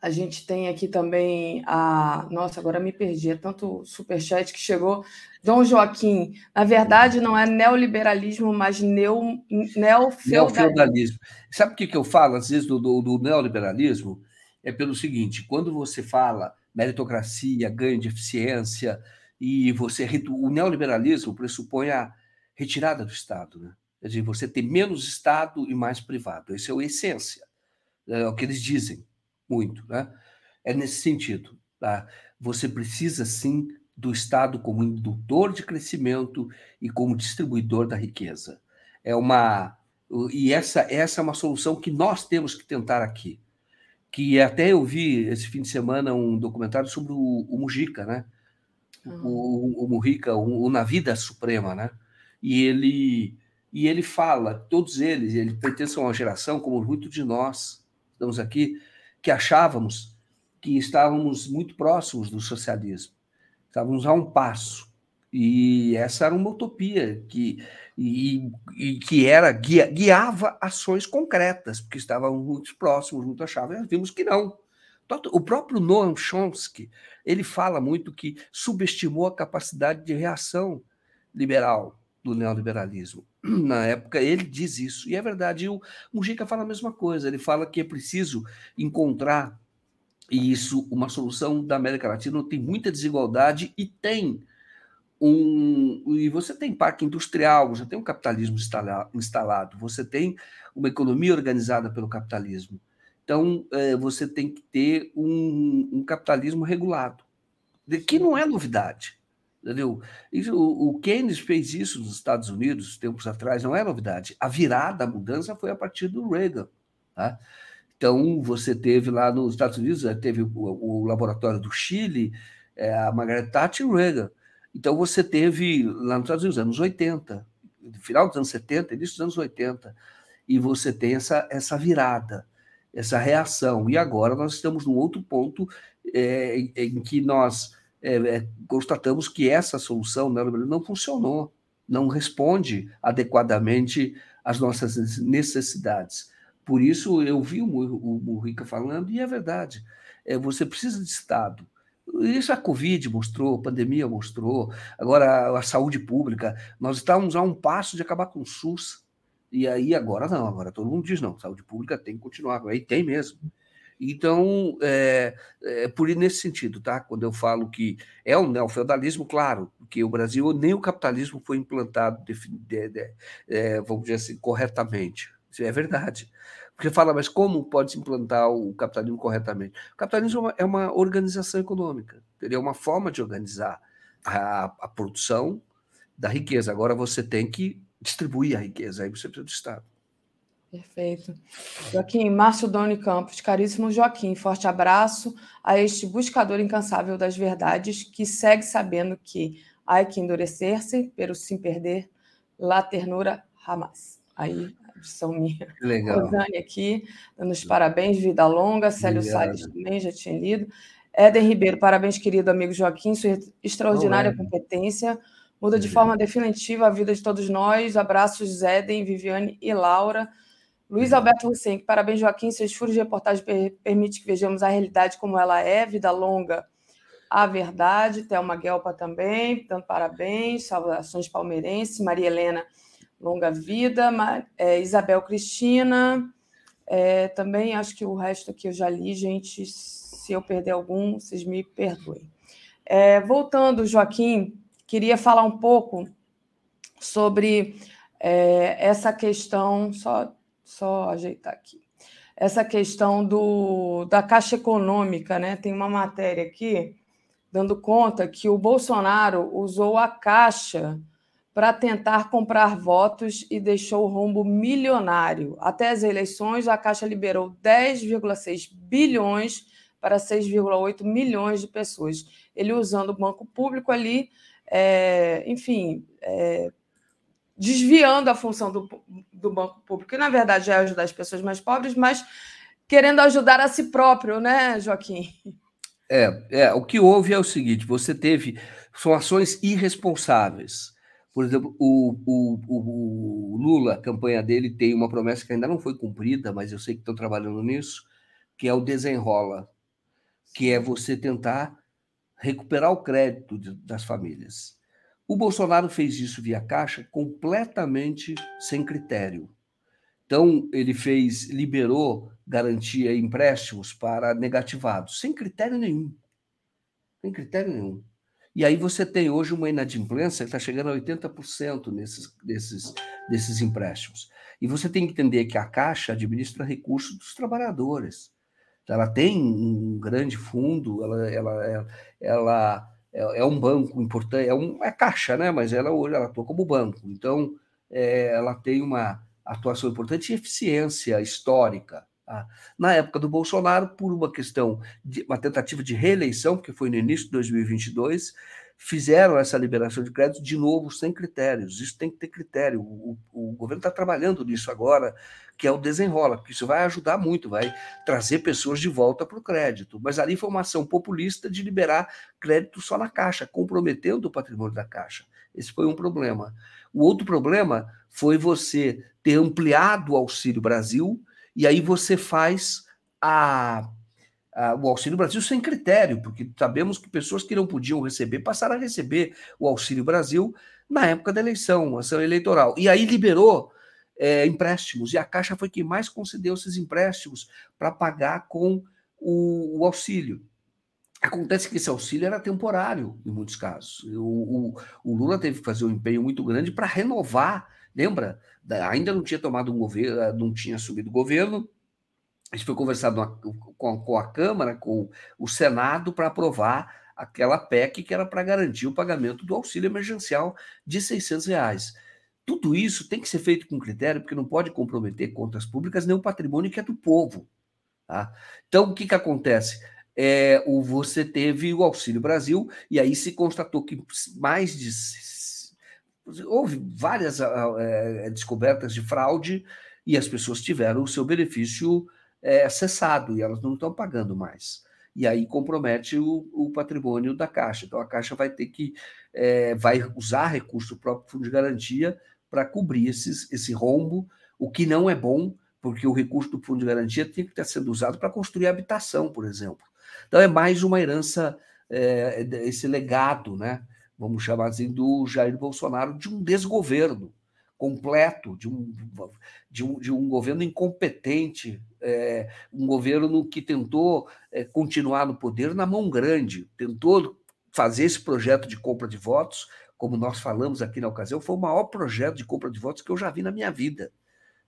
a gente tem aqui também a. Nossa, agora me perdi, é tanto superchat que chegou. Dom Joaquim, na verdade, não é neoliberalismo, mas neo, neofeudalismo. neofeudalismo. Sabe o que, que eu falo, às vezes, do, do, do neoliberalismo? É pelo seguinte: quando você fala meritocracia, ganho de eficiência, e você. O neoliberalismo pressupõe a retirada do Estado, né? Quer dizer, você ter menos Estado e mais privado. Isso é a essência. É o que eles dizem muito, né? É nesse sentido. Tá? Você precisa sim do Estado como indutor de crescimento e como distribuidor da riqueza. É uma e essa essa é uma solução que nós temos que tentar aqui. Que até eu vi esse fim de semana um documentário sobre o, o Mujica, né? Uhum. O, o, Mujica, o, o Na Vida Suprema, né? E ele e ele fala, todos eles, ele pertence a uma geração como muito de nós estamos aqui que achávamos que estávamos muito próximos do socialismo, estávamos a um passo. E essa era uma utopia que, e, e que era guia, guiava ações concretas, porque estávamos muito próximos, muito achávamos, vimos que não. O próprio Noam Chomsky, ele fala muito que subestimou a capacidade de reação liberal do neoliberalismo. Na época, ele diz isso, e é verdade. E o Mujica fala a mesma coisa, ele fala que é preciso encontrar e isso, uma solução da América Latina tem muita desigualdade e tem um. E você tem parque industrial, você tem um capitalismo instalado, você tem uma economia organizada pelo capitalismo. Então, é, você tem que ter um, um capitalismo regulado, que não é novidade. Entendeu? Isso, o, Keynes fez isso nos Estados Unidos tempos atrás, não é novidade. A virada, a mudança foi a partir do Reagan. Tá? Então, você teve lá nos Estados Unidos, eh, teve o, o laboratório do Chile, é, a Margaret Thatcher e o Reagan. Então, você teve lá nos Estados Unidos, anos 80, final dos anos 70, início dos anos 80, e você tem essa, essa virada, essa reação. E agora nós estamos num outro ponto é, em, em que nós é, é, constatamos que essa solução né, não funcionou, não responde adequadamente às nossas necessidades. Por isso, eu vi o, o falando, e é verdade, é, você precisa de Estado. Isso a Covid mostrou, a pandemia mostrou, agora a, a saúde pública. Nós estávamos a um passo de acabar com o SUS. E aí agora não, agora todo mundo diz não, saúde pública tem que continuar, aí tem mesmo. Então, é, é por nesse sentido, tá? Quando eu falo que é um neofeudalismo, claro, que o Brasil nem o capitalismo foi implantado, de, de, de, é, vamos dizer assim, corretamente. Isso é verdade. Porque fala, mas como pode se implantar o capitalismo corretamente? O capitalismo é uma organização econômica, é uma forma de organizar a, a produção da riqueza. Agora você tem que distribuir a riqueza, aí você precisa do Estado. Perfeito. Joaquim, Márcio Doni Campos, caríssimo Joaquim, forte abraço a este buscador incansável das verdades que segue sabendo que há que endurecer-se, pero sem perder la ternura jamás. Aí, a edição minha. Legal. Rosane aqui, dando os parabéns, vida longa. Célio Salles também, já tinha lido. Éden Ribeiro, parabéns, querido amigo Joaquim, sua extraordinária competência. Muda de forma definitiva a vida de todos nós. Abraços, Éden, Viviane e Laura. Luiz Alberto Hussein, parabéns, Joaquim. Seus furos de reportagem per permitem que vejamos a realidade como ela é, vida longa a verdade. Thelma Guelpa também, dando parabéns. Saudações palmeirenses. Maria Helena, longa vida. É, Isabel Cristina. É, também acho que o resto aqui eu já li, gente. Se eu perder algum, vocês me perdoem. É, voltando, Joaquim, queria falar um pouco sobre é, essa questão, só, só ajeitar aqui, essa questão do, da Caixa Econômica, né? Tem uma matéria aqui dando conta que o Bolsonaro usou a Caixa para tentar comprar votos e deixou o rombo milionário. Até as eleições, a Caixa liberou 10,6 bilhões para 6,8 milhões de pessoas. Ele usando o banco público ali, é, enfim, é, desviando a função do, do banco público, que na verdade é ajudar as pessoas mais pobres, mas querendo ajudar a si próprio, né, Joaquim? É, é, o que houve é o seguinte: você teve. São ações irresponsáveis. Por exemplo, o, o, o, Lula, a campanha dele, tem uma promessa que ainda não foi cumprida, mas eu sei que estão trabalhando nisso, que é o desenrola, que é você tentar recuperar o crédito das famílias. O Bolsonaro fez isso via Caixa completamente sem critério. Então, ele fez, liberou garantia e empréstimos para negativados, sem critério nenhum. Sem critério nenhum. E aí você tem hoje uma inadimplência que está chegando a 80% nesses, desses, desses empréstimos. E você tem que entender que a Caixa administra recursos dos trabalhadores. Ela tem um grande fundo, ela, ela, ela, ela é, é um banco importante, é, um, é caixa, né? Mas ela hoje ela atua como banco. Então, é, ela tem uma atuação importante e eficiência histórica. Tá? Na época do Bolsonaro, por uma questão de uma tentativa de reeleição, que foi no início de 2022, fizeram essa liberação de crédito de novo sem critérios. Isso tem que ter critério. O, o governo está trabalhando nisso agora, que é o desenrola, porque isso vai ajudar muito, vai trazer pessoas de volta para o crédito. Mas ali foi uma ação populista de liberar crédito só na Caixa, comprometendo o patrimônio da Caixa. Esse foi um problema. O outro problema foi você ter ampliado o Auxílio Brasil, e aí você faz a o Auxílio Brasil sem critério, porque sabemos que pessoas que não podiam receber passaram a receber o Auxílio Brasil na época da eleição, ação eleitoral. E aí liberou é, empréstimos, e a Caixa foi quem mais concedeu esses empréstimos para pagar com o, o, auxílio. Acontece que esse auxílio era temporário, em muitos casos. O, o, o Lula teve que fazer um empenho muito grande para renovar, lembra? Ainda não tinha tomado um governo, não tinha assumido o governo, gente foi conversado com, com a Câmara, com o Senado, para aprovar aquela PEC que era para garantir o pagamento do auxílio emergencial de 600 reais. Tudo isso tem que ser feito com critério, porque não pode comprometer contas públicas nem o patrimônio que é do povo. Tá? Então, o que, que acontece? É, o, você teve o Auxílio Brasil, e aí se constatou que mais de. Houve várias é, descobertas de fraude e as pessoas tiveram o seu benefício é, cessado e elas não estão pagando mais. E aí compromete o, o, patrimônio da Caixa. Então a Caixa vai ter que é, vai usar recurso próprio fundo de garantia para cobrir esses, esse rombo, o que não é bom, porque o recurso do fundo de garantia tem que estar sendo usado para construir habitação, por exemplo. Então é mais uma herança, é, esse legado, né? Vamos chamar assim, do Jair Bolsonaro de um desgoverno completo, de um, de um, de um governo incompetente, é, um governo que tentou é, continuar no poder na mão grande, tentou fazer esse projeto de compra de votos, como nós falamos aqui na ocasião, foi o maior projeto de compra de votos que eu já vi na minha vida.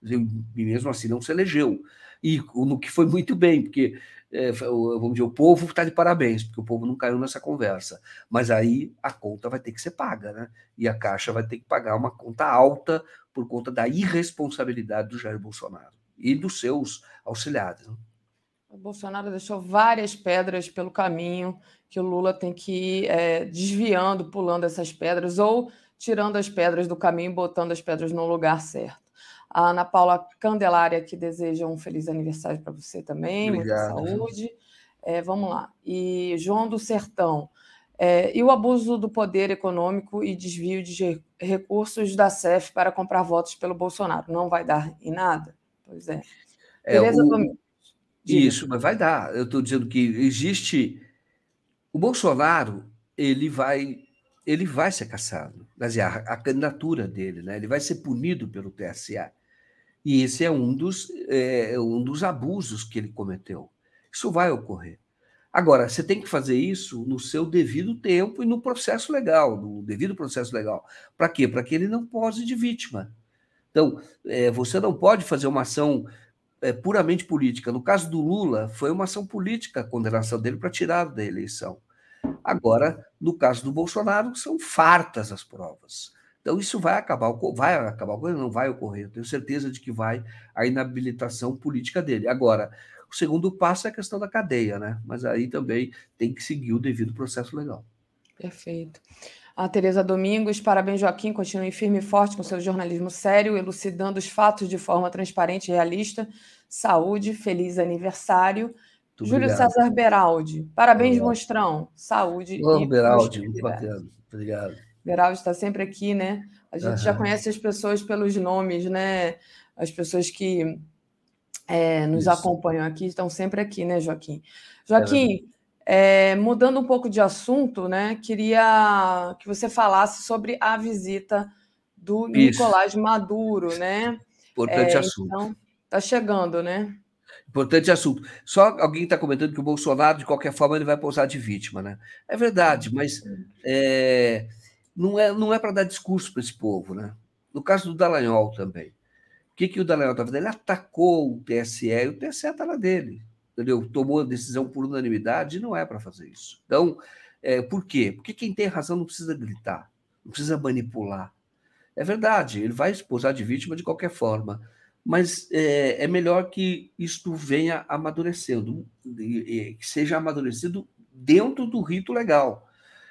E mesmo assim não se elegeu. E no que foi muito bem, porque é, vamos dizer, o povo está de parabéns, porque o povo não caiu nessa conversa. Mas aí a conta vai ter que ser paga, né? E a Caixa vai ter que pagar uma conta alta por conta da irresponsabilidade do Jair Bolsonaro e dos seus auxiliares. Né? O Bolsonaro deixou várias pedras pelo caminho que o Lula tem que ir é, desviando, pulando essas pedras ou tirando as pedras do caminho e botando as pedras no lugar certo. A Ana Paula Candelária, que deseja um feliz aniversário para você também, Obrigado. muita saúde. É, vamos lá. E João do Sertão. É, e o abuso do poder econômico e desvio de recursos da CEF para comprar votos pelo Bolsonaro. Não vai dar em nada? Pois é. é o... Isso, mas vai dar. Eu estou dizendo que existe O Bolsonaro ele vai ele vai ser caçado, quer dizer, a, a candidatura dele, né? Ele vai ser punido pelo TSE. E esse é um dos, é, um dos abusos que ele cometeu. Isso vai ocorrer. Agora, você tem que fazer isso no seu devido tempo e no processo legal, no devido processo legal. Para quê? Para que ele não pose de vítima. Então, é, você não pode fazer uma ação é, puramente política. No caso do Lula, foi uma ação política a condenação dele para tirar da eleição. Agora, no caso do Bolsonaro, são fartas as provas. Então, isso vai acabar, vai acabar, não vai ocorrer. Tenho certeza de que vai a inabilitação política dele. Agora, o segundo passo é a questão da cadeia, né? Mas aí também tem que seguir o devido processo legal. Perfeito. A Tereza Domingos, parabéns, Joaquim. Continue firme e forte com seu jornalismo sério, elucidando os fatos de forma transparente e realista. Saúde, feliz aniversário. Muito Júlio obrigado. César Beraldi, parabéns, Olá. Monstrão. Saúde. Ô, Beraldi, muito bacana. Obrigado. Beraldi está sempre aqui, né? A gente uhum. já conhece as pessoas pelos nomes, né? As pessoas que é, nos Isso. acompanham aqui estão sempre aqui, né, Joaquim? Joaquim, é, mudando um pouco de assunto, né? Queria que você falasse sobre a visita do Isso. Nicolás Maduro, né? Importante é, assunto. Então, tá chegando, né? Importante assunto. Só alguém está comentando que o Bolsonaro, de qualquer forma, ele vai pousar de vítima, né? É verdade, mas é, não é, não é para dar discurso para esse povo, né? No caso do Dallagnol também. O que, que o Dallagnol está fazendo? Ele atacou o TSE e o TSE está lá dele. Entendeu? Tomou a decisão por unanimidade não é para fazer isso. Então, é, por quê? Porque quem tem razão não precisa gritar, não precisa manipular. É verdade, ele vai esposar de vítima de qualquer forma, mas é, é melhor que isto venha amadurecendo, que seja amadurecido dentro do rito legal.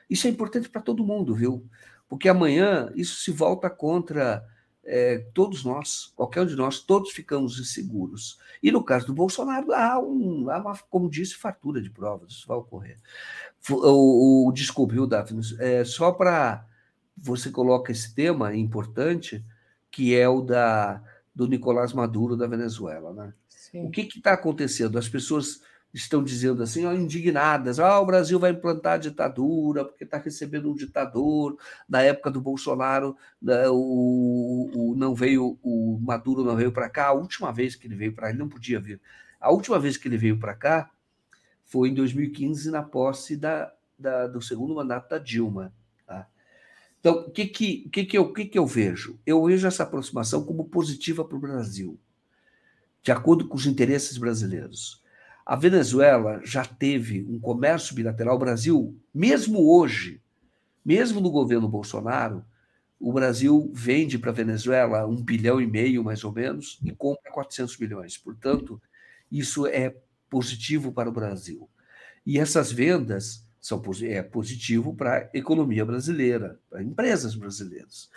Isso é importante para todo mundo, viu? Porque amanhã isso se volta contra é, todos nós, qualquer um de nós, todos ficamos inseguros. E no caso do Bolsonaro, há, um, há uma, como disse, fartura de provas, isso vai ocorrer. O, o, desculpe, viu, Daphne? É, só para você coloca esse tema importante, que é o da, do Nicolás Maduro da Venezuela. Né? Sim. O que está acontecendo? As pessoas estão dizendo assim, ó, indignadas, ah, o Brasil vai implantar a ditadura porque está recebendo um ditador. Na época do Bolsonaro, né, o, o, não veio, o Maduro não veio para cá. A última vez que ele veio para cá, ele não podia vir. A última vez que ele veio para cá foi em 2015 na posse da, da, do segundo mandato da Dilma. Tá? Então, o que que, que, que, que, que eu vejo? Eu vejo essa aproximação como positiva para o Brasil, de acordo com os interesses brasileiros. A Venezuela já teve um comércio bilateral. O Brasil, mesmo hoje, mesmo no governo Bolsonaro, o Brasil vende para a Venezuela um bilhão e meio, mais ou menos, e compra 400 milhões. Portanto, isso é positivo para o Brasil. E essas vendas são é positivo para a economia brasileira, para empresas brasileiras.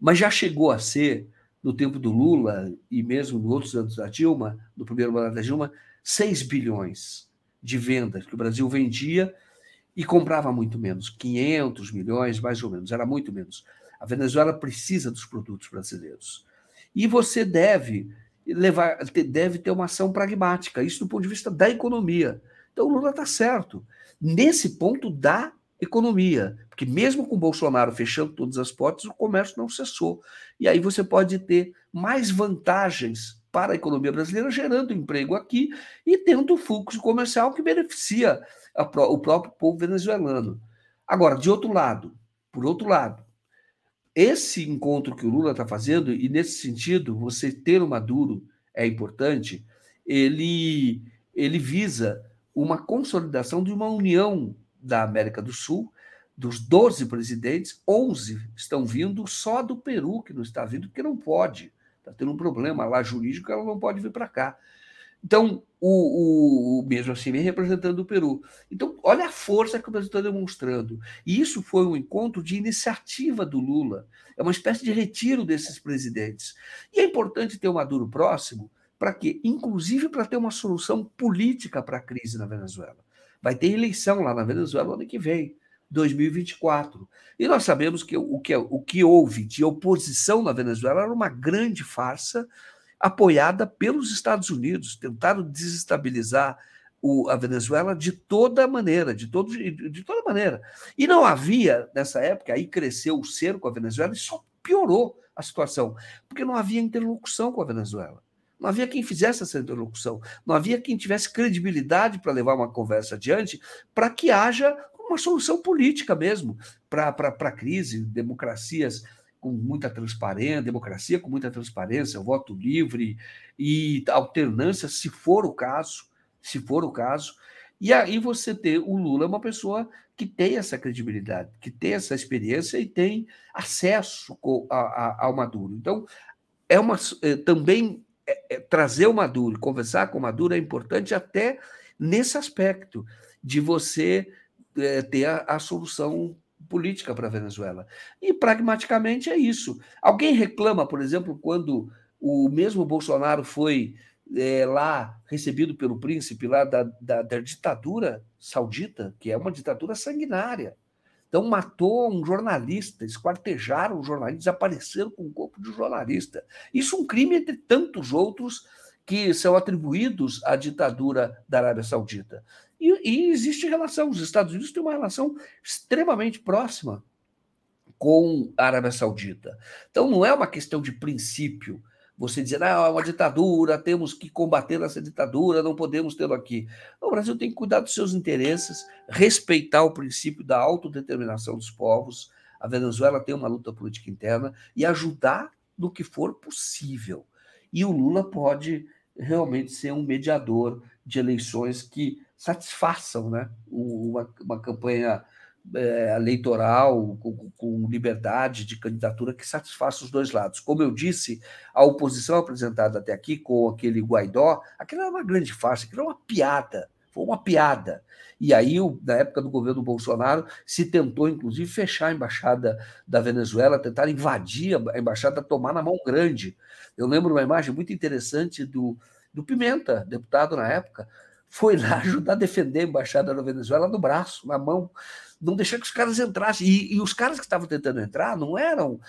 Mas já chegou a ser, no tempo do Lula e mesmo nos outros anos da Dilma, no primeiro mandato da Dilma, 6 bilhões de vendas que o Brasil vendia e comprava muito menos, 500 milhões, mais ou menos, era muito menos. A Venezuela precisa dos produtos brasileiros. E você deve levar, deve ter uma ação pragmática, isso do ponto de vista da economia. Então o Lula está certo. Nesse ponto da economia, porque mesmo com o Bolsonaro fechando todas as portas, o comércio não cessou. E aí você pode ter mais vantagens para a economia brasileira, gerando emprego aqui e tendo fluxo comercial que beneficia o próprio povo venezuelano. Agora, de outro lado, por outro lado, esse encontro que o Lula está fazendo, e nesse sentido, você ter o Maduro é importante, ele, ele visa uma consolidação de uma união da América do Sul, dos 12 presidentes, 11 estão vindo só do Peru, que não está vindo, porque não pode está tendo um problema lá jurídico, ela não pode vir para cá. Então, o, o, o, mesmo assim vem representando o Peru. Então, olha a força que o Brasil está demonstrando. E isso foi um encontro de iniciativa do Lula. É uma espécie de retiro desses presidentes. E é importante ter o Maduro próximo, para quê? Inclusive para ter uma solução política para a crise na Venezuela. Vai ter eleição lá na Venezuela ano que vem. 2024. E nós sabemos que o que, o que houve de oposição na Venezuela era uma grande farsa apoiada pelos Estados Unidos. Tentaram desestabilizar o, a Venezuela de toda maneira, de, todo, de toda maneira. E não havia, nessa época, aí cresceu o cerco à Venezuela e só piorou a situação, porque não havia interlocução com a Venezuela. Não havia quem fizesse essa interlocução, não havia quem tivesse credibilidade para levar uma conversa adiante, para que haja uma solução política mesmo para a crise, democracias com muita transparência, democracia com muita transparência, voto livre e alternância, se for o caso, se for o caso. E aí você ter o Lula uma pessoa que tem essa credibilidade, que tem essa experiência e tem acesso ao Maduro. Então, é uma é, também é, é, trazer o Maduro, conversar com o Maduro é importante até nesse aspecto de você é, ter a, a solução política para a Venezuela. E pragmaticamente é isso. Alguém reclama, por exemplo, quando o mesmo Bolsonaro foi é, lá recebido pelo príncipe lá da, da, da, ditadura saudita, que é uma ditadura sanguinária. Então matou um jornalista, esquartejaram um jornalista, desapareceram com o corpo de um jornalista. Isso é um crime entre tantos outros que são atribuídos à ditadura da Arábia Saudita. E, e existe relação. Os Estados Unidos têm uma relação extremamente próxima com a Arábia Saudita. Então, não é uma questão de princípio. Você dizer, ah, é uma ditadura, temos que combater essa ditadura, não podemos tê-lo aqui. o Brasil tem que cuidar dos seus interesses, respeitar o princípio da autodeterminação dos povos. A Venezuela tem uma luta política interna e ajudar no que for possível. E o Lula pode realmente ser um mediador de eleições que satisfaçam né, uma, uma campanha é, eleitoral com, com, liberdade de candidatura que satisfaça os dois lados. Como eu disse, a oposição apresentada até aqui com aquele Guaidó, aquilo era uma grande farsa, aquilo era uma piada, foi uma piada. E aí, na época do governo Bolsonaro, se tentou, inclusive, fechar a embaixada da Venezuela, tentar invadir a embaixada, tomar na mão grande. Eu lembro uma imagem muito interessante do, do Pimenta, deputado na época, foi lá ajudar a defender a embaixada da Venezuela no braço, na mão, não deixar que os caras entrassem. E, e os caras que estavam tentando entrar não eram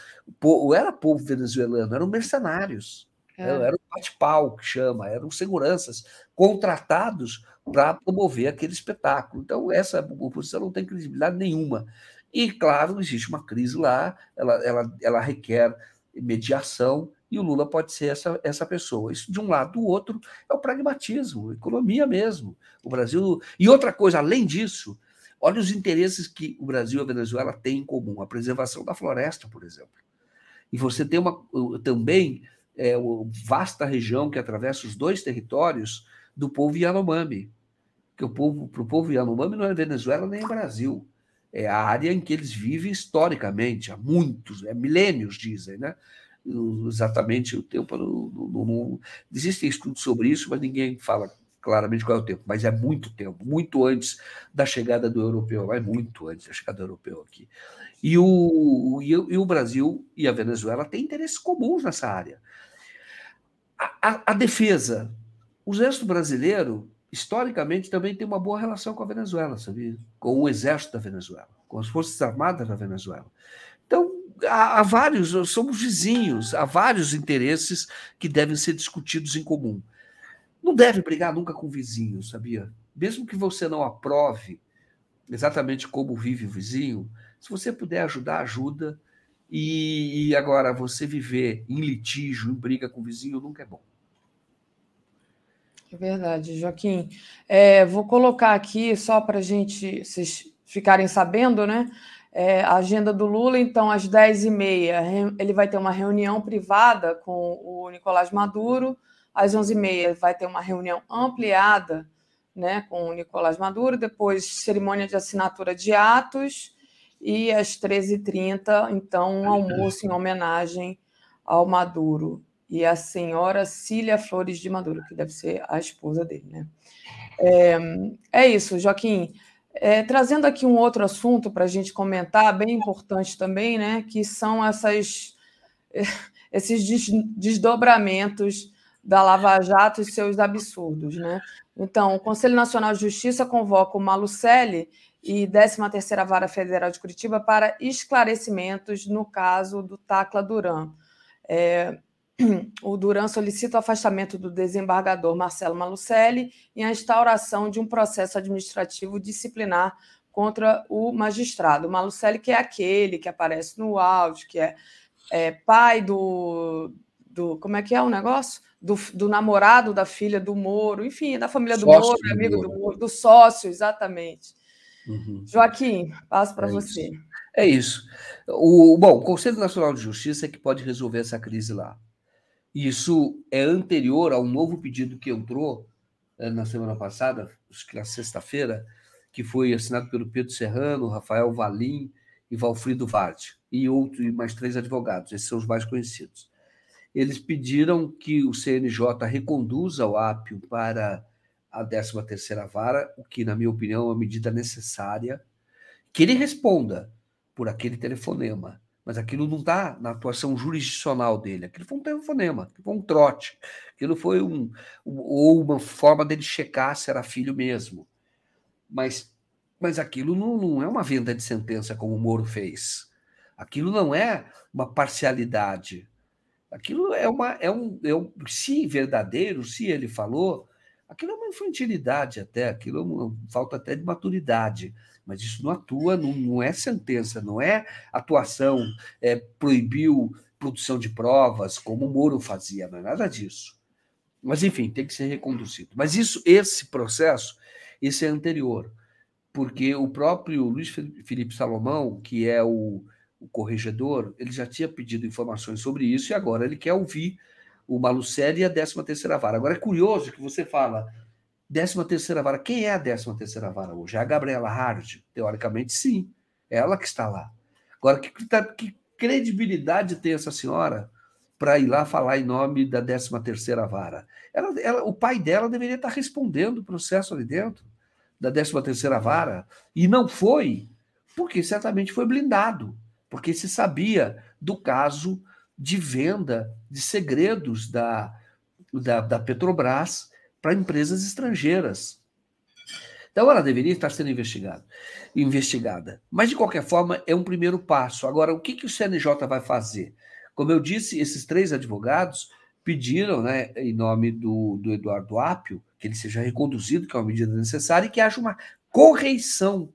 era povo venezuelano, eram mercenários. É. Era um bate-pau que chama, eram seguranças contratados para promover aquele espetáculo. Então, essa oposição não tem credibilidade nenhuma. E, claro, existe uma crise lá, ela, ela, ela requer mediação, e o Lula pode ser essa, essa pessoa. Isso de um lado. Do outro é o pragmatismo, economia mesmo. O Brasil. E outra coisa, além disso, olha os interesses que o Brasil e a Venezuela têm em comum: a preservação da floresta, por exemplo. E você tem uma, também é, uma vasta região que atravessa os dois territórios do povo Yanomami. Que o povo, para o povo Yanomami não é Venezuela nem é Brasil. É a área em que eles vivem historicamente, há muitos, é milênios, dizem, né? Exatamente o tempo. Não, não, existem estudos sobre isso, mas ninguém fala claramente qual é o tempo. Mas é muito tempo, muito antes da chegada do europeu, é muito antes da chegada do europeu aqui. E o, e, e o Brasil e a Venezuela têm interesses comuns nessa área. A, a, a defesa. O exército brasileiro, historicamente, também tem uma boa relação com a Venezuela, sabia? Com o exército da Venezuela, com as forças armadas da Venezuela. Então, há, há vários, somos vizinhos, há vários interesses que devem ser discutidos em comum. Não deve brigar nunca com vizinho, sabia? Mesmo que você não aprove exatamente como vive o vizinho, se você puder ajudar, ajuda. E, e agora, você viver em litígio, em briga com o vizinho, nunca é bom. É verdade, Joaquim. É, vou colocar aqui, só para gente, vocês ficarem sabendo, né? É, a agenda do Lula, então, às 10h30, ele vai ter uma reunião privada com o Nicolás Maduro, às 11h30 vai ter uma reunião ampliada né, com o Nicolás Maduro, depois cerimônia de assinatura de atos, e às 13h30, então, um almoço em homenagem ao Maduro e a senhora Cília Flores de Maduro, que deve ser a esposa dele. Né? É, é isso, Joaquim. É, trazendo aqui um outro assunto para a gente comentar, bem importante também, né, que são essas, esses desdobramentos da Lava Jato e seus absurdos. Né? Então, o Conselho Nacional de Justiça convoca o Malucelli e 13ª Vara Federal de Curitiba para esclarecimentos no caso do Tacla Duran. É, o Duran solicita o afastamento do desembargador Marcelo Malucelli e a instauração de um processo administrativo disciplinar contra o magistrado. O Malucelli, que é aquele que aparece no áudio, que é, é pai do, do. Como é que é o negócio? Do, do, namorado da filha do Moro, enfim, da família do sócio Moro, do amigo Moro. do Moro, do sócio, exatamente. Uhum. Joaquim, passo para é você. Isso. É isso. O, bom, o Conselho Nacional de Justiça é que pode resolver essa crise lá. Isso é anterior a um novo pedido que entrou eh, na semana passada, na sexta-feira, que foi assinado pelo Pedro Serrano, Rafael Valim e Valfrido Varte, e outros, e mais três advogados, esses são os mais conhecidos. Eles pediram que o CNJ reconduza o Apio para a 13ª vara, o que, na minha opinião, é uma medida necessária, que ele responda por aquele telefonema, mas aquilo não está na atuação jurisdicional dele. Aquilo foi um telefonema, foi um trote, aquilo foi um, um, ou uma forma dele checar se era filho mesmo. Mas, mas aquilo não, não é uma venda de sentença como o Moro fez. Aquilo não é uma parcialidade. Aquilo é uma é um, é um se verdadeiro, se ele falou, aquilo é uma infantilidade até, aquilo é uma falta até de maturidade mas isso não atua, não, não é sentença, não é atuação, é, proibiu produção de provas, como o Moro fazia, não é nada disso. Mas, enfim, tem que ser reconduzido. Mas isso, esse processo, esse é anterior, porque o próprio Luiz Felipe Salomão, que é o, o corregedor, ele já tinha pedido informações sobre isso e agora ele quer ouvir o Malucelli e a 13 terceira vara. Agora é curioso que você fala 13 terceira vara. Quem é a 13 terceira vara hoje? É a Gabriela Hard? Teoricamente, sim. Ela que está lá. Agora, que, que credibilidade tem essa senhora para ir lá falar em nome da 13 terceira vara? Ela, ela, o pai dela deveria estar respondendo o processo ali dentro da 13 terceira vara e não foi, porque certamente foi blindado, porque se sabia do caso de venda de segredos da, da, da Petrobras para empresas estrangeiras. Então ela deveria estar sendo investigada, investigada. Mas, de qualquer forma, é um primeiro passo. Agora, o que, que o CNJ vai fazer? Como eu disse, esses três advogados pediram, né, em nome do, do Eduardo Apio, que ele seja reconduzido, que é uma medida necessária, e que haja uma correição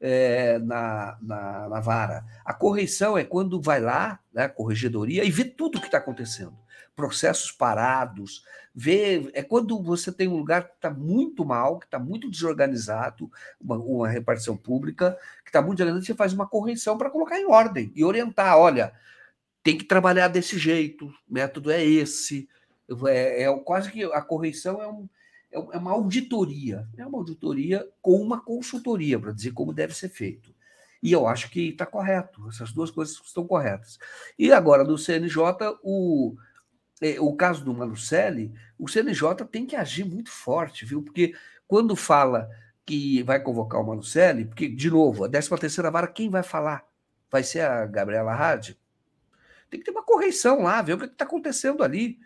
é, na, na, na, vara. A correição é quando vai lá, né, a corregedoria, e vê tudo o que está acontecendo. Processos parados, vê. É quando você tem um lugar que está muito mal, que está muito desorganizado, uma, uma repartição pública, que está muito desorganizado, você faz uma correção para colocar em ordem e orientar. Olha, tem que trabalhar desse jeito, método é esse. É, é quase que a correição é, um, é, é uma auditoria, é uma auditoria com uma consultoria para dizer como deve ser feito. E eu acho que está correto, essas duas coisas estão corretas. E agora, no CNJ, o, é, o caso do Malucelli, o CNJ tem que agir muito forte, viu? Porque quando fala que vai convocar o Malucelli, porque, de novo, a 13 terceira vara, quem vai falar? Vai ser a Gabriela Hadi? Tem que ter uma correção lá, ver o que está acontecendo ali.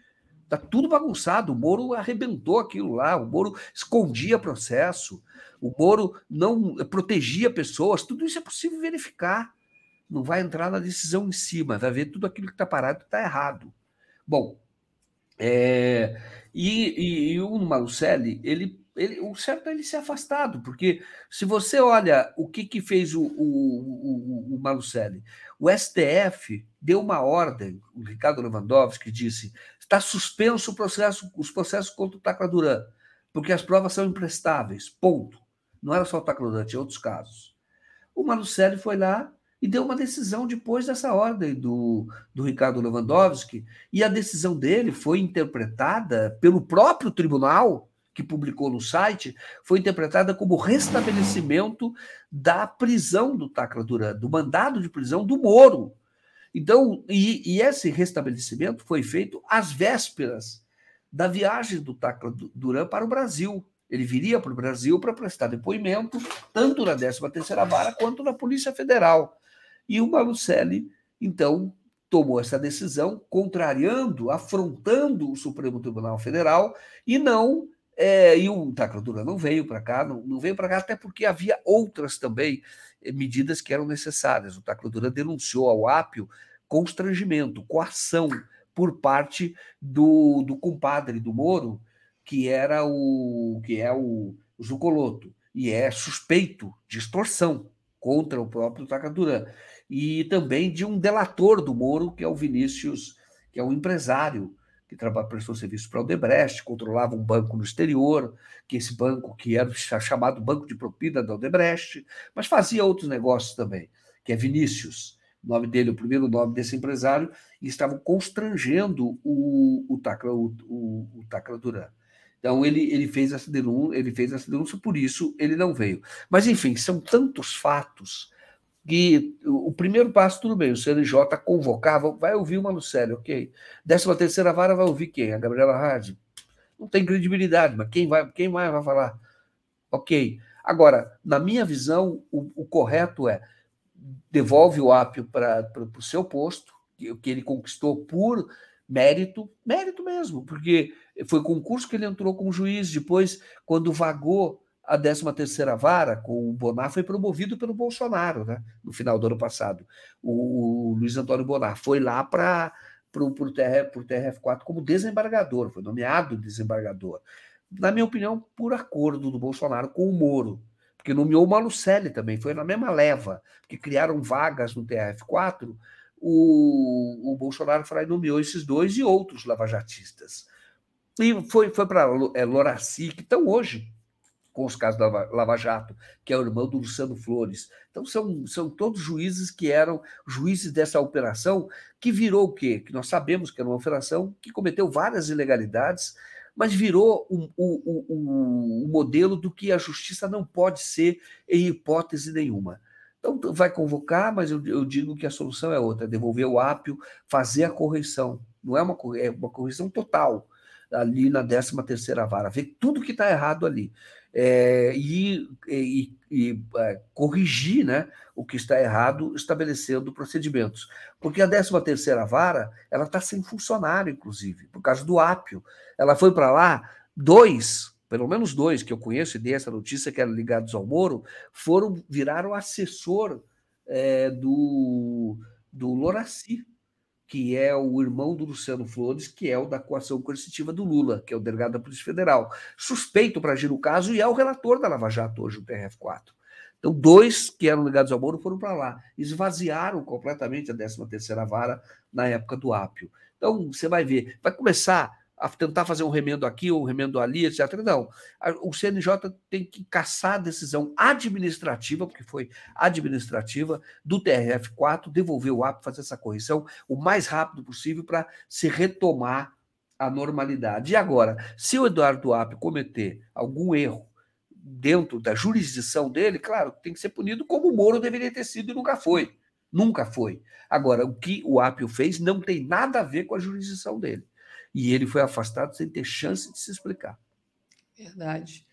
Está tudo bagunçado. O Moro arrebentou aquilo lá. O Moro escondia processo. O Moro não protegia pessoas. Tudo isso é possível verificar. Não vai entrar na decisão em cima. Vai ver tudo aquilo que está parado está errado. Bom, é, e, e, e, o Malucelli, ele, ele, o certo é ele ser afastado, porque se você olha o que, que fez o, o, o, o Malucelli, o STF deu uma ordem, o Ricardo Lewandowski disse, está suspenso o processo, os processos contra o Tacla Duran, porque as provas são imprestáveis, ponto. Não era só o Tacla Duran, tinha outros casos. O Malucelli foi lá, e deu uma decisão depois dessa ordem do, do Ricardo Lewandowski, e a decisão dele foi interpretada pelo próprio tribunal, que publicou no site, foi interpretada como restabelecimento da prisão do Tacla Duran, do mandado de prisão do Moro. Então, e, e esse restabelecimento foi feito às vésperas da viagem do Tacla Duran para o Brasil. Ele viria para o Brasil para prestar depoimento, tanto na 13ª Vara quanto na Polícia Federal. E o Malucelli, então, tomou essa decisão, contrariando, afrontando o Supremo Tribunal Federal, e não. É, e o Tacradura não veio para cá, não, não veio para cá, até porque havia outras também eh, medidas que eram necessárias. O Tacradura denunciou ao Ápio constrangimento, coação, por parte do, do compadre do Moro, que era o que é o Zucoloto, e é suspeito de extorsão contra o próprio Tacaduran. E também de um delator do Moro, que é o Vinícius, que é um empresário que trabalha, prestou serviço para o Odebrecht, controlava um banco no exterior, que esse banco que era chamado Banco de Propina da Odebrecht, mas fazia outros negócios também, que é Vinícius, o nome dele, o primeiro nome desse empresário, e estavam constrangendo o, o, Tacla, o, o, o Tacla Duran. Então ele, ele fez essa denúncia, ele fez essa denúncia, por isso ele não veio. Mas enfim, são tantos fatos que o primeiro passo, tudo bem, o CNJ convocava, vai ouvir o Malucelli, ok. Décima terceira vara vai ouvir quem? A Gabriela Hard. Não tem credibilidade, mas quem, vai, quem mais vai falar? Ok. Agora, na minha visão, o, o correto é devolve o Apio para o seu posto, que, que ele conquistou por mérito, mérito mesmo, porque foi concurso que ele entrou como juiz, depois, quando vagou a 13 terceira vara com o Bonar foi promovido pelo Bolsonaro, né? No final do ano passado. O, o Luiz Antônio Bonar foi lá para o TRF, TRF4 como desembargador, foi nomeado desembargador. Na minha opinião, por acordo do Bolsonaro com o Moro, porque nomeou o Malucelli também, foi na mesma leva, que criaram vagas no TRF4, o, o Bolsonaro foi lá e nomeou esses dois e outros lavajatistas. E foi, foi para é, Loraci, que estão hoje com os casos da Lava Jato, que é o irmão do Luciano Flores. Então, são, são todos juízes que eram juízes dessa operação, que virou o quê? Que nós sabemos que era uma operação que cometeu várias ilegalidades, mas virou o um, um, modelo do que a justiça não pode ser em hipótese nenhuma. Então, vai convocar, mas eu, eu digo que a solução é outra: devolver o ápio, fazer a correção. Não é uma, é uma correção total ali na 13 terceira vara, ver tudo que está errado ali é, e, e, e é, corrigir né, o que está errado, estabelecendo procedimentos. Porque a 13ª vara ela está sem funcionário, inclusive, por causa do ápio. Ela foi para lá, dois, pelo menos dois que eu conheço e dei essa notícia, que eram ligados ao Moro, foram viraram assessor é, do, do Loraci, que é o irmão do Luciano Flores, que é o da coação coercitiva do Lula, que é o delegado da Polícia Federal. Suspeito para agir no caso e é o relator da Lava Jato hoje, o TRF4. Então, dois que eram ligados ao Moro foram para lá. Esvaziaram completamente a 13ª vara na época do Ápio. Então, você vai ver, vai começar a tentar fazer um remendo aqui um remendo ali, etc. Não. O CNJ tem que caçar a decisão administrativa, porque foi administrativa, do TRF4, devolver o AP, fazer essa correção o mais rápido possível para se retomar a normalidade. E agora, se o Eduardo App cometer algum erro dentro da jurisdição dele, claro, tem que ser punido como o Moro deveria ter sido e nunca foi. Nunca foi. Agora, o que o Apio fez não tem nada a ver com a jurisdição dele e ele foi afastado sem ter chance de se explicar. Verdade.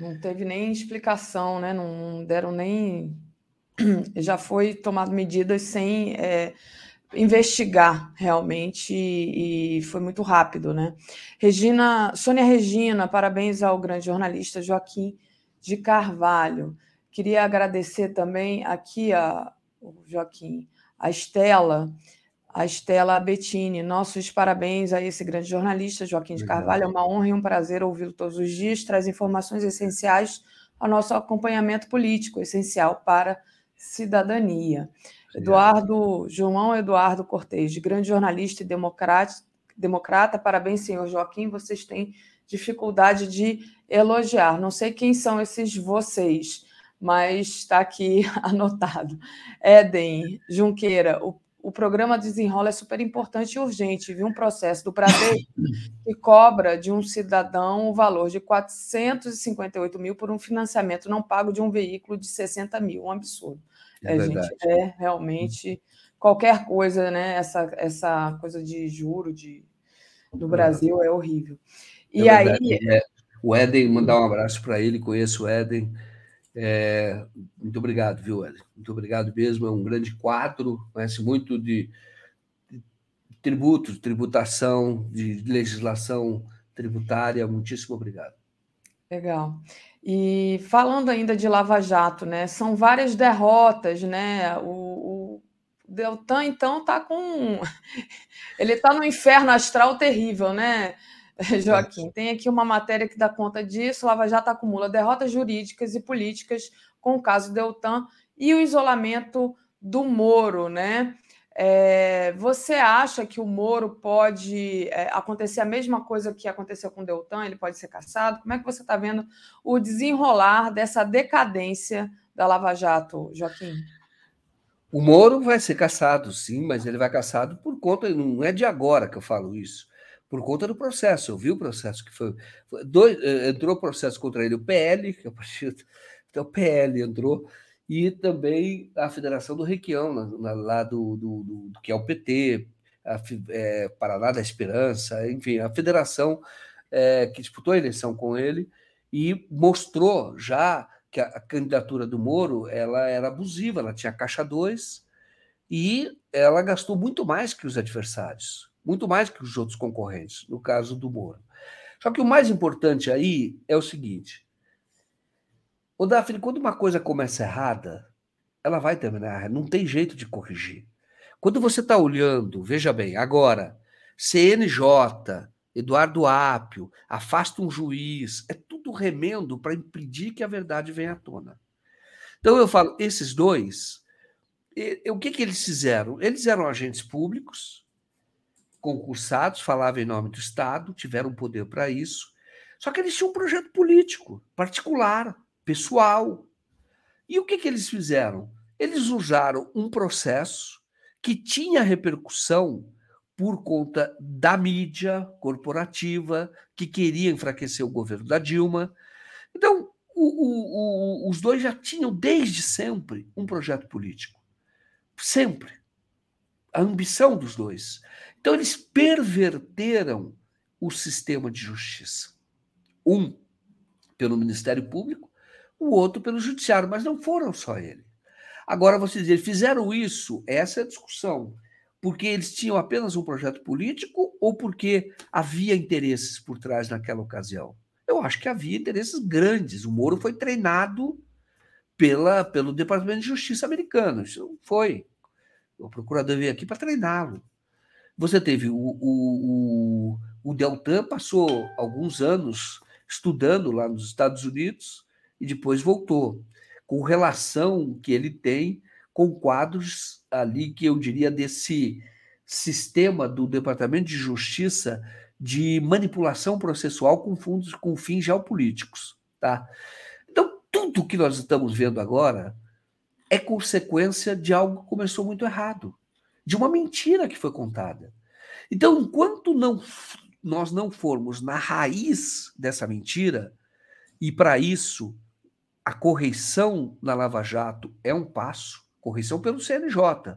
Não teve nem explicação, né? Não deram nem. Já foi tomado medidas sem é, investigar realmente e, e foi muito rápido, né? Regina, Sônia Regina, parabéns ao grande jornalista Joaquim de Carvalho. Queria agradecer também aqui a Joaquim, a Estela a Estela Bettini. Nossos parabéns a esse grande jornalista, Joaquim de Carvalho. É uma honra e um prazer ouvi-lo todos os dias. Traz informações essenciais ao nosso acompanhamento político, essencial para cidadania. Eduardo, João Eduardo Cortez, grande jornalista e democrata, democrata. Parabéns, senhor Joaquim. Vocês têm dificuldade de elogiar. Não sei quem são esses vocês, mas está aqui anotado. Éden Junqueira, o o programa Desenrola é super importante e urgente, viu? Um processo do prazer que cobra de um cidadão o valor de 458 mil por um financiamento não pago de um veículo de 60 mil. Um absurdo. É, é gente, é realmente qualquer coisa, né? Essa, essa coisa de juro de, do Brasil é horrível. E é aí. É, o Éden, mandar um abraço para ele, conheço o Éden é, muito obrigado, viu, Hélio? Muito obrigado mesmo. É um grande quadro, conhece muito de, de tributos, tributação, de legislação tributária. Muitíssimo obrigado. Legal. E falando ainda de Lava Jato, né? São várias derrotas, né? O, o Deltan, então, está com. Ele está no inferno astral terrível, né, Joaquim? Tem aqui uma matéria que dá conta disso. Lava Jato acumula derrotas jurídicas e políticas com o caso Deltan e o isolamento do Moro, né? É, você acha que o Moro pode é, acontecer a mesma coisa que aconteceu com o Deltan? Ele pode ser caçado? Como é que você está vendo o desenrolar dessa decadência da Lava Jato, Joaquim? O Moro vai ser caçado, sim, mas ele vai caçado por conta, não é de agora que eu falo isso, por conta do processo. Eu vi o processo que foi. foi dois, eh, entrou processo contra ele, o PL, que é o partido. Então, o PL entrou, e também a Federação do Requião, lá do, do, do, do, que é o PT, a, é, Paraná da Esperança, enfim, a federação é, que disputou a eleição com ele e mostrou já que a, a, candidatura do Moro ela era abusiva, ela tinha caixa 2 e ela gastou muito mais que os adversários, muito mais que os outros concorrentes, no caso do Moro. Só que o mais importante aí é o seguinte: o Daphne, quando uma coisa começa errada, ela vai terminar, não tem jeito de corrigir. Quando você está olhando, veja bem, agora, CNJ, Eduardo Apio, afasta um juiz, é tudo remendo para impedir que a verdade venha à tona. Então eu falo, esses dois, e, o que, que eles fizeram? Eles eram agentes públicos, concursados, falavam em nome do Estado, tiveram poder para isso, só que eles tinham um projeto político, particular, pessoal. E o que, que eles fizeram? Eles usaram um processo que tinha repercussão por conta da mídia corporativa que queria enfraquecer o governo da Dilma. Então, o, o, o, os dois já tinham desde sempre um projeto político. Sempre. A ambição dos dois. Então, eles perverteram o sistema de justiça. Um pelo Ministério Público, o outro pelo Judiciário, mas não foram só ele. Agora, vocês dizem, fizeram isso, essa é a discussão porque eles tinham apenas um projeto político ou porque havia interesses por trás naquela ocasião? Eu acho que havia interesses grandes. O Moro foi treinado pela, pelo Departamento de Justiça americano. Isso foi. O procurador veio aqui para treiná-lo. Você teve o, o, o, o Deltan, passou alguns anos estudando lá nos Estados Unidos e depois voltou, com relação que ele tem com quadros ali que eu diria desse sistema do Departamento de Justiça de manipulação processual com fundos com fins geopolíticos, tá? Então, tudo que nós estamos vendo agora é consequência de algo que começou muito errado, de uma mentira que foi contada. Então, enquanto não nós não formos na raiz dessa mentira, e para isso a correção na Lava Jato é um passo, correção pelo CNJ,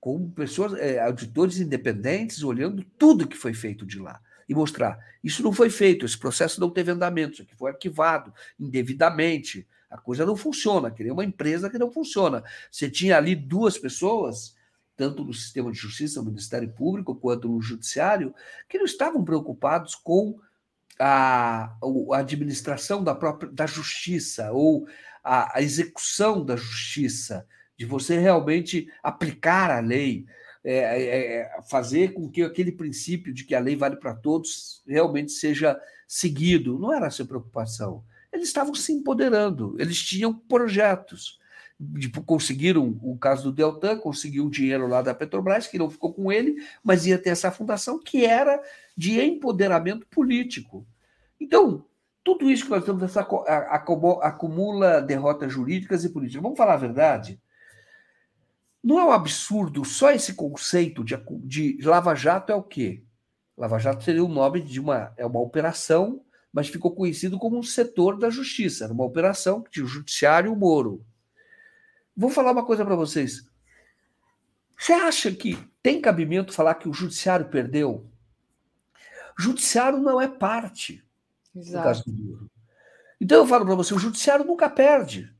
com pessoas, é, auditores independentes, olhando tudo que foi feito de lá e mostrar isso não foi feito, esse processo não teve andamento, isso aqui foi arquivado indevidamente, a coisa não funciona, que uma empresa que não funciona. Você tinha ali duas pessoas, tanto no sistema de justiça, no Ministério Público, quanto no Judiciário, que não estavam preocupados com a, a administração da própria da justiça ou a, a execução da justiça de você realmente aplicar a lei, é, é, é, fazer com que aquele princípio de que a lei vale para todos realmente seja seguido. Não era essa preocupação. Eles estavam se empoderando, eles tinham projetos. Tipo, conseguiram o caso do Deltan, conseguiu dinheiro lá da Petrobras, que não ficou com ele, mas ia ter essa fundação que era de empoderamento político. Então, tudo isso que nós temos essa, acumula derrotas jurídicas e políticas. Vamos falar a verdade? Não é um absurdo só esse conceito de, de Lava Jato é o quê? Lava Jato seria o nome de uma, é uma operação, mas ficou conhecido como um setor da justiça. Era uma operação que tinha o judiciário o Moro. Vou falar uma coisa para vocês. Você acha que tem cabimento falar que o judiciário perdeu? O judiciário não é parte Exato. do caso do Moro. Então eu falo para você, o judiciário nunca perde.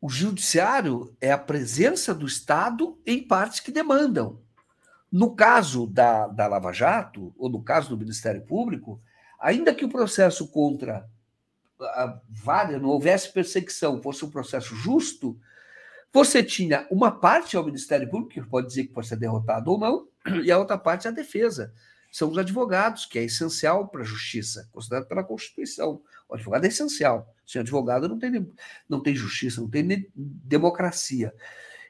O judiciário é a presença do Estado em partes que demandam. No caso da, da Lava Jato, ou no caso do Ministério Público, ainda que o processo contra a várias não houvesse perseguição, fosse um processo justo, Você tinha uma parte ao Ministério Público, que pode dizer que pode ser derrotado ou não, e a outra parte é a defesa. São os advogados, que é essencial para a justiça, considerado pela Constituição. O advogado é essencial. Sem advogado não tem, não tem justiça, não tem democracia.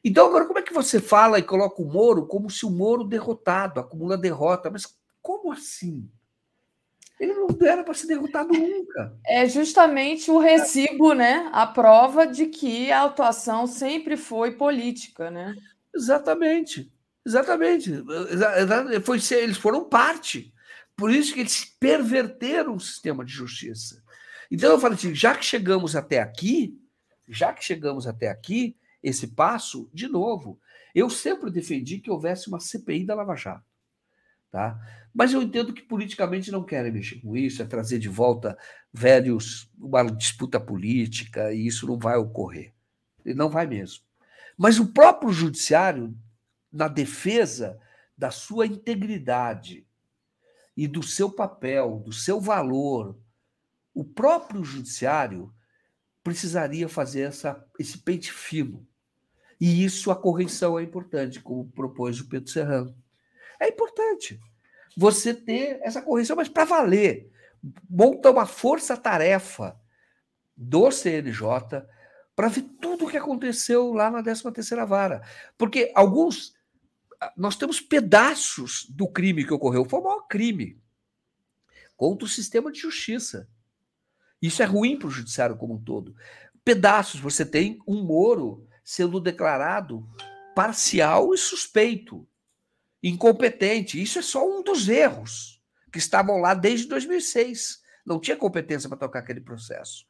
Então, agora, como é que você fala e coloca o Moro como se o Moro derrotado, acumula derrota? Mas como assim? Ele não era para ser derrotado nunca. É justamente o recibo, né? A prova de que a atuação sempre foi política, né? Exatamente. Exatamente. Foi, eles foram parte. Por isso que eles perverteram o sistema de justiça. Então eu falo assim, já que chegamos até aqui, já que chegamos até aqui, esse passo, de novo, eu sempre defendi que houvesse uma CPI da Lava Jato. Tá? Mas eu entendo que politicamente não querem mexer com isso, é trazer de volta velhos, uma disputa política, e isso não vai ocorrer. E não vai mesmo. Mas o próprio judiciário, na defesa da sua integridade e do seu papel, do seu valor, o próprio judiciário precisaria fazer essa, esse pente fino. E isso a correção é importante, como propôs o Pedro Serrano. É importante você ter essa correção, mas para valer. Monta uma força-tarefa do CNJ para ver tudo o que aconteceu lá na 13ª Vara. Porque alguns... Nós temos pedaços do crime que ocorreu. Foi o maior crime contra o sistema de justiça. Isso é ruim para o judiciário como um todo. Pedaços, você tem um Moro sendo declarado parcial e suspeito, incompetente. Isso é só um dos erros que estavam lá desde 2006. Não tinha competência para tocar aquele processo.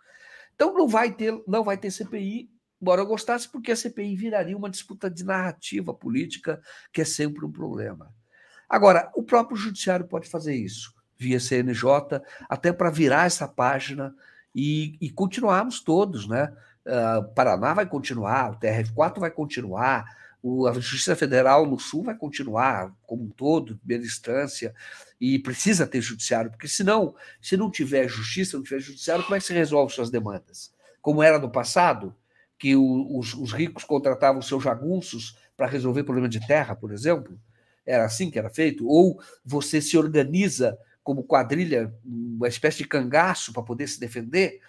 Então não vai ter, não vai ter CPI, embora eu gostasse, porque a CPI viraria uma disputa de narrativa política, que é sempre um problema. Agora, o próprio judiciário pode fazer isso via CNJ, até para virar essa página e, e continuarmos todos, né? Uh, Paraná vai continuar, o TRF4 vai continuar, o, a Justiça Federal no Sul vai continuar como um todo, primeira instância, e precisa ter judiciário, porque senão, se não tiver justiça, não tiver judiciário, como é que se resolve suas demandas? Como era no passado, que o, os, os ricos contratavam seus jagunços para resolver problema de terra, por exemplo? Era assim que era feito? Ou você se organiza como quadrilha, uma espécie de cangaço para poder se defender,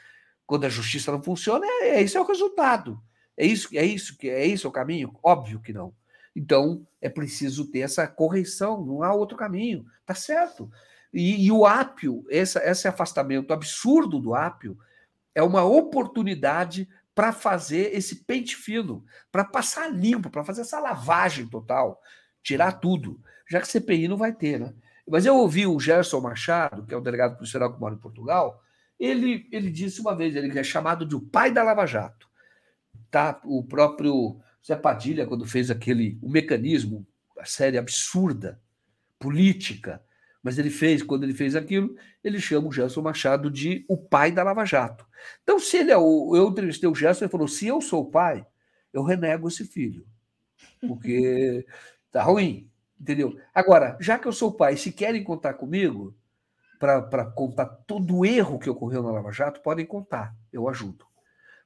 quando a justiça não funciona, é, é esse é o resultado. É isso, é isso que é isso o caminho? Óbvio que não. Então é preciso ter essa correção, não há outro caminho, tá certo? E, e o ápio, essa, esse afastamento absurdo do ápio, é uma oportunidade para fazer esse pente fino, para passar limpo, para fazer essa lavagem total, tirar tudo, já que CPI não vai ter, né? Mas eu ouvi o Gerson Machado, que é o delegado policial que mora em Portugal, ele, ele disse uma vez, ele é chamado de o pai da Lava Jato. Tá? O próprio Zé Padilha, quando fez aquele o mecanismo, a série absurda, política, mas ele fez, quando ele fez aquilo, ele chama o Gerson Machado de o pai da Lava Jato. Então, se ele é o. Eu entrevistei o Gerson, ele falou: se eu sou o pai, eu renego esse filho. Porque tá ruim. Entendeu? Agora, já que eu sou pai, se querem contar comigo para contar todo o erro que ocorreu na Lava Jato, podem contar, eu ajudo.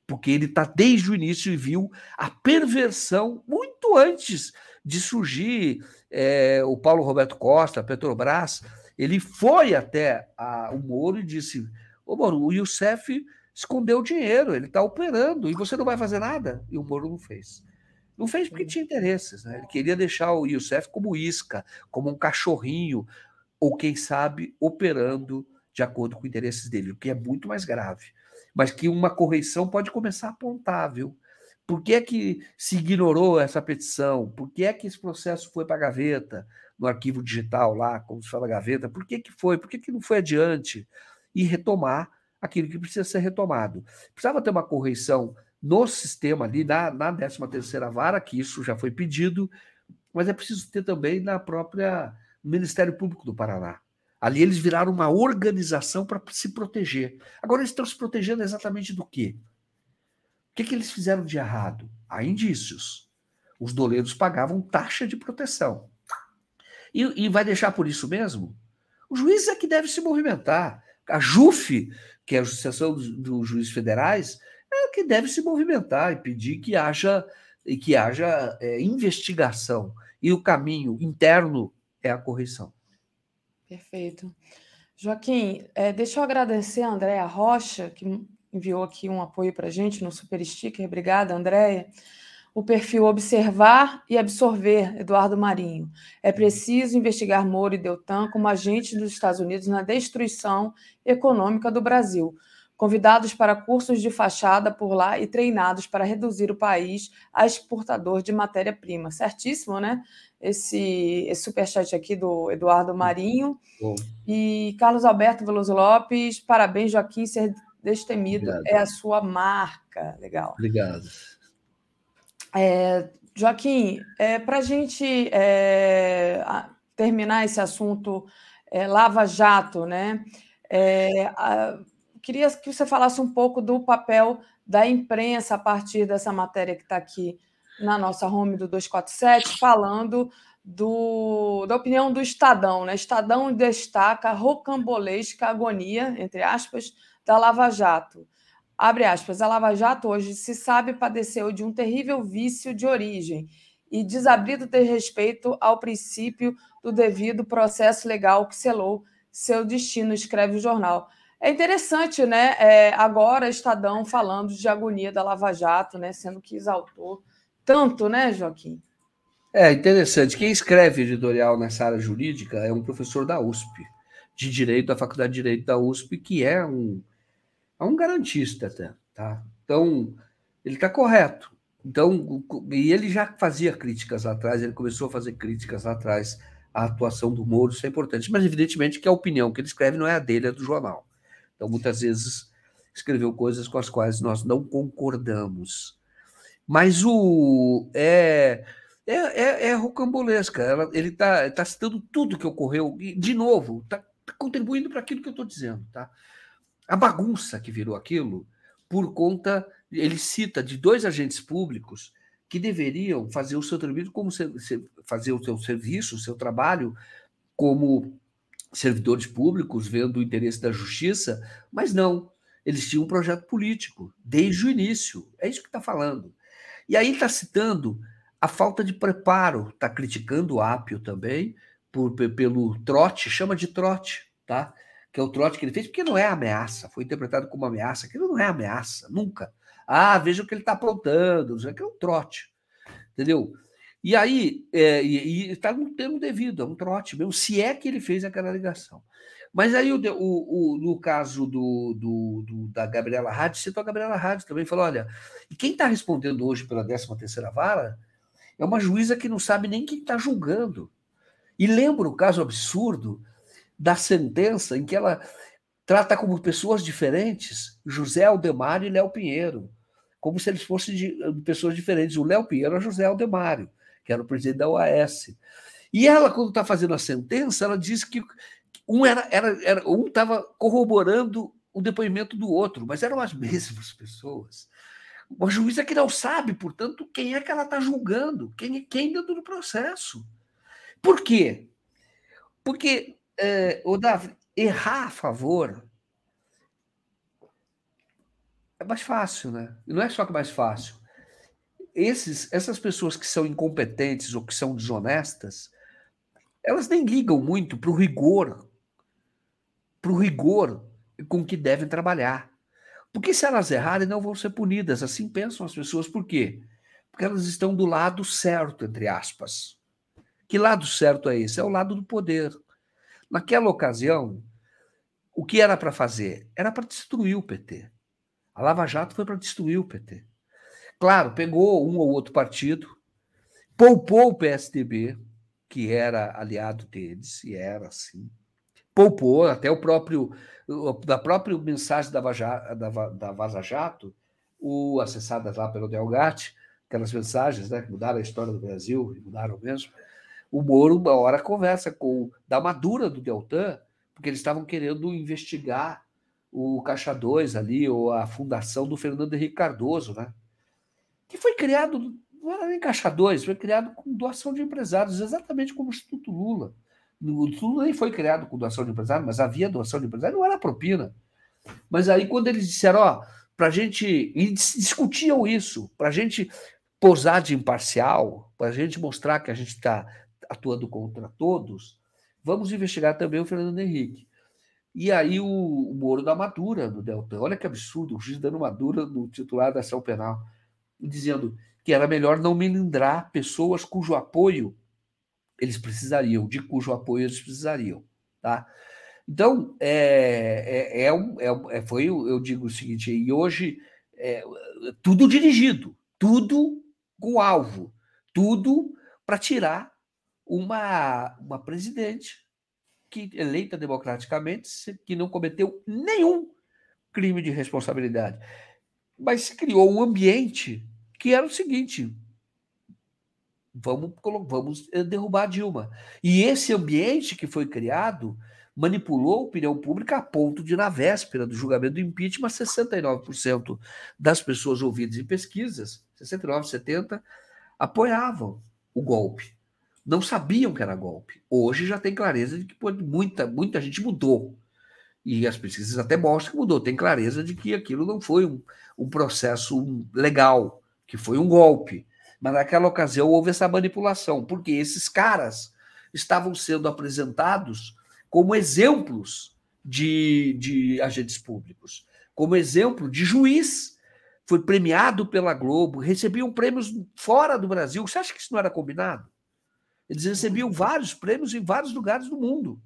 Porque ele está desde o início e viu a perversão muito antes de surgir é, o Paulo Roberto Costa, a Petrobras. Ele foi até a, o Moro e disse: Ô Moro, o Youssef escondeu o dinheiro, ele está operando e você não vai fazer nada. E o Moro não fez. Não fez porque tinha interesses, né? Ele queria deixar o Youssef como isca, como um cachorrinho, ou quem sabe operando de acordo com os interesses dele, o que é muito mais grave. Mas que uma correção pode começar a apontar, viu? Por que é que se ignorou essa petição? Por que é que esse processo foi para a gaveta, no arquivo digital lá, como se fala gaveta? Por que, que foi? Por que, que não foi adiante? E retomar aquilo que precisa ser retomado. Precisava ter uma correção no sistema ali, na, na 13 terceira vara, que isso já foi pedido, mas é preciso ter também na própria Ministério Público do Paraná. Ali eles viraram uma organização para se proteger. Agora eles estão se protegendo exatamente do quê? O que, que eles fizeram de errado? Há indícios. Os doleiros pagavam taxa de proteção. E, e vai deixar por isso mesmo? O juiz é que deve se movimentar. A JUF, que é a Associação dos, Juízes Federais, é que deve se movimentar e pedir que haja que haja é, investigação. E o caminho interno é a correção. Perfeito. Joaquim, é, deixa eu agradecer a Andréa Rocha, que enviou aqui um apoio para a gente no Super Sticker. Obrigada, Andréia. O perfil Observar e Absorver, Eduardo Marinho. É preciso investigar Moro e Deltan como agentes dos Estados Unidos na destruição econômica do Brasil convidados para cursos de fachada por lá e treinados para reduzir o país a exportador de matéria-prima. Certíssimo, né? Esse, esse superchat aqui do Eduardo Marinho. Bom. E Carlos Alberto Veloso Lopes, parabéns, Joaquim, ser destemido Obrigado. é a sua marca. Legal. Obrigado. É, Joaquim, é, para a gente é, terminar esse assunto é, Lava Jato, né? É, a, queria que você falasse um pouco do papel da imprensa a partir dessa matéria que está aqui na nossa home do 247, falando do, da opinião do Estadão. Né? Estadão destaca a rocambolesca agonia, entre aspas, da Lava Jato. Abre aspas, a Lava Jato hoje se sabe padeceu de um terrível vício de origem e desabrido de respeito ao princípio do devido processo legal que selou seu destino, escreve o jornal. É interessante, né? É, agora Estadão falando de agonia da Lava Jato, né? Sendo que exaltou tanto, né, Joaquim? É interessante. Quem escreve editorial nessa área jurídica é um professor da USP, de Direito, da Faculdade de Direito da USP, que é um, é um garantista até, tá? Então, ele está correto. Então, e ele já fazia críticas lá atrás, ele começou a fazer críticas lá atrás à atuação do Moro, isso é importante. Mas, evidentemente, que a opinião que ele escreve não é a dele, é do jornal. Então, muitas vezes, escreveu coisas com as quais nós não concordamos. Mas o. É, é, é, é rocambolesca. Ela, ele está tá citando tudo que ocorreu, e, de novo, está tá contribuindo para aquilo que eu estou dizendo. Tá? A bagunça que virou aquilo, por conta. Ele cita de dois agentes públicos que deveriam fazer o seu trabalho como fazer o seu serviço, o seu trabalho como servidores públicos vendo o interesse da justiça, mas não. Eles tinham um projeto político desde o início. É isso que está falando. E aí está citando a falta de preparo, está criticando o Apio também por, pelo trote, chama de trote, tá? Que é o trote que ele fez, porque não é ameaça, foi interpretado como ameaça. Aquilo não é ameaça, nunca. Ah, veja o que ele está aprontando, isso é um trote, entendeu? E aí, é, e está no termo devido, é um trote mesmo, se é que ele fez aquela ligação. Mas aí, o, o, o no caso do, do, do, da Gabriela Rádio, citou a Gabriela Rádio também, falou, olha, e quem está respondendo hoje pela 13ª Vara é uma juíza que não sabe nem quem está julgando. E lembra o caso absurdo da sentença em que ela trata como pessoas diferentes José Aldemário e Léo Pinheiro, como se eles fossem de, pessoas diferentes. O Léo Pinheiro é José Aldemário que era o presidente da OAS. E ela, quando está fazendo a sentença, ela diz que um era, era, era um estava corroborando o depoimento do outro, mas eram as mesmas pessoas. Uma juíza que não sabe, portanto, quem é que ela está julgando, quem é quem dentro do processo. Por quê? Porque, é, o Davi, errar a favor é mais fácil, né? E não é só que é mais fácil esses, essas pessoas que são incompetentes ou que são desonestas, elas nem ligam muito para o rigor, para o rigor com que devem trabalhar. Porque se elas errarem, não vão ser punidas. Assim pensam as pessoas. Por quê? Porque elas estão do lado certo, entre aspas. Que lado certo é esse? É o lado do poder. Naquela ocasião, o que era para fazer? Era para destruir o PT. A Lava Jato foi para destruir o PT. Claro, pegou um ou outro partido, poupou o PSDB, que era aliado deles, e era assim. Poupou até o próprio, da própria mensagem da, da, da Vaza Jato, o, acessadas lá pelo Delgatti, aquelas mensagens né, que mudaram a história do Brasil, e mudaram mesmo. O Moro, uma hora, conversa com da Madura do Deltan, porque eles estavam querendo investigar o Caixa 2 ali, ou a fundação do Fernando Henrique Cardoso, né? que foi criado, não era nem Caixa 2, foi criado com doação de empresários, exatamente como o Instituto Lula. O Lula nem foi criado com doação de empresários, mas havia doação de empresários, não era propina. Mas aí, quando eles disseram, ó, para a gente. E discutiam isso, para a gente posar de imparcial, para a gente mostrar que a gente está atuando contra todos, vamos investigar também o Fernando Henrique. E aí o, o Moro da Madura no Deltan. Olha que absurdo, o juiz dando Madura no titular da ação penal, dizendo que era melhor não melindrar pessoas cujo apoio eles precisariam, de cujo apoio eles precisariam. Tá? Então, é, é, é, um, é, é foi, eu digo o seguinte, e hoje, é, tudo dirigido, tudo com alvo, tudo para tirar uma, uma presidente que eleita democraticamente, que não cometeu nenhum crime de responsabilidade. Mas se criou um ambiente que era o seguinte: vamos, vamos eh, derrubar Dilma. E esse ambiente que foi criado manipulou a opinião pública a ponto de, na véspera do julgamento do impeachment, 69% das pessoas ouvidas em pesquisas, 69, 70, apoiavam o golpe. Não sabiam que era golpe. Hoje já tem clareza de que muita, muita gente mudou. E as pesquisas até mostram que mudou. Tem clareza de que aquilo não foi um, um processo legal, que foi um golpe. Mas naquela ocasião houve essa manipulação, porque esses caras estavam sendo apresentados como exemplos de, de agentes públicos, como exemplo de juiz. Foi premiado pela Globo, recebiam prêmios fora do Brasil. Você acha que isso não era combinado? Eles recebiam vários prêmios em vários lugares do mundo.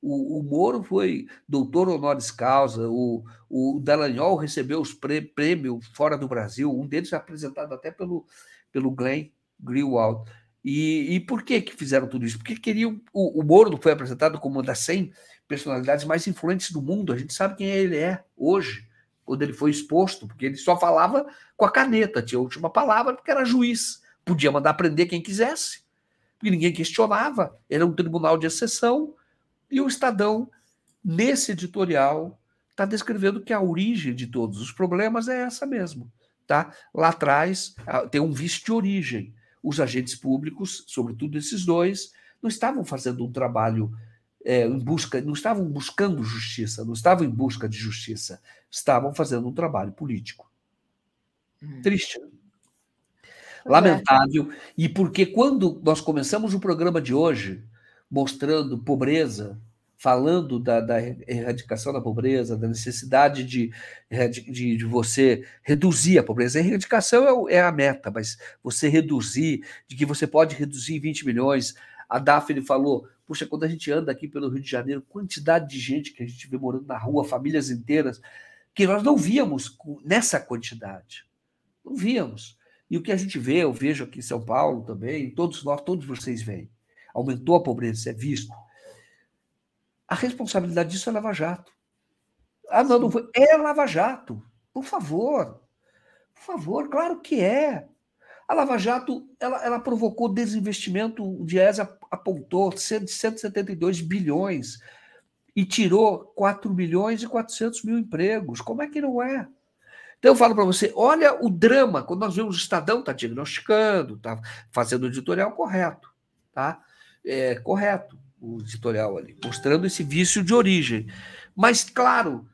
O, o Moro foi doutor honoris causa, o, o Dallagnol recebeu os prêmios fora do Brasil, um deles apresentado até pelo, pelo Glenn Greenwald. E, e por que que fizeram tudo isso? Porque queriam. O, o Moro foi apresentado como uma das 100 personalidades mais influentes do mundo. A gente sabe quem ele é hoje, quando ele foi exposto, porque ele só falava com a caneta, tinha a última palavra, porque era juiz. Podia mandar prender quem quisesse, porque ninguém questionava. Era um tribunal de exceção. E o Estadão, nesse editorial, está descrevendo que a origem de todos os problemas é essa mesmo. Tá? Lá atrás tem um vício de origem os agentes públicos, sobretudo esses dois, não estavam fazendo um trabalho é, em busca, não estavam buscando justiça, não estavam em busca de justiça, estavam fazendo um trabalho político. Hum. Triste. Né? Lamentável. E porque quando nós começamos o programa de hoje mostrando pobreza, falando da, da, erradicação da pobreza, da necessidade de, de, de, você reduzir a pobreza. A erradicação é, é, a meta, mas você reduzir, de que você pode reduzir 20 milhões. A Daphne falou, puxa, quando a gente anda aqui pelo Rio de Janeiro, quantidade de gente que a gente vê morando na rua, famílias inteiras, que nós não víamos nessa quantidade. Não víamos. E o que a gente vê, eu vejo aqui em São Paulo também, todos nós, todos vocês veem. Aumentou a pobreza, é visto a responsabilidade disso é Lava Jato. Ah, não, não foi. É Lava Jato. Por favor. Por favor, claro que é. A Lava Jato ela, ela provocou desinvestimento, o Diese apontou de 172 bilhões e tirou 4 milhões e 400 mil empregos. Como é que não é? Então eu falo para você, olha o drama, quando nós vemos o Estadão está diagnosticando, está fazendo o editorial correto, tá? É, correto o editorial ali, mostrando esse vício de origem. Mas, claro,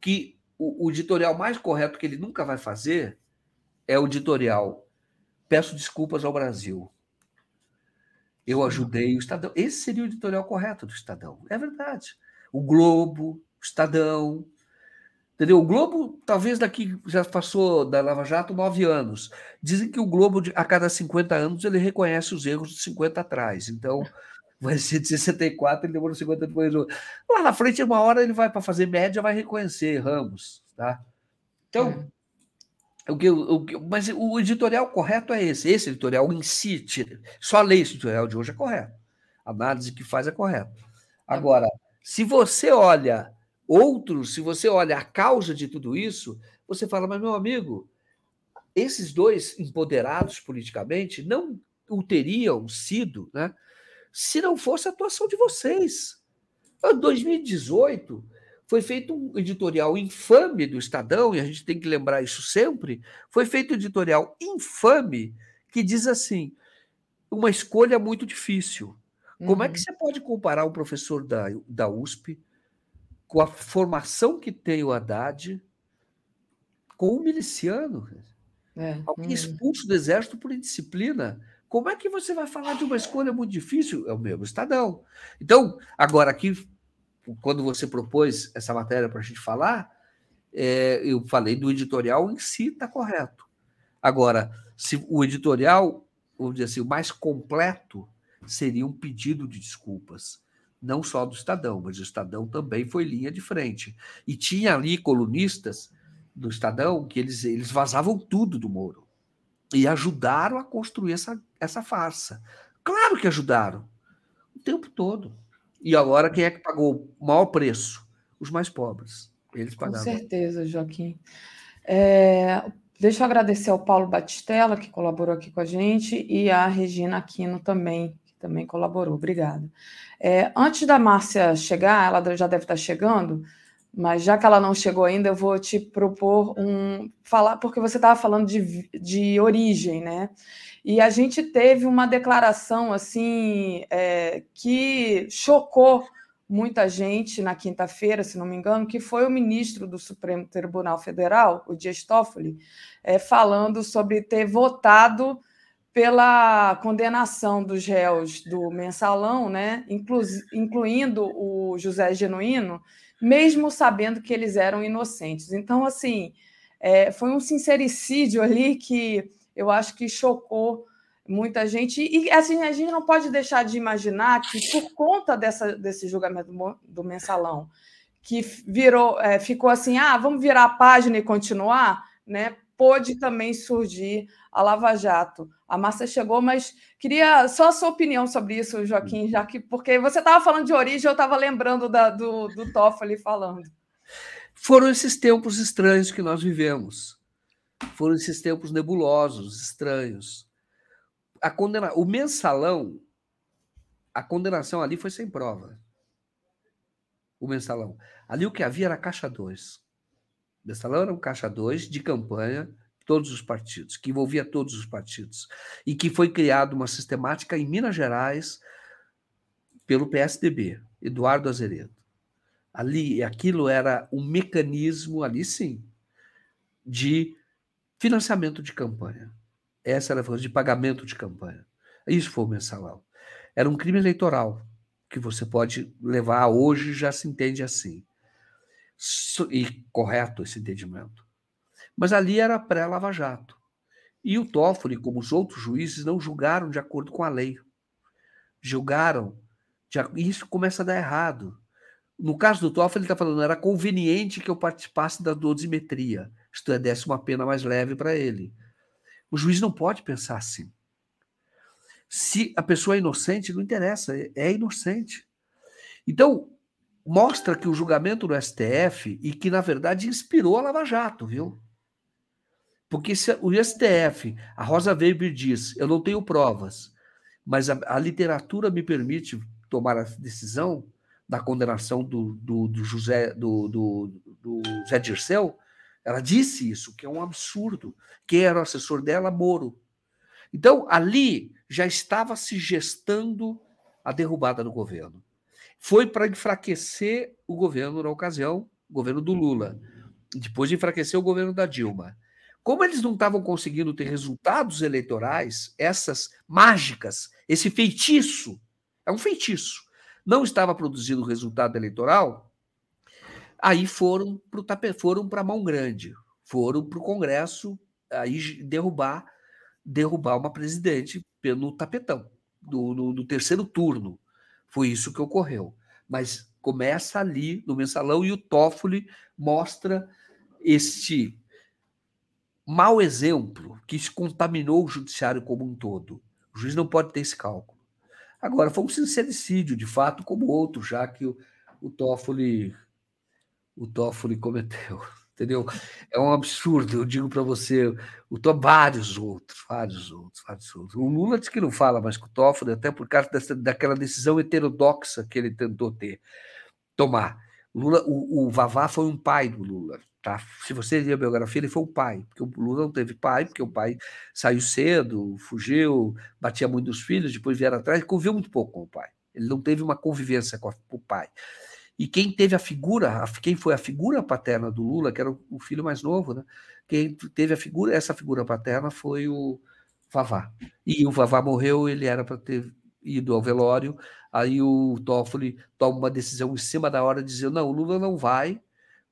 que o, o editorial mais correto que ele nunca vai fazer é o editorial Peço desculpas ao Brasil. Eu ajudei o Estadão. Esse seria o editorial correto do Estadão. É verdade. O Globo, o Estadão. Entendeu? O Globo, talvez daqui já passou da Lava Jato nove anos. Dizem que o Globo, a cada 50 anos, ele reconhece os erros de 50 atrás. Então, vai ser de 64, ele demorou 50 depois. Lá na frente, uma hora ele vai para fazer média, vai reconhecer Ramos, tá? Então, é. o que, o que, mas o editorial correto é esse, esse editorial em si, só ler esse editorial de hoje é correto. A análise que faz é correta. Agora, se você olha outros, se você olha a causa de tudo isso, você fala, mas meu amigo, esses dois empoderados politicamente não o teriam sido, né? Se não fosse a atuação de vocês. Em 2018, foi feito um editorial infame do Estadão, e a gente tem que lembrar isso sempre. Foi feito um editorial infame que diz assim: uma escolha muito difícil. Como uhum. é que uhum. você pode comparar um professor da, da USP com a formação que tem o Haddad com um miliciano? É. Alguém hum. expulso do exército por indisciplina. Como é que você vai falar de uma escolha muito difícil? É o mesmo Estadão. Então, agora aqui, quando você propôs essa matéria para a gente falar, é, eu falei do editorial em si, está correto. Agora, se o editorial, vamos dizer assim, o mais completo seria um pedido de desculpas. Não só do Estadão, mas o Estadão também foi linha de frente. E tinha ali colunistas do Estadão que eles, eles vazavam tudo do Moro. E ajudaram a construir essa, essa farsa. Claro que ajudaram. O tempo todo. E agora quem é que pagou o maior preço? Os mais pobres. Eles pagaram. Com certeza, Joaquim. É, deixa eu agradecer ao Paulo Batistella, que colaborou aqui com a gente, e a Regina Aquino também, que também colaborou. Obrigada. É, antes da Márcia chegar, ela já deve estar chegando, mas já que ela não chegou ainda, eu vou te propor um. falar, porque você estava falando de, de origem, né? E a gente teve uma declaração assim é, que chocou muita gente na quinta-feira, se não me engano, que foi o ministro do Supremo Tribunal Federal, o Dias Toffoli, é, falando sobre ter votado pela condenação dos réus do mensalão, né, inclu incluindo o José Genuíno, mesmo sabendo que eles eram inocentes. Então, assim, é, foi um sincericídio ali que eu acho que chocou muita gente. E assim, a gente não pode deixar de imaginar que, por conta dessa, desse julgamento do mensalão, que virou, é, ficou assim, ah, vamos virar a página e continuar, né? Pôde também surgir a Lava Jato. A Márcia chegou, mas queria só a sua opinião sobre isso, Joaquim, já que porque você estava falando de origem, eu estava lembrando da, do, do Toffoli falando. Foram esses tempos estranhos que nós vivemos. Foram esses tempos nebulosos, estranhos a condena... o mensalão, a condenação ali foi sem prova. O mensalão. Ali o que havia era caixa 2. O mensalão era um caixa 2 de campanha, todos os partidos, que envolvia todos os partidos. E que foi criada uma sistemática em Minas Gerais pelo PSDB, Eduardo Azeredo. Ali, aquilo era um mecanismo, ali sim, de financiamento de campanha. Essa era a forma de pagamento de campanha. Isso foi o mensalão. Era um crime eleitoral que você pode levar hoje já se entende assim. E correto esse entendimento. Mas ali era pré-Lava Jato. E o Toffoli, como os outros juízes, não julgaram de acordo com a lei. Julgaram. E isso começa a dar errado. No caso do Toffoli, ele está falando, era conveniente que eu participasse da dosimetria. Isto é, desse uma pena mais leve para ele. O juiz não pode pensar assim. Se a pessoa é inocente, não interessa, é inocente. Então, mostra que o julgamento do STF e que, na verdade, inspirou a Lava Jato, viu? Porque se o STF, a Rosa Weber diz, eu não tenho provas, mas a, a literatura me permite tomar a decisão da condenação do, do, do José do, do, do Zé Dirceu, ela disse isso, que é um absurdo. Quem era o assessor dela? Moro. Então, ali já estava se gestando a derrubada do governo. Foi para enfraquecer o governo na ocasião, o governo do Lula. Depois de enfraquecer o governo da Dilma. Como eles não estavam conseguindo ter resultados eleitorais, essas mágicas, esse feitiço, é um feitiço, não estava produzindo resultado eleitoral, Aí foram para foram para mão grande, foram para o Congresso aí derrubar derrubar uma presidente pelo tapetão do, no, no terceiro turno. Foi isso que ocorreu. Mas começa ali no mensalão e o Toffoli mostra este mau exemplo que contaminou o judiciário como um todo. O juiz não pode ter esse cálculo. Agora, foi um sincericídio, de fato, como outro, já que o, o Toffoli o Toffoli cometeu. Entendeu? É um absurdo, eu digo para você, o to, vários outros, vários outros, vários outros. O Lula diz que não fala mais com o Toffoli, até por causa dessa, daquela decisão heterodoxa que ele tentou ter, tomar. Lula, o, o Vavá foi um pai do Lula. Tá? Se você ler a biografia, ele foi um pai, porque o Lula não teve pai, porque o pai saiu cedo, fugiu, batia muito nos filhos, depois vieram atrás conviveu muito pouco com o pai. Ele não teve uma convivência com, a, com o pai. E quem teve a figura, quem foi a figura paterna do Lula, que era o filho mais novo, né? quem teve a figura, essa figura paterna foi o Vavá. E o Vavá morreu, ele era para ter ido ao velório, aí o Toffoli toma uma decisão em cima da hora, dizendo, não, o Lula não vai,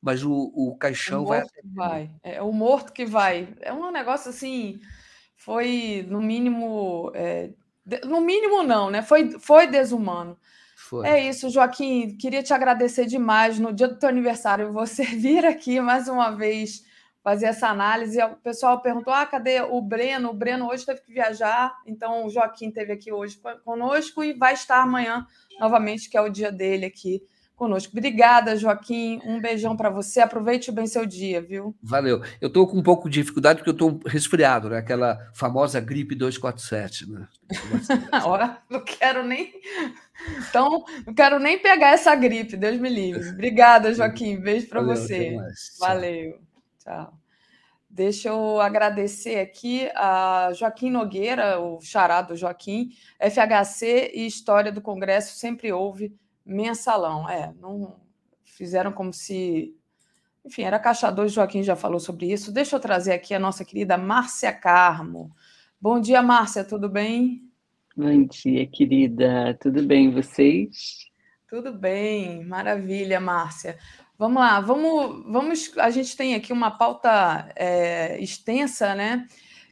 mas o, o caixão o vai... vai. É o morto que vai. É um negócio assim, foi no mínimo... É, no mínimo não, né? Foi, foi desumano. Foi. É isso, Joaquim. Queria te agradecer demais. No dia do teu aniversário, você vir aqui mais uma vez fazer essa análise. O pessoal perguntou: ah, cadê o Breno? O Breno hoje teve que viajar, então o Joaquim esteve aqui hoje conosco e vai estar amanhã novamente, que é o dia dele aqui conosco. Obrigada, Joaquim. Um beijão para você. Aproveite bem seu dia, viu? Valeu. Eu estou com um pouco de dificuldade porque eu estou resfriado, né? Aquela famosa gripe 247, né? Ora, não quero nem. Então, não quero nem pegar essa gripe, Deus me livre. Obrigada, Joaquim. Beijo para você. Valeu. Tchau. Deixa eu agradecer aqui a Joaquim Nogueira, o charado Joaquim, FHC e História do Congresso sempre houve mensalão. É, não fizeram como se. Enfim, era Caixa 2, Joaquim já falou sobre isso. Deixa eu trazer aqui a nossa querida Márcia Carmo. Bom dia, Márcia, tudo bem? Bom dia, querida. Tudo bem, vocês? Tudo bem, maravilha, Márcia. Vamos lá, vamos, vamos. A gente tem aqui uma pauta é, extensa, né?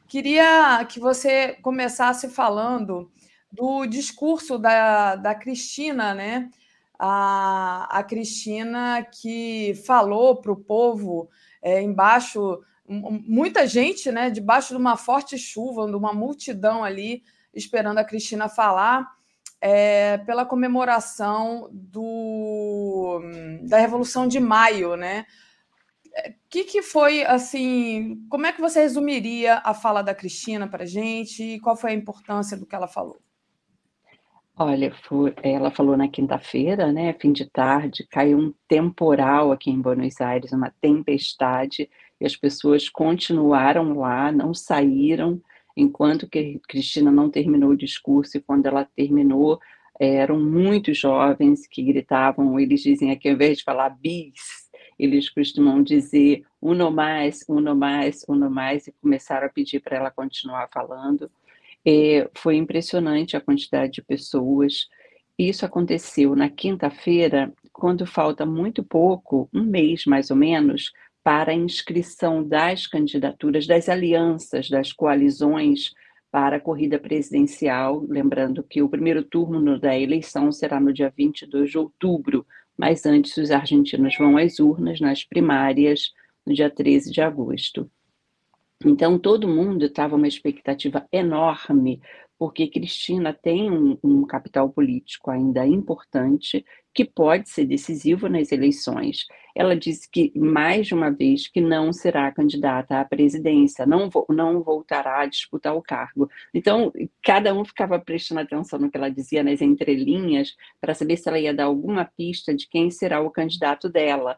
Queria que você começasse falando do discurso da, da Cristina, né? A, a Cristina que falou para o povo é, embaixo, muita gente, né, debaixo de uma forte chuva, de uma multidão ali esperando a Cristina falar. É, pela comemoração do, da Revolução de Maio, né? É, que, que foi assim? Como é que você resumiria a fala da Cristina para gente e qual foi a importância do que ela falou? Olha, foi, ela falou na quinta-feira, né, fim de tarde, caiu um temporal aqui em Buenos Aires, uma tempestade, e as pessoas continuaram lá, não saíram, enquanto que Cristina não terminou o discurso, e quando ela terminou, eram muitos jovens que gritavam, eles dizem aqui, ao invés de falar bis, eles costumam dizer uno mais, uno mais, uno mais, e começaram a pedir para ela continuar falando. É, foi impressionante a quantidade de pessoas. Isso aconteceu na quinta-feira, quando falta muito pouco, um mês mais ou menos, para a inscrição das candidaturas, das alianças, das coalizões para a corrida presidencial. Lembrando que o primeiro turno da eleição será no dia 22 de outubro, mas antes os argentinos vão às urnas nas primárias no dia 13 de agosto. Então, todo mundo estava uma expectativa enorme, porque Cristina tem um, um, capital político ainda importante, que pode ser decisivo nas eleições. Ela disse que, mais de uma vez, que não será candidata à presidência, não, não voltará a disputar o cargo. Então, cada um ficava prestando atenção no que ela dizia nas entrelinhas, para saber se ela ia dar alguma pista de quem será o candidato dela.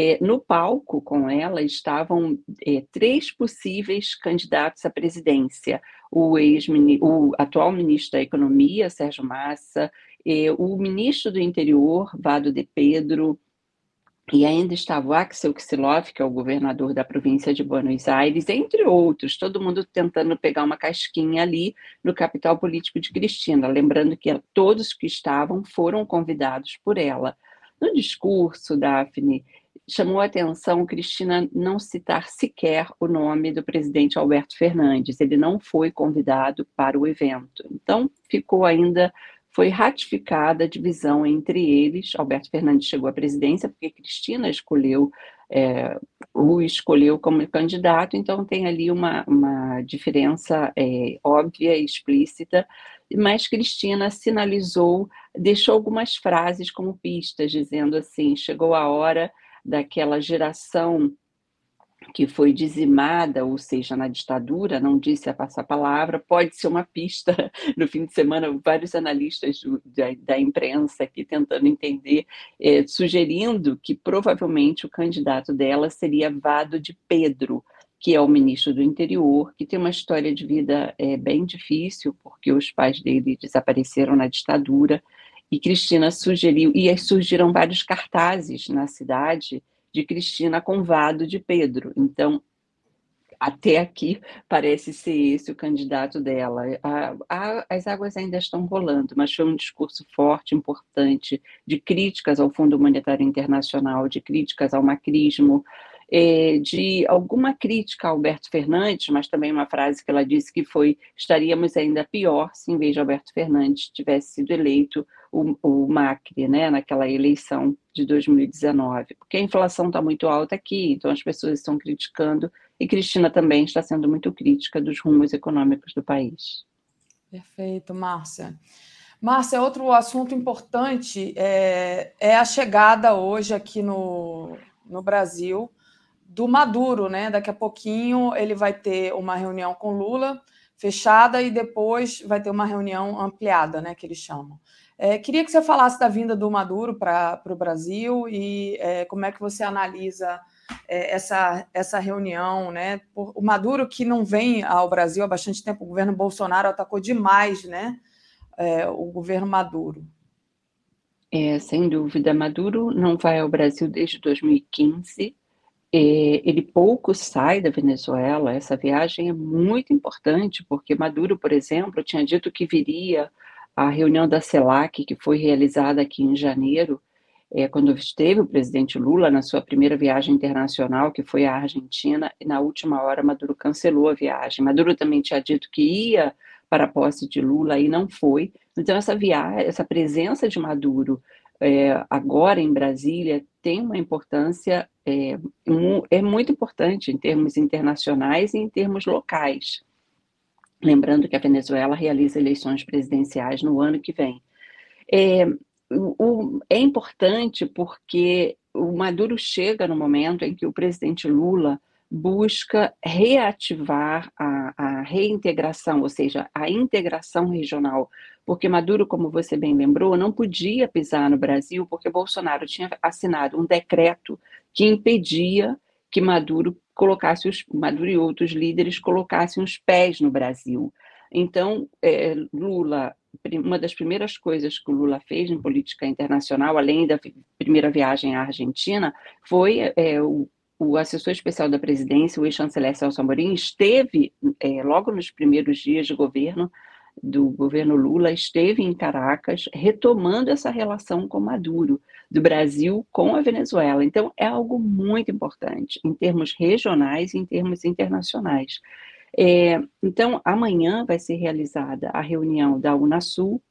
É, no palco com ela estavam é, três possíveis candidatos à presidência: o, ex o atual ministro da Economia, Sérgio Massa, é, o ministro do Interior, Vado de Pedro, e ainda estava o Axel Kicillof, que é o governador da província de Buenos Aires, entre outros, todo mundo tentando pegar uma casquinha ali no capital político de Cristina, lembrando que todos que estavam foram convidados por ela. No discurso, Daphne, chamou a atenção Cristina não citar sequer o nome do presidente Alberto Fernandes. Ele não foi convidado para o evento. Então, ficou ainda, foi ratificada a divisão entre eles. Alberto Fernandes chegou à presidência porque Cristina escolheu, é, o escolheu como candidato, então tem ali uma, uma diferença é, óbvia e explícita mas Cristina sinalizou, deixou algumas frases como pistas, dizendo assim: chegou a hora daquela geração que foi dizimada, ou seja, na ditadura, não disse a passar palavra, pode ser uma pista. No fim de semana, vários analistas do, da, da, imprensa aqui tentando entender, é, sugerindo que provavelmente o candidato dela seria Vado de Pedro, que é o ministro do interior, que tem uma história de vida é, bem difícil, porque os pais dele desapareceram na ditadura, e Cristina sugeriu, e surgiram vários cartazes na cidade de Cristina com Vado de Pedro. Então, até aqui parece ser esse o candidato dela. A, a, as águas ainda estão rolando, mas foi um discurso forte, importante, de críticas ao Fundo Monetário Internacional, de críticas ao macrismo, é, de alguma crítica a Alberto Fernandes, mas também uma frase que ela disse que foi: estaríamos ainda pior se, em vez de Alberto Fernandes, tivesse sido eleito o, o Macri, né, naquela eleição de 2019, porque a inflação está muito alta aqui, então as pessoas estão criticando, e Cristina também está sendo muito crítica dos rumos econômicos do país. Perfeito, Márcia. Márcia, outro assunto importante é, é a chegada hoje aqui no, no Brasil do Maduro, né? Daqui a pouquinho ele vai ter uma reunião com Lula fechada e depois vai ter uma reunião ampliada, né? Que eles chamam. É, queria que você falasse da vinda do Maduro para o Brasil e é, como é que você analisa é, essa, essa reunião, né? O Maduro que não vem ao Brasil há bastante tempo, o governo Bolsonaro atacou demais, né? É, o governo Maduro. É, sem dúvida, Maduro não vai ao Brasil desde 2015 é, ele pouco sai da Venezuela. Essa viagem é muito importante, porque Maduro, por exemplo, tinha dito que viria à reunião da CELAC, que foi realizada aqui em janeiro, é, quando esteve o presidente Lula na sua primeira viagem internacional, que foi à Argentina, e na última hora Maduro cancelou a viagem. Maduro também tinha dito que ia para a posse de Lula e não foi. Então, essa viagem, essa presença de Maduro é, agora em Brasília tem uma importância, é, é muito importante em termos internacionais e em termos locais. Lembrando que a Venezuela realiza eleições presidenciais no ano que vem. É, o, é importante porque o Maduro chega no momento em que o presidente Lula busca reativar a, a, reintegração, ou seja, a integração regional, porque Maduro, como você bem lembrou, não podia pisar no Brasil porque Bolsonaro tinha assinado um decreto que impedia que Maduro colocasse os Maduro e outros líderes colocassem os pés no Brasil. Então, é, Lula, uma das primeiras coisas que o Lula fez em política internacional, além da primeira viagem à Argentina, foi é, o o assessor especial da presidência, o ex-chanceler Celso Amorim, esteve, é, logo nos primeiros dias de governo, do governo Lula, esteve em Caracas, retomando essa relação com Maduro, do Brasil com a Venezuela. Então, é algo muito importante, em termos regionais e em termos internacionais. É, então, amanhã vai ser realizada a reunião da Unasul,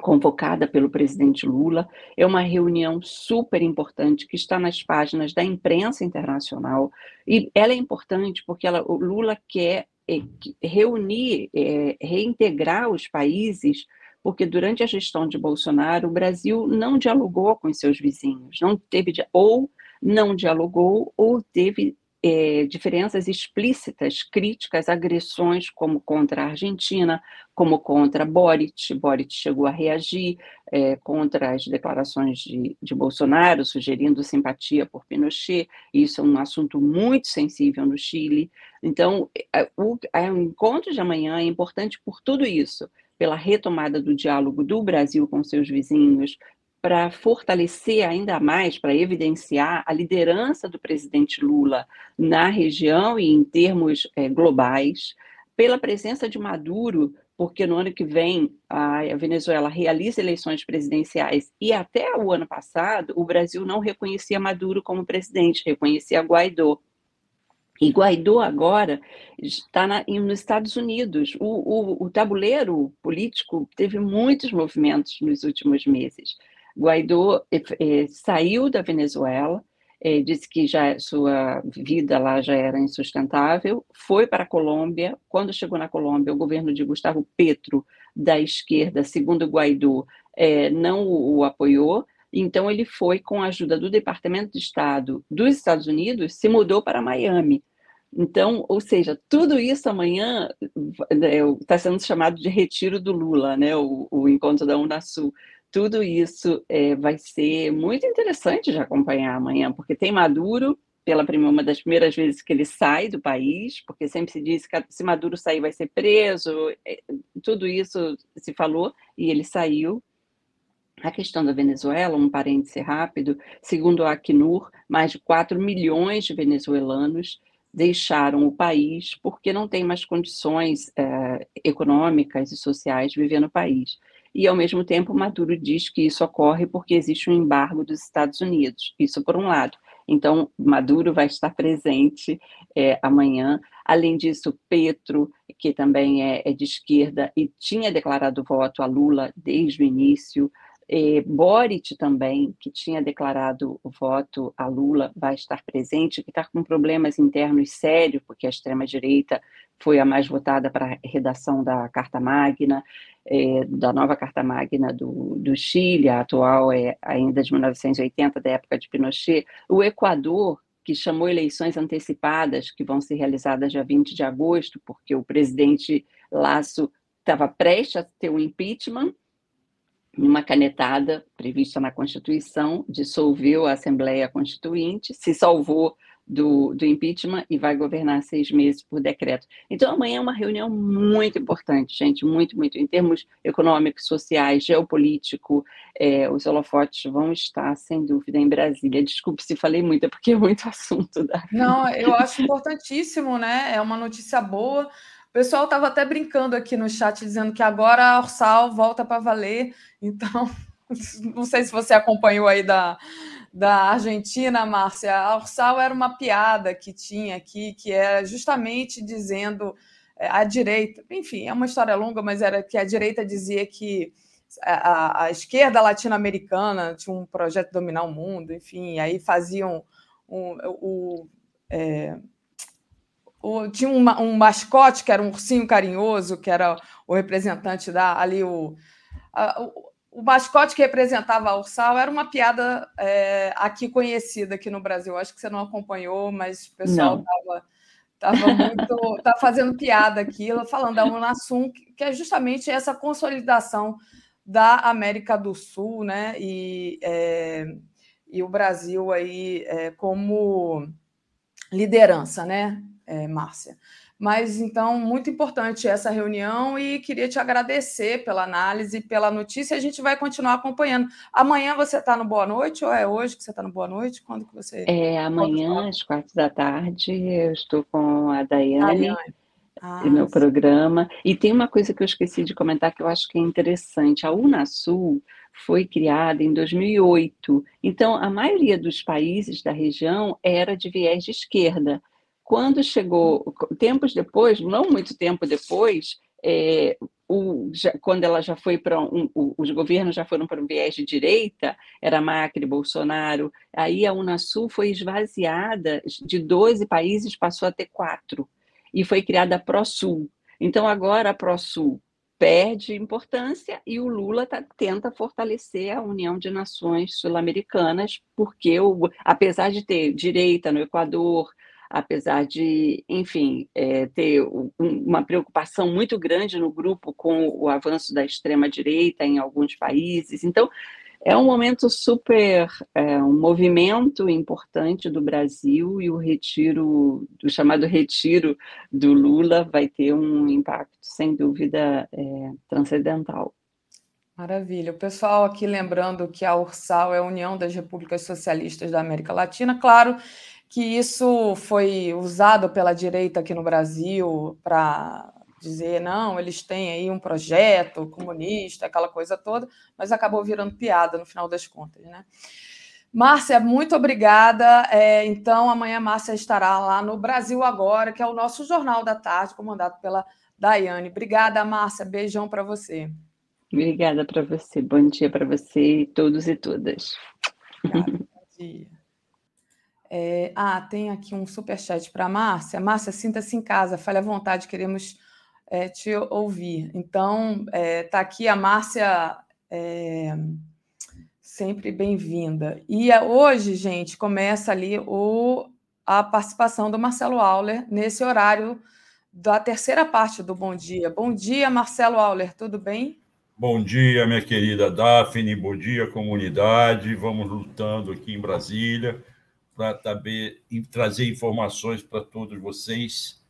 convocada pelo presidente Lula. É uma reunião super importante que está nas páginas da imprensa internacional e ela é importante porque ela, o Lula quer é, reunir, é, reintegrar os países, porque durante a gestão de Bolsonaro o Brasil não dialogou com seus vizinhos, não teve ou não dialogou ou teve é, diferenças explícitas, críticas, agressões, como contra a Argentina, como contra Boric. Boric chegou a reagir é, contra as declarações de, de, Bolsonaro, sugerindo simpatia por Pinochet. Isso é um assunto muito sensível no Chile. Então, é, o, é, o encontro de amanhã é importante por tudo isso pela retomada do diálogo do Brasil com seus vizinhos, para fortalecer ainda mais, para evidenciar a liderança do presidente Lula na região e em termos é, globais, pela presença de Maduro, porque no ano que vem a Venezuela realiza eleições presidenciais e até o ano passado o Brasil não reconhecia Maduro como presidente, reconhecia Guaidó. E Guaidó agora está na, nos Estados Unidos. O, o, o tabuleiro político teve muitos movimentos nos últimos meses. Guaidó eh, saiu da Venezuela, eh, disse que já sua vida lá já era insustentável, foi para a Colômbia. Quando chegou na Colômbia, o governo de Gustavo Petro, da esquerda, segundo Guaidó, eh, não o, o apoiou. Então, ele foi, com a ajuda do Departamento de Estado dos Estados Unidos, se mudou para Miami. Então, ou seja, tudo isso amanhã está sendo chamado de retiro do Lula, né? o, o encontro da Unasul tudo isso é, vai ser muito interessante de acompanhar amanhã, porque tem Maduro, pela primeira, uma das primeiras vezes que ele sai do país, porque sempre se diz que se Maduro sair vai ser preso, é, tudo isso se falou e ele saiu. A questão da Venezuela, um parêntese rápido, segundo a Acnur, mais de 4 milhões de venezuelanos deixaram o país porque não têm mais condições é, econômicas e sociais de viver no país. E, ao mesmo tempo, Maduro diz que isso ocorre porque existe um embargo dos Estados Unidos. Isso por um lado. Então, Maduro vai estar presente é, amanhã. Além disso, Petro, que também é, é, de esquerda e tinha declarado voto a Lula desde o início. É, Boric também, que tinha declarado o voto a Lula, vai estar presente, que está com problemas internos sérios, porque a extrema-direita foi a mais votada para a redação da Carta Magna, é, da nova Carta Magna do, do Chile, a atual é ainda de 1980, da época de Pinochet. O Equador, que chamou eleições antecipadas, que vão ser realizadas dia 20 de agosto, porque o presidente Lasso estava prestes a ter um impeachment, uma canetada prevista na Constituição, dissolveu a Assembleia Constituinte, se salvou do, do, impeachment e vai governar seis meses por decreto. Então, amanhã é uma reunião muito importante, gente, muito, muito, em termos econômicos, sociais, geopolítico, é, os holofotes vão estar, sem dúvida, em Brasília. Desculpe se falei muito, é porque é muito assunto. Da... Não, eu acho importantíssimo, né? É uma notícia boa. O pessoal estava até brincando aqui no chat, dizendo que agora a Orsal volta para valer. Então, não sei se você acompanhou aí da, da Argentina, Márcia. A Orsal era uma piada que tinha aqui, que era justamente dizendo é, a direita, enfim, é uma história longa, mas era que a direita dizia que a, a esquerda latino-americana tinha um projeto de dominar o mundo, enfim, aí faziam um, o, é, o, tinha um, um, mascote que era um ursinho carinhoso, que era o representante da ali o, a, o, o, mascote que representava a Ursal era uma piada é, aqui conhecida aqui no Brasil. Acho que você não acompanhou, mas o pessoal estava tava muito tá fazendo piada aqui, falando da Unasum, que é justamente essa consolidação da América do Sul, né? E, é, e o Brasil aí é, como liderança, né? É, Márcia. Mas então, muito importante essa reunião e queria te agradecer pela análise, pela notícia. A gente vai continuar acompanhando. Amanhã você está no Boa Noite ou é hoje que você está no Boa Noite? Quando que você. É amanhã, às quatro da tarde, eu estou com a Daiane. Ah, meu sim. programa. E tem uma coisa que eu esqueci de comentar que eu acho que é interessante. A Unasul foi criada em 2008. Então, a maioria dos países da região era de viés de esquerda. Quando chegou, tempos depois, não muito tempo depois, é, o, já, quando ela já foi para um, os governos já foram para um viés de direita, era Macri, Bolsonaro, aí a Unasul foi esvaziada de 12 países, passou a ter quatro, e foi criada a ProSul. Então agora a ProSul perde importância e o Lula tá, tenta fortalecer a União de Nações Sul-Americanas, porque, o, apesar de ter direita no Equador, apesar de, enfim, é, ter uma preocupação muito grande no grupo com o avanço da extrema-direita em alguns países. Então, é um momento super, é, um movimento importante do Brasil e o retiro, o chamado retiro do Lula vai ter um impacto, sem dúvida, é, transcendental. Maravilha. O pessoal aqui lembrando que a URSAL é a União das Repúblicas Socialistas da América Latina. Claro que isso foi usado pela direita aqui no Brasil para dizer, não, eles têm aí um projeto comunista, aquela coisa toda, mas acabou virando piada no final das contas, né? Márcia, muito obrigada. É, então, amanhã Márcia estará lá no Brasil Agora, que é o nosso Jornal da Tarde, comandado pela Daiane. Obrigada, Márcia. Beijão para você. Obrigada para você. Bom dia para você e todos e todas. Obrigada. Bom dia. É, ah, tem aqui um superchat para a Márcia. Márcia, sinta-se em casa, fale à vontade, queremos é, te ouvir. Então, está é, tá aqui a Márcia, é, sempre bem-vinda. E é, hoje, gente, começa ali o, a participação do Marcelo Auler nesse horário da terceira parte do Bom Dia. Bom dia, Marcelo Auler, tudo bem? Bom dia, minha querida Daphne, bom dia, comunidade. Vamos lutando aqui em Brasília para trazer informações para todos vocês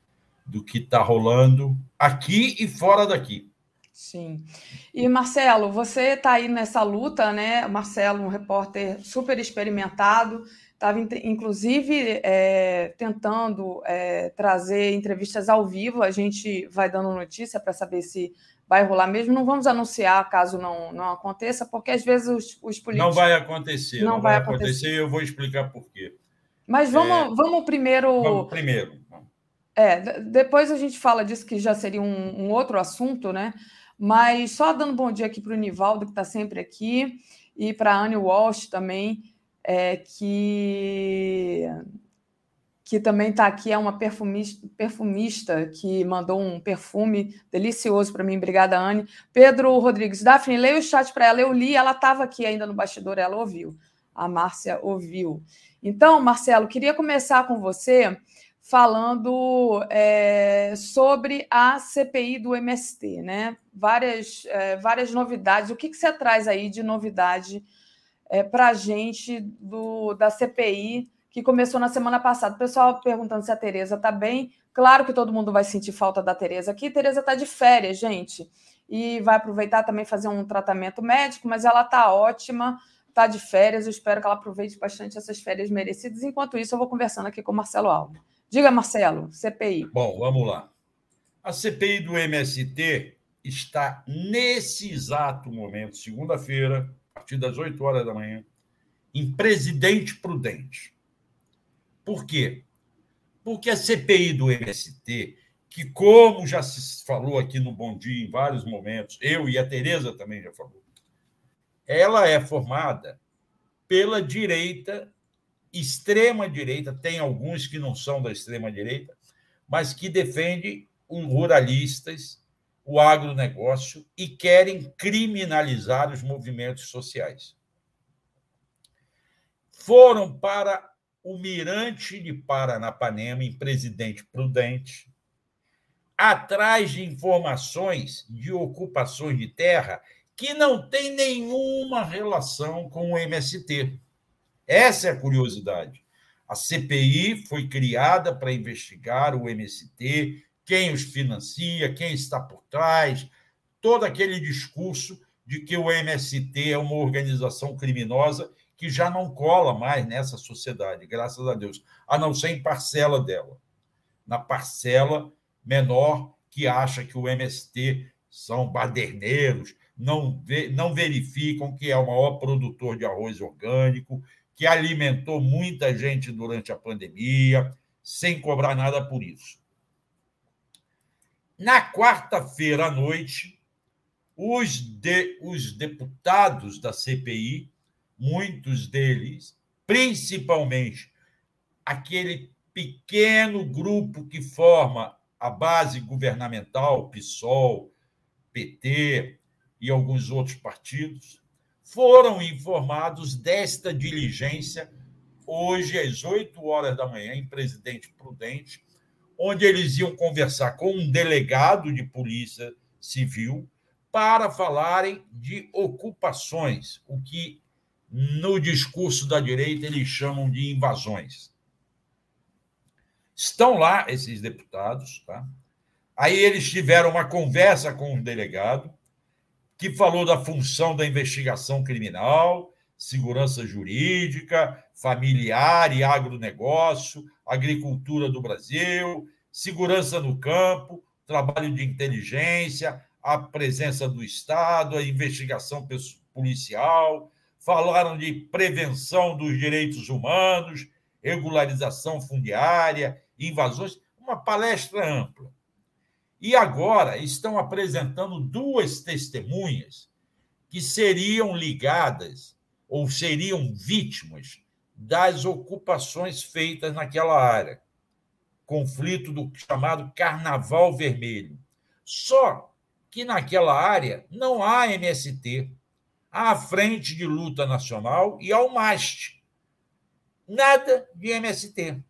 do que está rolando aqui e fora daqui. Sim. E Marcelo, você está aí nessa luta, né? Marcelo, um repórter super experimentado, estava inclusive é, tentando é, trazer entrevistas ao vivo. A gente vai dando notícia para saber se vai rolar mesmo. Não vamos anunciar caso não, não aconteça, porque às vezes os, os políticos. Não vai acontecer, não, não vai, acontecer. acontecer. Eu vou explicar por quê. Mas vamos, é... vamos primeiro. Vamos primeiro. É, depois a gente fala disso que já seria um, um outro assunto, né? Mas só dando bom dia aqui para o Nivaldo, que está sempre aqui, e para a Anne Walsh também, é, que, que também está aqui, é uma perfumista, perfumista que mandou um perfume delicioso para mim. Obrigada, Anne. Pedro Rodrigues, Daphne, leia o chat para ela. Eu li, ela estava aqui ainda no bastidor, ela ouviu. A Márcia ouviu. Então, Marcelo, queria começar com você falando é, sobre a CPI do MST, né? Várias, é, várias novidades. O que, que você traz aí de novidade é, para a gente do, da CPI que começou na semana passada? O pessoal perguntando se a Tereza está bem. Claro que todo mundo vai sentir falta da Tereza aqui. Tereza está de férias, gente, e vai aproveitar também fazer um tratamento médico, mas ela está ótima está de férias. Eu espero que ela aproveite bastante essas férias merecidas. Enquanto isso, eu vou conversando aqui com o Marcelo Alves. Diga, Marcelo, CPI. Bom, vamos lá. A CPI do MST está nesse exato momento, segunda-feira, a partir das 8 horas da manhã, em Presidente Prudente. Por quê? Porque a CPI do MST, que como já se falou aqui no Bom Dia em vários momentos, eu e a Tereza também já falou, ela é formada pela direita extrema-direita, tem alguns que não são da extrema-direita, mas que defendem os ruralistas, o agronegócio e querem criminalizar os movimentos sociais. Foram para o Mirante de Paranapanema, em Presidente Prudente, atrás de informações de ocupações de terra que não tem nenhuma relação com o MST. Essa é a curiosidade. A CPI foi criada para investigar o MST, quem os financia, quem está por trás, todo aquele discurso de que o MST é uma organização criminosa que já não cola mais nessa sociedade, graças a Deus, a não ser em parcela dela. Na parcela menor que acha que o MST são baderneiros, não, não verificam que é o maior produtor de arroz orgânico, que alimentou muita gente durante a pandemia, sem cobrar nada por isso. Na quarta-feira à noite, os, de, os deputados da CPI, muitos deles, principalmente aquele pequeno grupo que forma a base governamental, PSOL, PT e alguns outros partidos, foram informados desta diligência hoje às 8 horas da manhã em Presidente Prudente, onde eles iam conversar com um delegado de polícia civil para falarem de ocupações, o que no discurso da direita eles chamam de invasões. Estão lá esses deputados, tá? Aí eles tiveram uma conversa com o delegado, que falou da função da investigação criminal, segurança jurídica, familiar e agronegócio, agricultura do Brasil, segurança no campo, trabalho de inteligência, a presença do Estado, a investigação policial, falaram de prevenção dos direitos humanos, regularização fundiária, invasões, uma palestra ampla. E agora estão apresentando duas testemunhas que seriam ligadas ou seriam vítimas das ocupações feitas naquela área. Conflito do chamado Carnaval Vermelho. Só que naquela área não há MST, a Frente de Luta Nacional e há o MAST. Nada de MST.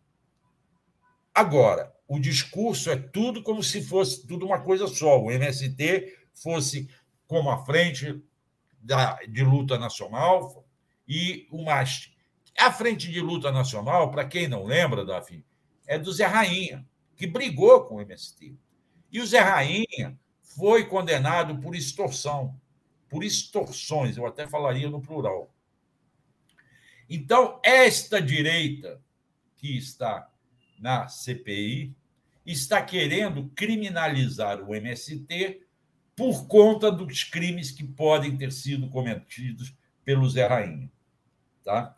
Agora, o discurso é tudo como se fosse tudo uma coisa só. O MST fosse como a frente da, de luta nacional e o MAST. A frente de luta nacional, para quem não lembra, Davi, é do Zé Rainha, que brigou com o MST. E o Zé Rainha foi condenado por extorsão, por extorsões, eu até falaria no plural. Então, esta direita que está na CPI está querendo criminalizar o MST por conta dos crimes que podem ter sido cometidos pelo Zé Rainha. Tá?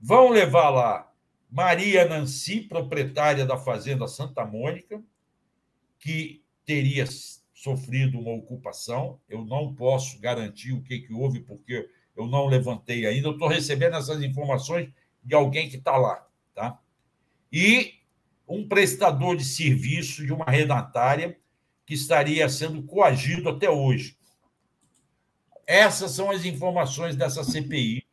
Vão levar lá Maria Nancy, proprietária da Fazenda Santa Mônica, que teria sofrido uma ocupação. Eu não posso garantir o que, que houve, porque eu não levantei ainda. Eu estou recebendo essas informações de alguém que está lá. Tá? E um prestador de serviço de uma redatária que estaria sendo coagido até hoje. Essas são as informações dessa CPI.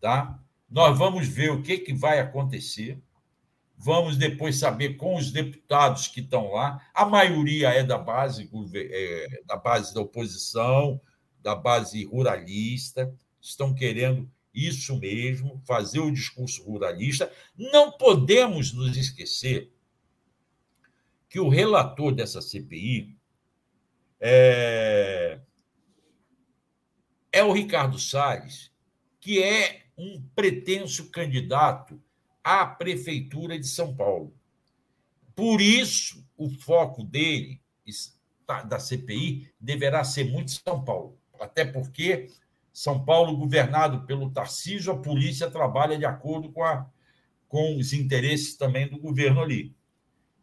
Tá? Nós vamos ver o que, que vai acontecer. Vamos depois saber com os deputados que estão lá. A maioria é da base, é, da base da oposição, da base ruralista. Estão querendo isso mesmo, fazer o discurso ruralista. Não podemos nos esquecer que o relator dessa CPI é, é o Ricardo Salles, que é um pretenso candidato à prefeitura de São Paulo. Por isso, o foco dele, da CPI, deverá ser muito São Paulo. Até porque São Paulo, governado pelo Tarcísio, a polícia trabalha de acordo com, a, com os interesses também do governo ali.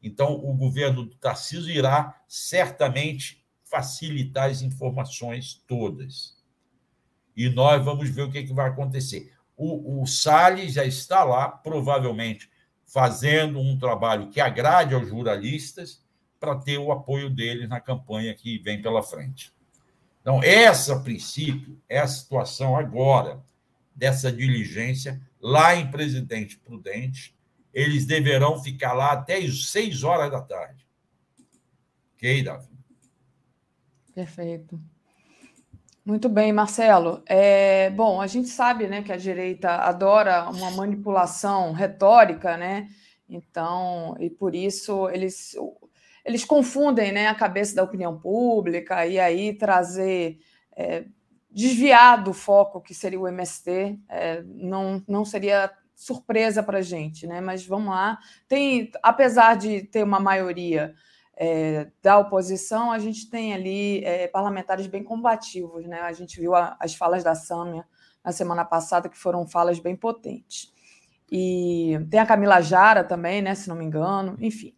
Então, o governo do Tarcísio irá certamente facilitar as informações todas. E nós vamos ver o que, é que vai acontecer. O, o Salles já está lá, provavelmente fazendo um trabalho que agrade aos jornalistas para ter o apoio deles na campanha que vem pela frente. Então, essa, a princípio, é a situação agora dessa diligência lá em Presidente Prudente, eles deverão ficar lá até as seis horas da tarde. Ok, Davi? Perfeito. Muito bem, Marcelo. É, bom, a gente sabe né, que a direita adora uma manipulação retórica, né? Então, e por isso eles, eles confundem né, a cabeça da opinião pública e aí trazer. É, desviar do foco que seria o MST é, não, não seria surpresa para a gente, né? Mas vamos lá. Tem, apesar de ter uma maioria é, da oposição, a gente tem ali é, parlamentares bem combativos, né? A gente viu a, as falas da Sâmia na semana passada, que foram falas bem potentes. E tem a Camila Jara também, né? Se não me engano, enfim.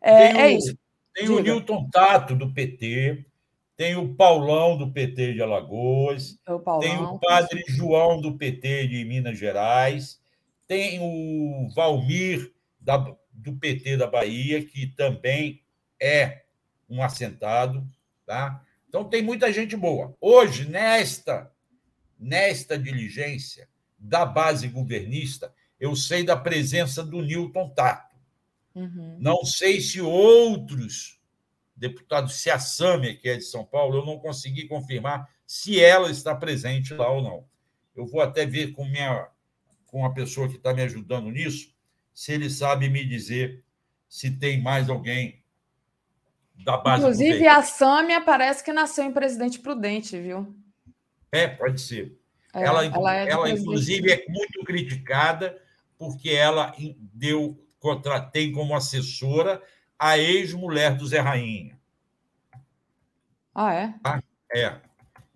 É, tem o, é isso. Tem Diga. o Newton Tato, do PT, tem o Paulão, do PT de Alagoas, é o Paulão, tem o Padre João, do PT de Minas Gerais, tem o Valmir, da, do PT da Bahia, que também é um assentado. Tá? Então, tem muita gente boa. Hoje, nesta, nesta diligência da base governista, eu sei da presença do Newton Tato. Uhum. Não sei se outros deputados, se a Sâmia, que é de São Paulo, eu não consegui confirmar se ela está presente lá ou não. Eu vou até ver com minha com a pessoa que está me ajudando nisso, se ele sabe me dizer se tem mais alguém da base. Inclusive, a Sâmia parece que nasceu em Presidente Prudente, viu? É, pode ser. É, ela, ela, é ela inclusive, é muito criticada porque ela deu, tem como assessora a ex-mulher do Zé Rainha. Ah, é? Ah, é.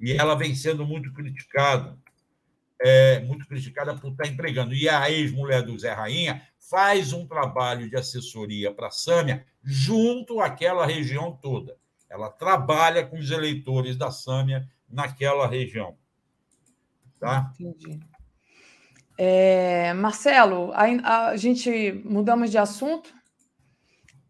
E ela vem sendo muito criticada é, muito criticada por estar empregando. E a ex-mulher do Zé Rainha faz um trabalho de assessoria para a Sâmia junto àquela região toda. Ela trabalha com os eleitores da Sâmia naquela região. Tá? Entendi. É, Marcelo, a, a, gente mudamos de assunto?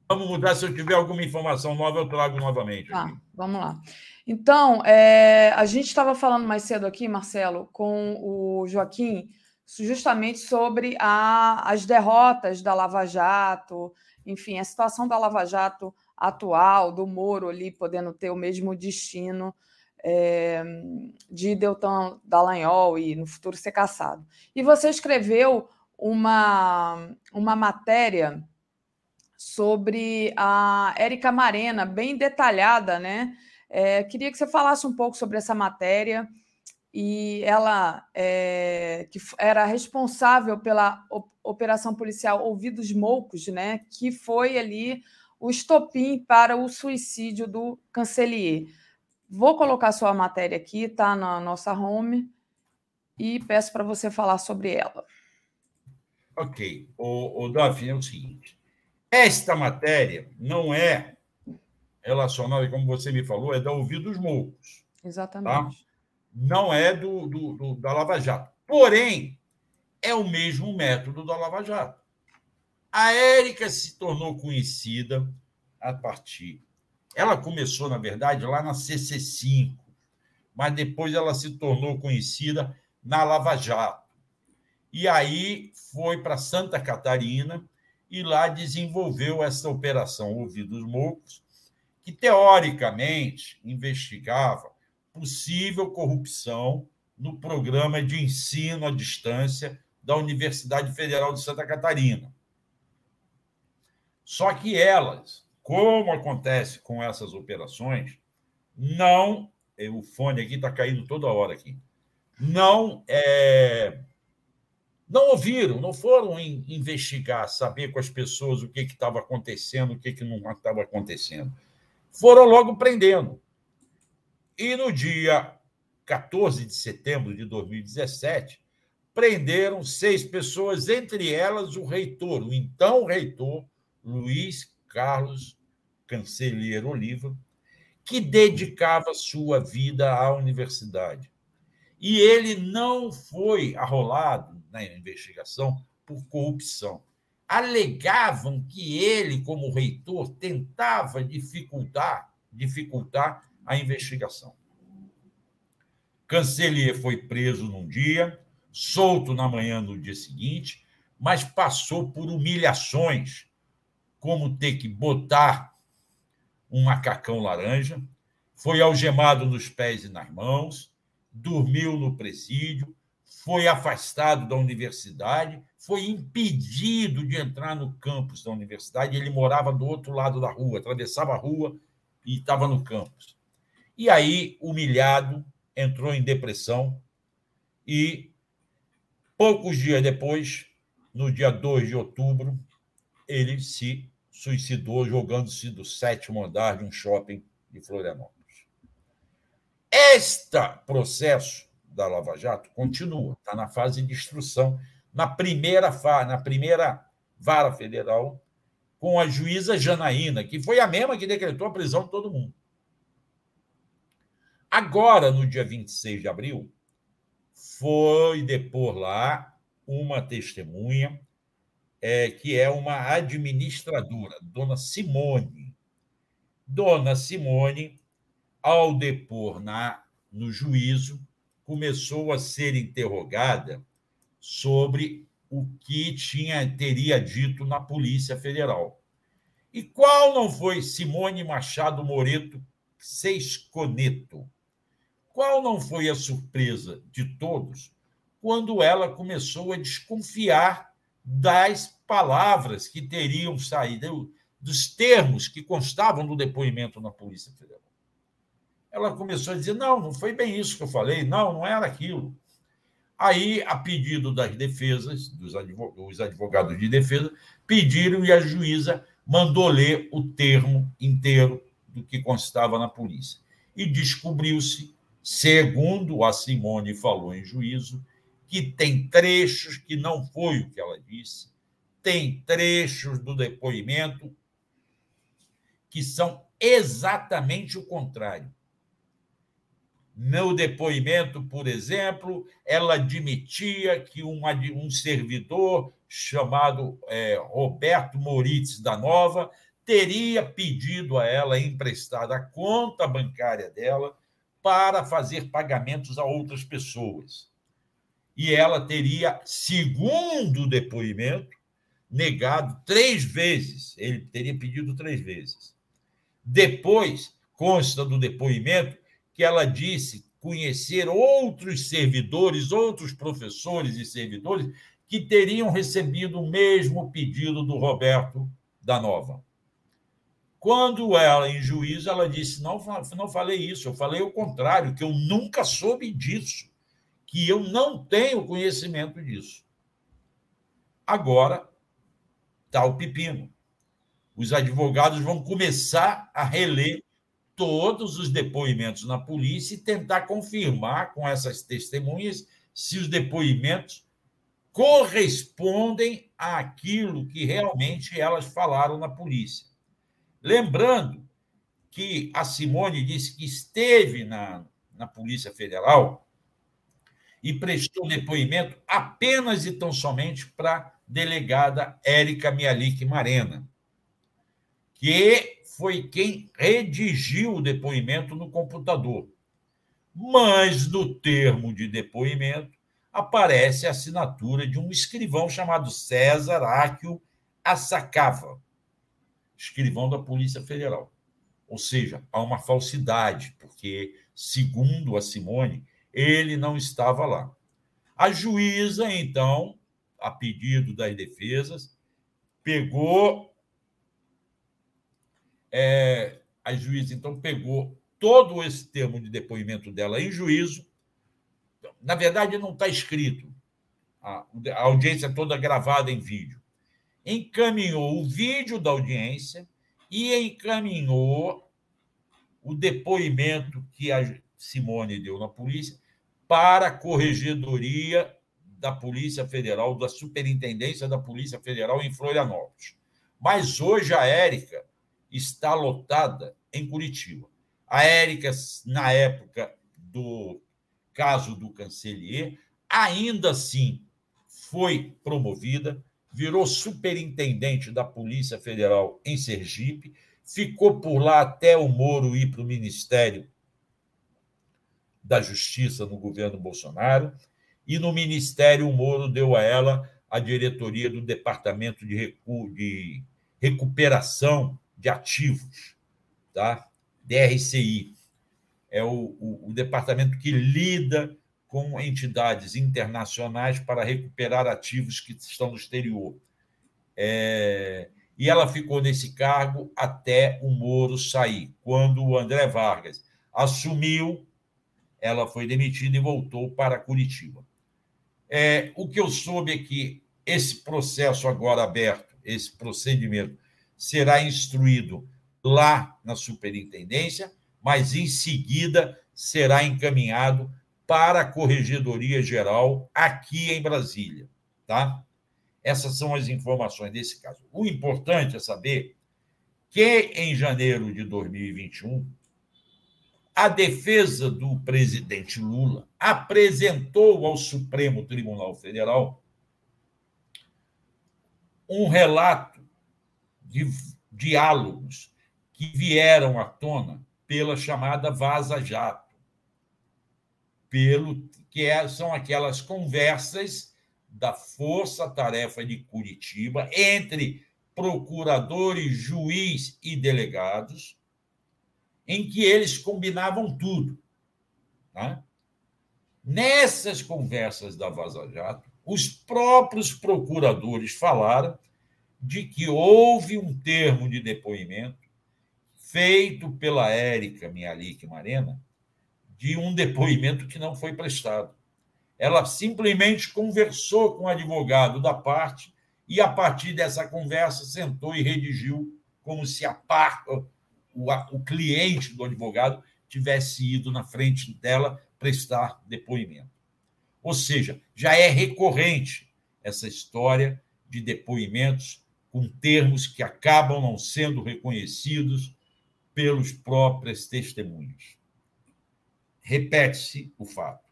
Vamos mudar. Se eu tiver alguma informação nova, eu trago novamente. Tá, vamos lá. Então, é, a gente estava falando mais cedo aqui, Marcelo, com o Joaquim, justamente sobre a, as derrotas da Lava Jato, enfim, a situação da Lava Jato atual, do Moro ali podendo ter o mesmo destino é, de Deltan Dallagnol e no futuro ser caçado. E você escreveu uma, uma matéria sobre a Érica Marena, bem detalhada, né? É, queria que você falasse um pouco sobre essa matéria e ela é, que era responsável pela operação policial Ouvidos Moucos, né, que foi ali o estopim para o suicídio do Cancelier. Vou colocar sua matéria aqui, tá na nossa home, e peço para você falar sobre ela. Ok. O, o Daphne, é o seguinte: esta matéria não é relacionada, como você me falou, é da Ouvidos Moucos. Tá? Exatamente. Tá? Não é do, do, do, da Lava Jato. Porém, é o mesmo método da Lava Jato. A Érica se tornou conhecida a partir. Ela começou, na verdade, lá na CC5, mas depois ela se tornou conhecida na Lava Jato. E aí foi para Santa Catarina e lá desenvolveu essa operação Ouvidos Moucos, que teoricamente investigava possível corrupção no programa de ensino à distância da Universidade Federal de Santa Catarina. Só que elas, como acontece com essas operações, não. O fone aqui está caindo toda hora aqui. Não é, não ouviram, não foram investigar, saber com as pessoas o que estava acontecendo, o que, que não estava acontecendo. Foram logo prendendo. E no dia 14 de setembro de 2017, prenderam seis pessoas, entre elas o reitor, o então reitor Luiz Carlos Cancelheiro Oliva, que dedicava sua vida à universidade. E ele não foi arrolado na investigação por corrupção. Alegavam que ele, como reitor, tentava dificultar, dificultar a investigação. Cancelier foi preso num dia, solto na manhã do dia seguinte, mas passou por humilhações, como ter que botar um macacão laranja, foi algemado nos pés e nas mãos, dormiu no presídio, foi afastado da universidade, foi impedido de entrar no campus da universidade. Ele morava do outro lado da rua, atravessava a rua e estava no campus. E aí, humilhado, entrou em depressão e, poucos dias depois, no dia 2 de outubro, ele se suicidou jogando-se do sétimo andar de um shopping de Florianópolis. Este processo da Lava Jato continua, está na fase de instrução, na primeira, na primeira vara federal, com a juíza Janaína, que foi a mesma que decretou a prisão de todo mundo. Agora, no dia 26 de abril, foi depor lá uma testemunha, é, que é uma administradora, Dona Simone. Dona Simone ao depor na, no juízo, começou a ser interrogada sobre o que tinha teria dito na Polícia Federal. E qual não foi Simone Machado Moreto Seisconeto? Qual não foi a surpresa de todos quando ela começou a desconfiar das palavras que teriam saído, dos termos que constavam no depoimento na Polícia Federal? ela começou a dizer: não, não foi bem isso que eu falei, não, não era aquilo. Aí, a pedido das defesas, dos advogados de defesa, pediram e a juíza mandou ler o termo inteiro do que constava na polícia. E descobriu-se, segundo a Simone falou em juízo, que tem trechos que não foi o que ela disse, tem trechos do depoimento que são exatamente o contrário. No depoimento, por exemplo, ela admitia que um, um servidor chamado é, Roberto Moritz da Nova teria pedido a ela emprestar a conta bancária dela para fazer pagamentos a outras pessoas. E ela teria, segundo o depoimento, negado três vezes. Ele teria pedido três vezes. Depois, consta do depoimento que ela disse conhecer outros servidores, outros professores e servidores que teriam recebido o mesmo pedido do Roberto da Nova. Quando ela, em juízo, ela disse: não, não falei isso, eu falei o contrário, que eu nunca soube disso. que eu não tenho conhecimento disso. Agora está o pepino. Os advogados vão começar a reler todos os depoimentos na polícia e tentar confirmar com essas testemunhas se os depoimentos correspondem àquilo que realmente elas falaram na polícia. Lembrando que a Simone disse que esteve na, na Polícia Federal e prestou depoimento apenas e tão somente para a delegada Érica Mialik Marena, que foi quem redigiu o depoimento no computador. Mas no termo de depoimento aparece a assinatura de um escrivão chamado César Áquio Assacava, escrivão da Polícia Federal. Ou seja, há uma falsidade, porque, segundo a Simone, ele não estava lá. A juíza, então, a pedido das defesas, pegou. É, a juíza, então, pegou todo esse termo de depoimento dela em juízo. Na verdade, não está escrito. A, a audiência toda gravada em vídeo. Encaminhou o vídeo da audiência e encaminhou o depoimento que a Simone deu na polícia para a Corregedoria da Polícia Federal, da Superintendência da Polícia Federal em Florianópolis. Mas hoje a Érica está lotada em Curitiba. A Érica, na época do caso do Cancelier, ainda assim foi promovida, virou superintendente da Polícia Federal em Sergipe, ficou por lá até o Moro ir para o Ministério da Justiça no governo Bolsonaro, e no Ministério o Moro deu a ela a diretoria do Departamento de, Recu de Recuperação de Ativos, tá? DRCI. É o, o, o departamento que lida com entidades internacionais para recuperar ativos que estão no exterior. É, e ela ficou nesse cargo até o Moro sair. Quando o André Vargas assumiu, ela foi demitida e voltou para Curitiba. É, o que eu soube é que esse processo agora aberto, esse procedimento, será instruído lá na superintendência, mas em seguida será encaminhado para a Corregedoria Geral aqui em Brasília, tá? Essas são as informações desse caso. O importante é saber que em janeiro de 2021 a defesa do presidente Lula apresentou ao Supremo Tribunal Federal um relato de diálogos que vieram à tona pela chamada Vaza Jato, pelo que é, são aquelas conversas da Força Tarefa de Curitiba entre procuradores, juiz e delegados em que eles combinavam tudo. Tá? Nessas conversas da Vaza Jato, os próprios procuradores falaram de que houve um termo de depoimento feito pela Érica Mialik Marena de um depoimento que não foi prestado. Ela simplesmente conversou com o advogado da parte e, a partir dessa conversa, sentou e redigiu como se a, par, o, o cliente do advogado tivesse ido na frente dela prestar depoimento. Ou seja, já é recorrente essa história de depoimentos com termos que acabam não sendo reconhecidos pelos próprios testemunhos. Repete-se o fato.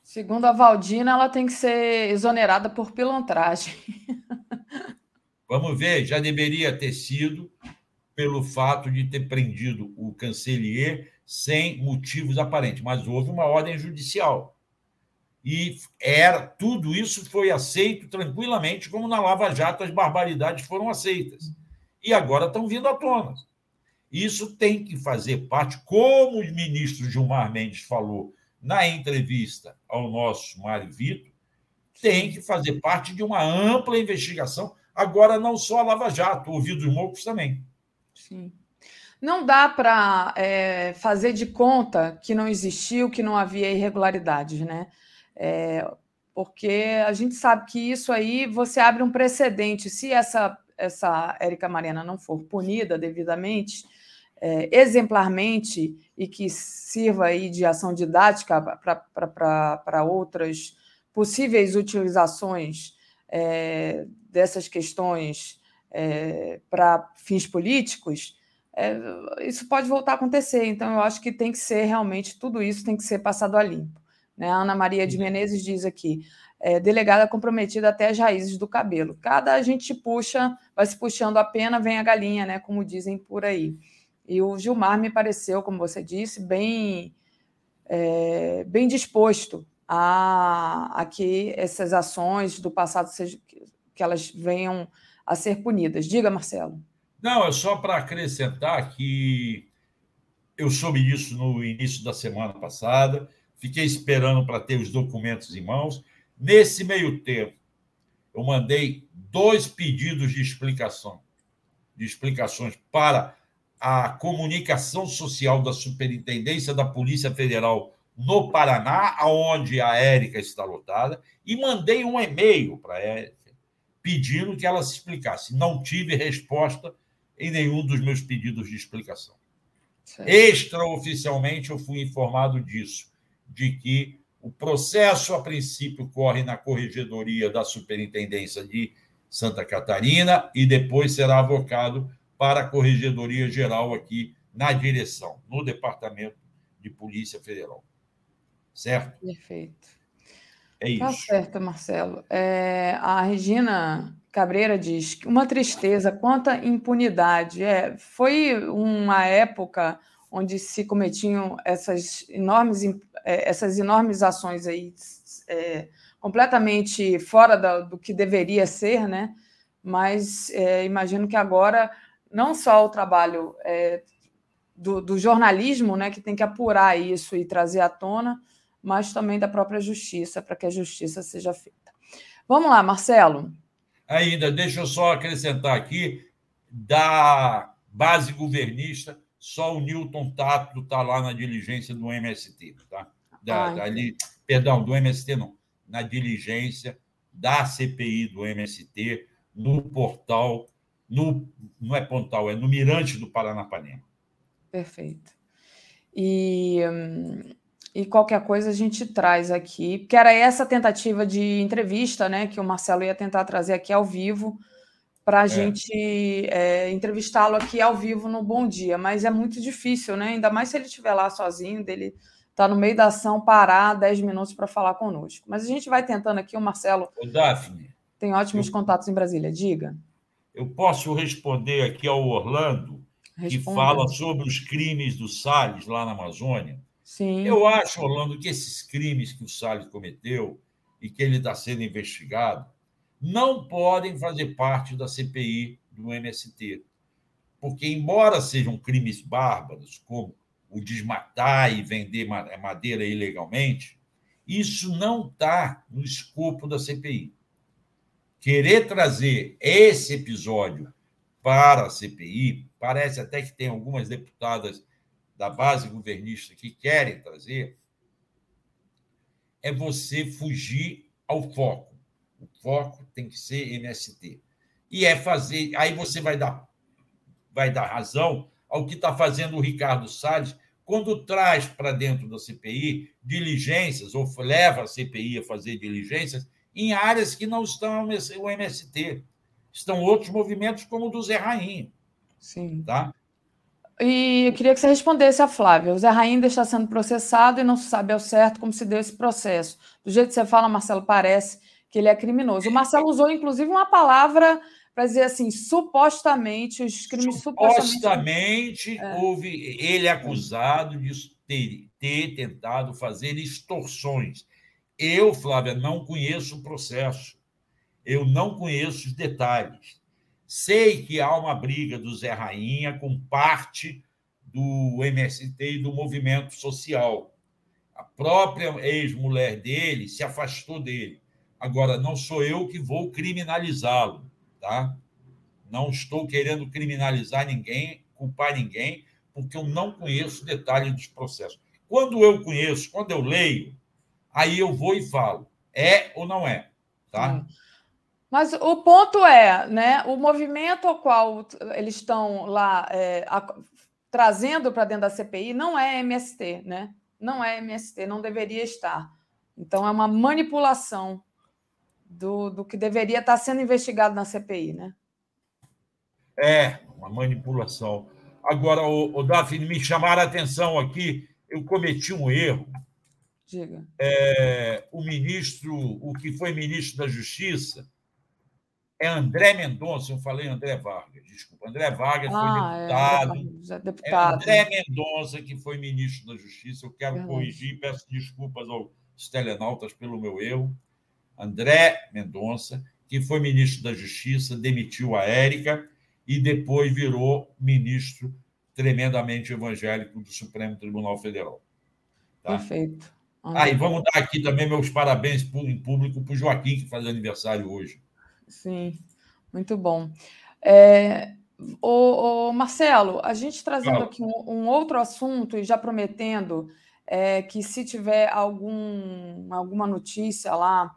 Segundo a Valdina, ela tem que ser exonerada por pilantragem. Vamos ver, já deveria ter sido, pelo fato de ter prendido o cancelier sem motivos aparentes, mas houve uma ordem judicial. E era tudo isso foi aceito tranquilamente, como na Lava Jato as barbaridades foram aceitas. E agora estão vindo à tona. Isso tem que fazer parte, como o ministro Gilmar Mendes falou na entrevista ao nosso Mário Vitor, tem que fazer parte de uma ampla investigação. Agora, não só a Lava Jato, ouvidos mocos também. Sim. não dá para é, fazer de conta que não existiu, que não havia irregularidades, né? É, porque a gente sabe que isso aí você abre um precedente. Se essa, essa Érica Mariana não for punida devidamente, é, exemplarmente, e que sirva aí de ação didática para outras possíveis utilizações é, dessas questões é, para fins políticos, é, isso pode voltar a acontecer. Então, eu acho que tem que ser realmente tudo isso tem que ser passado a limpo. Né? A Ana Maria de Menezes diz aqui: é, delegada comprometida até as raízes do cabelo. Cada a gente puxa, vai se puxando a pena, vem a galinha, né? Como dizem por aí. E o Gilmar me pareceu, como você disse, bem, é, bem disposto a, a que essas ações do passado sejam, que elas venham a ser punidas. Diga, Marcelo. Não, é só para acrescentar que eu soube disso no início da semana passada, fiquei esperando para ter os documentos em mãos. Nesse meio tempo, eu mandei dois pedidos de explicação, de explicações para a comunicação social da Superintendência da Polícia Federal no Paraná, aonde a Érica está lotada, e mandei um e-mail para a Érica pedindo que ela se explicasse. Não tive resposta em nenhum dos meus pedidos de explicação. Extraoficialmente, eu fui informado disso, de que o processo, a princípio, corre na corregedoria da Superintendência de Santa Catarina e depois será avocado para a Corregedoria Geral aqui na direção, no Departamento de Polícia Federal. Certo? Perfeito. É tá isso. Tá certo, Marcelo. É, a Regina Cabreira diz que uma tristeza, quanta impunidade. É, foi uma época onde se cometiam essas enormes, é, essas enormes ações aí, é, completamente fora da, do que deveria ser, né? Mas é, imagino que agora não só o trabalho é, do, do, jornalismo, né, que tem que apurar isso e trazer à tona, mas também da própria justiça, para que a justiça seja feita. Vamos lá, Marcelo. Ainda, deixa eu só acrescentar aqui, da base governista, só o Newton Tato está lá na diligência do MST, tá? Da, ah, ali, perdão, do MST não, na diligência da CPI do MST, no portal, no, não é portal, é no Mirante do Paranapanema. Perfeito. E e qualquer coisa a gente traz aqui, porque era essa tentativa de entrevista, né, que o Marcelo ia tentar trazer aqui ao vivo para a é. gente é, entrevistá-lo aqui ao vivo no Bom Dia, mas é muito difícil, né? Ainda mais se ele estiver lá sozinho, dele tá no meio da ação, parar 10 minutos para falar conosco. Mas a gente vai tentando aqui, o Marcelo. O Daphne. Tem ótimos eu, contatos em Brasília, diga. Eu posso responder aqui ao Orlando, Responda. que fala sobre os crimes do Salles lá na Amazônia. Sim. Eu acho, Orlando, que esses crimes que o Salles cometeu e que ele está sendo investigado não podem fazer parte da CPI do MST. Porque, embora sejam crimes bárbaros, como o desmatar e vender madeira ilegalmente, isso não está no escopo da CPI. Querer trazer esse episódio para a CPI, parece até que tem algumas deputadas da base governista que querem trazer é você fugir ao foco. Foco tem que ser MST. E é fazer. Aí você vai dar, vai dar razão ao que está fazendo o Ricardo Salles quando traz para dentro da CPI diligências, ou leva a CPI a fazer diligências em áreas que não estão o MST. Estão outros movimentos, como o do Zé Rainha. Sim. Tá? E eu queria que você respondesse a Flávia. O Zé Rainha está sendo processado e não se sabe ao certo como se deu esse processo. Do jeito que você fala, Marcelo, parece que ele é criminoso. O Marcelo usou, inclusive, uma palavra para dizer assim, supostamente, os crimes supostamente... Supostamente, é. houve ele é acusado de ter, ter tentado fazer extorsões. Eu, Flávia, não conheço o processo. Eu não conheço os detalhes. Sei que há uma briga do Zé Rainha com parte do MST e do movimento social. A própria ex-mulher dele se afastou dele. Agora, não sou eu que vou criminalizá-lo, tá? Não estou querendo criminalizar ninguém, culpar ninguém, porque eu não conheço detalhes dos processos. Quando eu conheço, quando eu leio, aí eu vou e falo, é ou não é, tá? Mas o ponto é, né, o movimento ao qual eles estão lá é, a, trazendo para dentro da CPI não é MST, né? Não é MST, não deveria estar. Então é uma manipulação do, do que deveria estar sendo investigado na CPI, né? É, uma manipulação. Agora, o, o Daphne, me chamaram a atenção aqui, eu cometi um erro. Diga. É, o ministro, o que foi ministro da Justiça, é André Mendonça, eu falei André Vargas, desculpa. André Vargas ah, foi deputado. É, deputado. É André Mendonça, que foi ministro da Justiça. Eu quero Verdade. corrigir, peço desculpas aos telenautas pelo meu erro. André Mendonça, que foi ministro da Justiça, demitiu a Érica e depois virou ministro tremendamente evangélico do Supremo Tribunal Federal. Tá? Perfeito. Ah, e vamos dar aqui também meus parabéns em público para o Joaquim, que faz aniversário hoje. Sim, muito bom. É, o, o Marcelo, a gente trazendo aqui um, um, outro assunto e já prometendo é, que se tiver algum, alguma notícia lá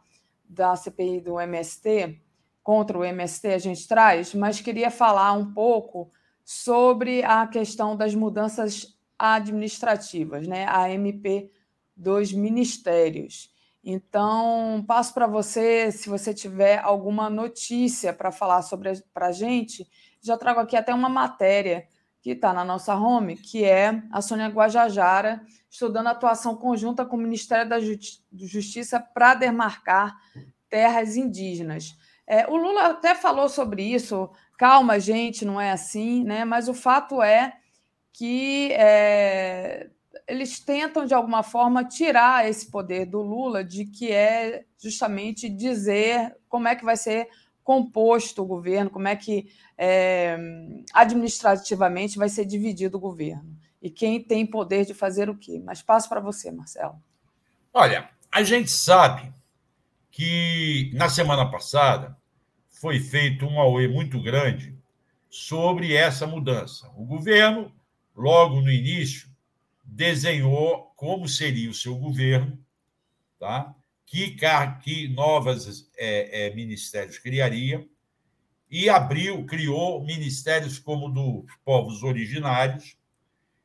da CPI do MST, contra o MST, a gente traz, mas queria falar um pouco sobre a questão das mudanças administrativas, né? A MP dos ministérios. Então, passo para você, se você tiver alguma notícia para falar sobre para a gente, já trago aqui até uma matéria que está na nossa home, que é a Sônia Guajajara estudando atuação conjunta com o Ministério da Justiça para demarcar terras indígenas. É, o Lula até falou sobre isso, calma, gente, não é assim, né? Mas o fato é que é, eles tentam, de alguma forma, tirar esse poder do Lula, de que é justamente dizer como é que vai ser composto o governo, como é que é, administrativamente vai ser dividido o governo e quem tem poder de fazer o quê. Mas passo para você, Marcelo. Olha, a gente sabe que na semana passada foi feito um auê muito grande sobre essa mudança. O governo, logo no início, desenhou como seria o seu governo, tá? que, que novas é, é, ministérios criaria, e abriu, criou ministérios como dos povos originários,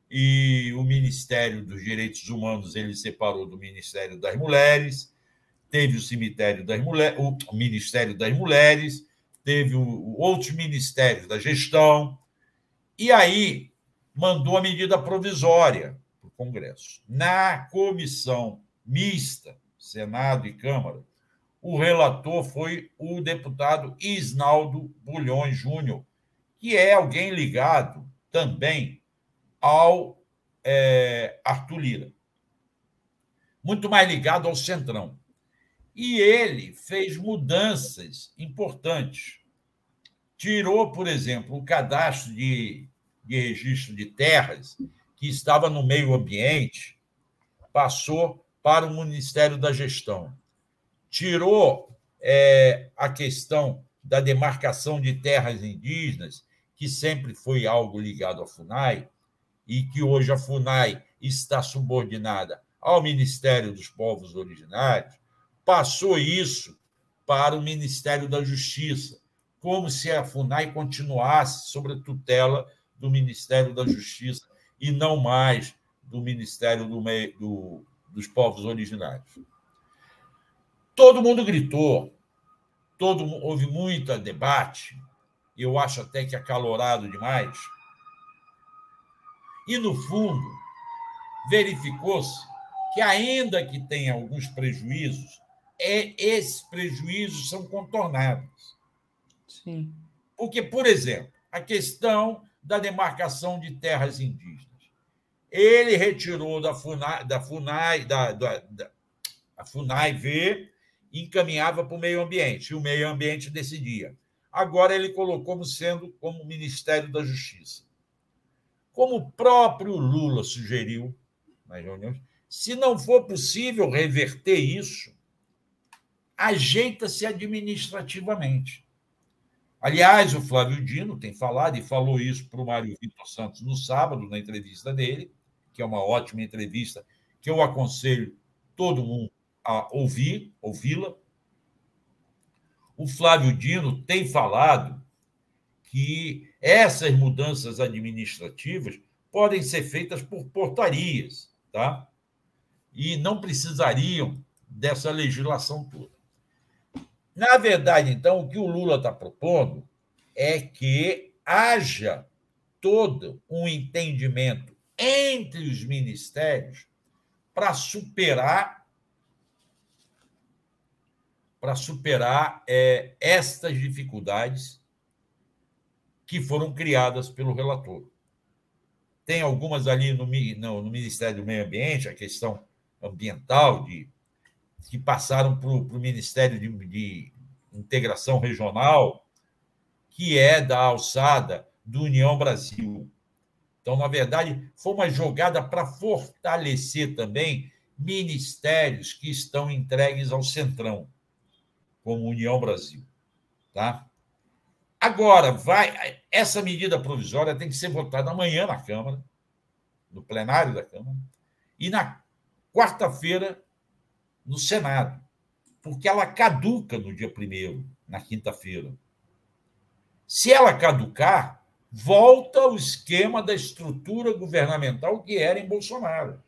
e o Ministério dos Direitos Humanos ele separou do Ministério das Mulheres, teve o cemitério das mulheres, o Ministério das Mulheres, teve o, outros ministérios da gestão, e aí mandou a medida provisória para o Congresso. Na comissão mista, Senado e Câmara, o relator foi o deputado Isnaldo Bulhões Júnior, que é alguém ligado também ao é, Arthur Lira. Muito mais ligado ao Centrão. E ele fez mudanças importantes. Tirou, por exemplo, o cadastro de, de registro de terras, que estava no meio ambiente, passou para o Ministério da Gestão. Tirou é, a questão da demarcação de terras indígenas, que sempre foi algo ligado à FUNAI, e que hoje a FUNAI está subordinada ao Ministério dos Povos Originários, passou isso para o Ministério da Justiça, como se a FUNAI continuasse sob a tutela do Ministério da Justiça e não mais do Ministério do, do, dos Povos Originários. Todo mundo gritou, todo houve muito debate, eu acho até que acalorado demais. E, no fundo, verificou-se que, ainda que tenha alguns prejuízos, é, esses prejuízos são contornáveis. Sim. Porque, por exemplo, a questão da demarcação de terras indígenas. Ele retirou da FUNAI, da FUNAI, da, da, da a FUNAI V, encaminhava para o meio ambiente, e o meio ambiente decidia. Agora ele colocou como sendo como Ministério da Justiça. Como o próprio Lula sugeriu nas reuniões, se não for possível reverter isso, ajeita-se administrativamente. Aliás, o Flávio Dino tem falado e falou isso para o Mário Vitor Santos no sábado, na entrevista dele, que é uma ótima entrevista, que eu aconselho todo mundo a ouvir, ouvi-la. O Flávio Dino tem falado que essas mudanças administrativas podem ser feitas por portarias, tá? E não precisariam dessa legislação toda. Na verdade, então, o que o Lula está propondo é que haja todo um entendimento entre os ministérios para superar para superar é, estas dificuldades que foram criadas pelo relator. Tem algumas ali no, no, no Ministério do Meio Ambiente, a questão ambiental, de que passaram para o Ministério de, de Integração Regional, que é da alçada do União Brasil. Então, na verdade, foi uma jogada para fortalecer também ministérios que estão entregues ao Centrão, como União Brasil. Tá? Agora, vai essa medida provisória tem que ser votada amanhã na Câmara, no plenário da Câmara, e na quarta-feira no Senado, porque ela caduca no dia primeiro, na quinta-feira. Se ela caducar, volta o esquema da estrutura governamental que era em Bolsonaro.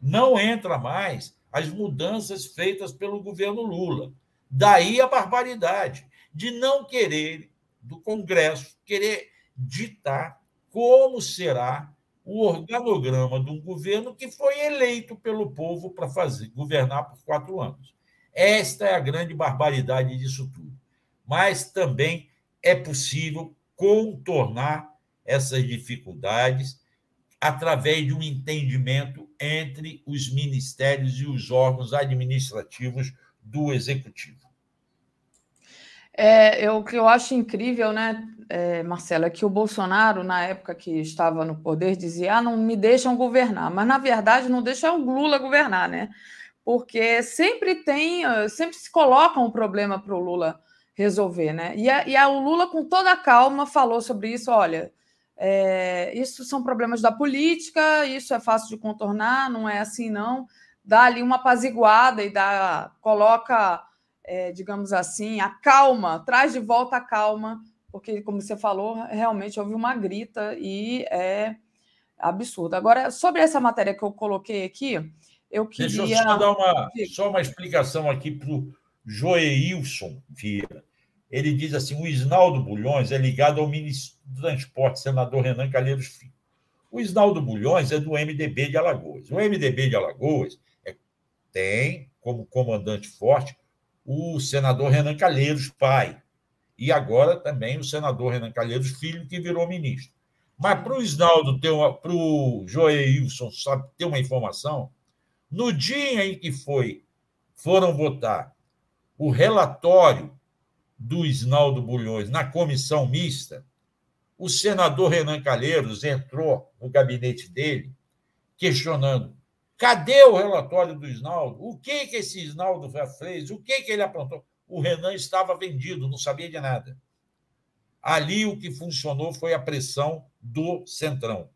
Não entra mais as mudanças feitas pelo governo Lula. Daí a barbaridade de não querer, do Congresso, querer ditar como será o organograma de um governo que foi eleito pelo povo para fazer governar por quatro anos. Esta é a grande barbaridade disso tudo. Mas também é possível contornar essas dificuldades através de um entendimento entre os ministérios e os órgãos administrativos do executivo. É, eu, o que eu acho incrível, né, é, é que o Bolsonaro, na época que estava no poder, dizia: ah, não me deixam governar. Mas, na verdade, não deixam o Lula governar, né? Porque sempre tem, sempre se coloca um problema para o Lula resolver, né? E, a, e a, o Lula, com toda a calma, falou sobre isso: olha, é, isso são problemas da política, isso é fácil de contornar, não é assim, não. Dá ali uma apaziguada e dá, coloca é, digamos assim, a calma, traz de volta a calma, porque, como você falou, realmente houve uma grita e é absurdo. Agora, sobre essa matéria que eu coloquei aqui, eu queria. Deixa eu só dar uma, só uma explicação aqui para o Joeilson Vieira. Ele diz assim: o Isnaldo Bulhões é ligado ao ministro do Transporte, senador Renan Calheiros Filho. O Isnaldo Bulhões é do MDB de Alagoas. O MDB de Alagoas é, tem como comandante forte o senador Renan Calheiros, pai, e agora também o senador Renan Calheiros, filho, que virou ministro. Mas para o Isnaldo para o Joeilson sabe, ter uma informação, no dia em que foi, foram votar o relatório do Isnaldo Bulhões na comissão mista, o senador Renan Calheiros entrou no gabinete dele questionando Cadê o relatório do Isnaldo? O que, que esse Isnaldo fez? O que, que ele aprontou? O Renan estava vendido, não sabia de nada. Ali o que funcionou foi a pressão do Centrão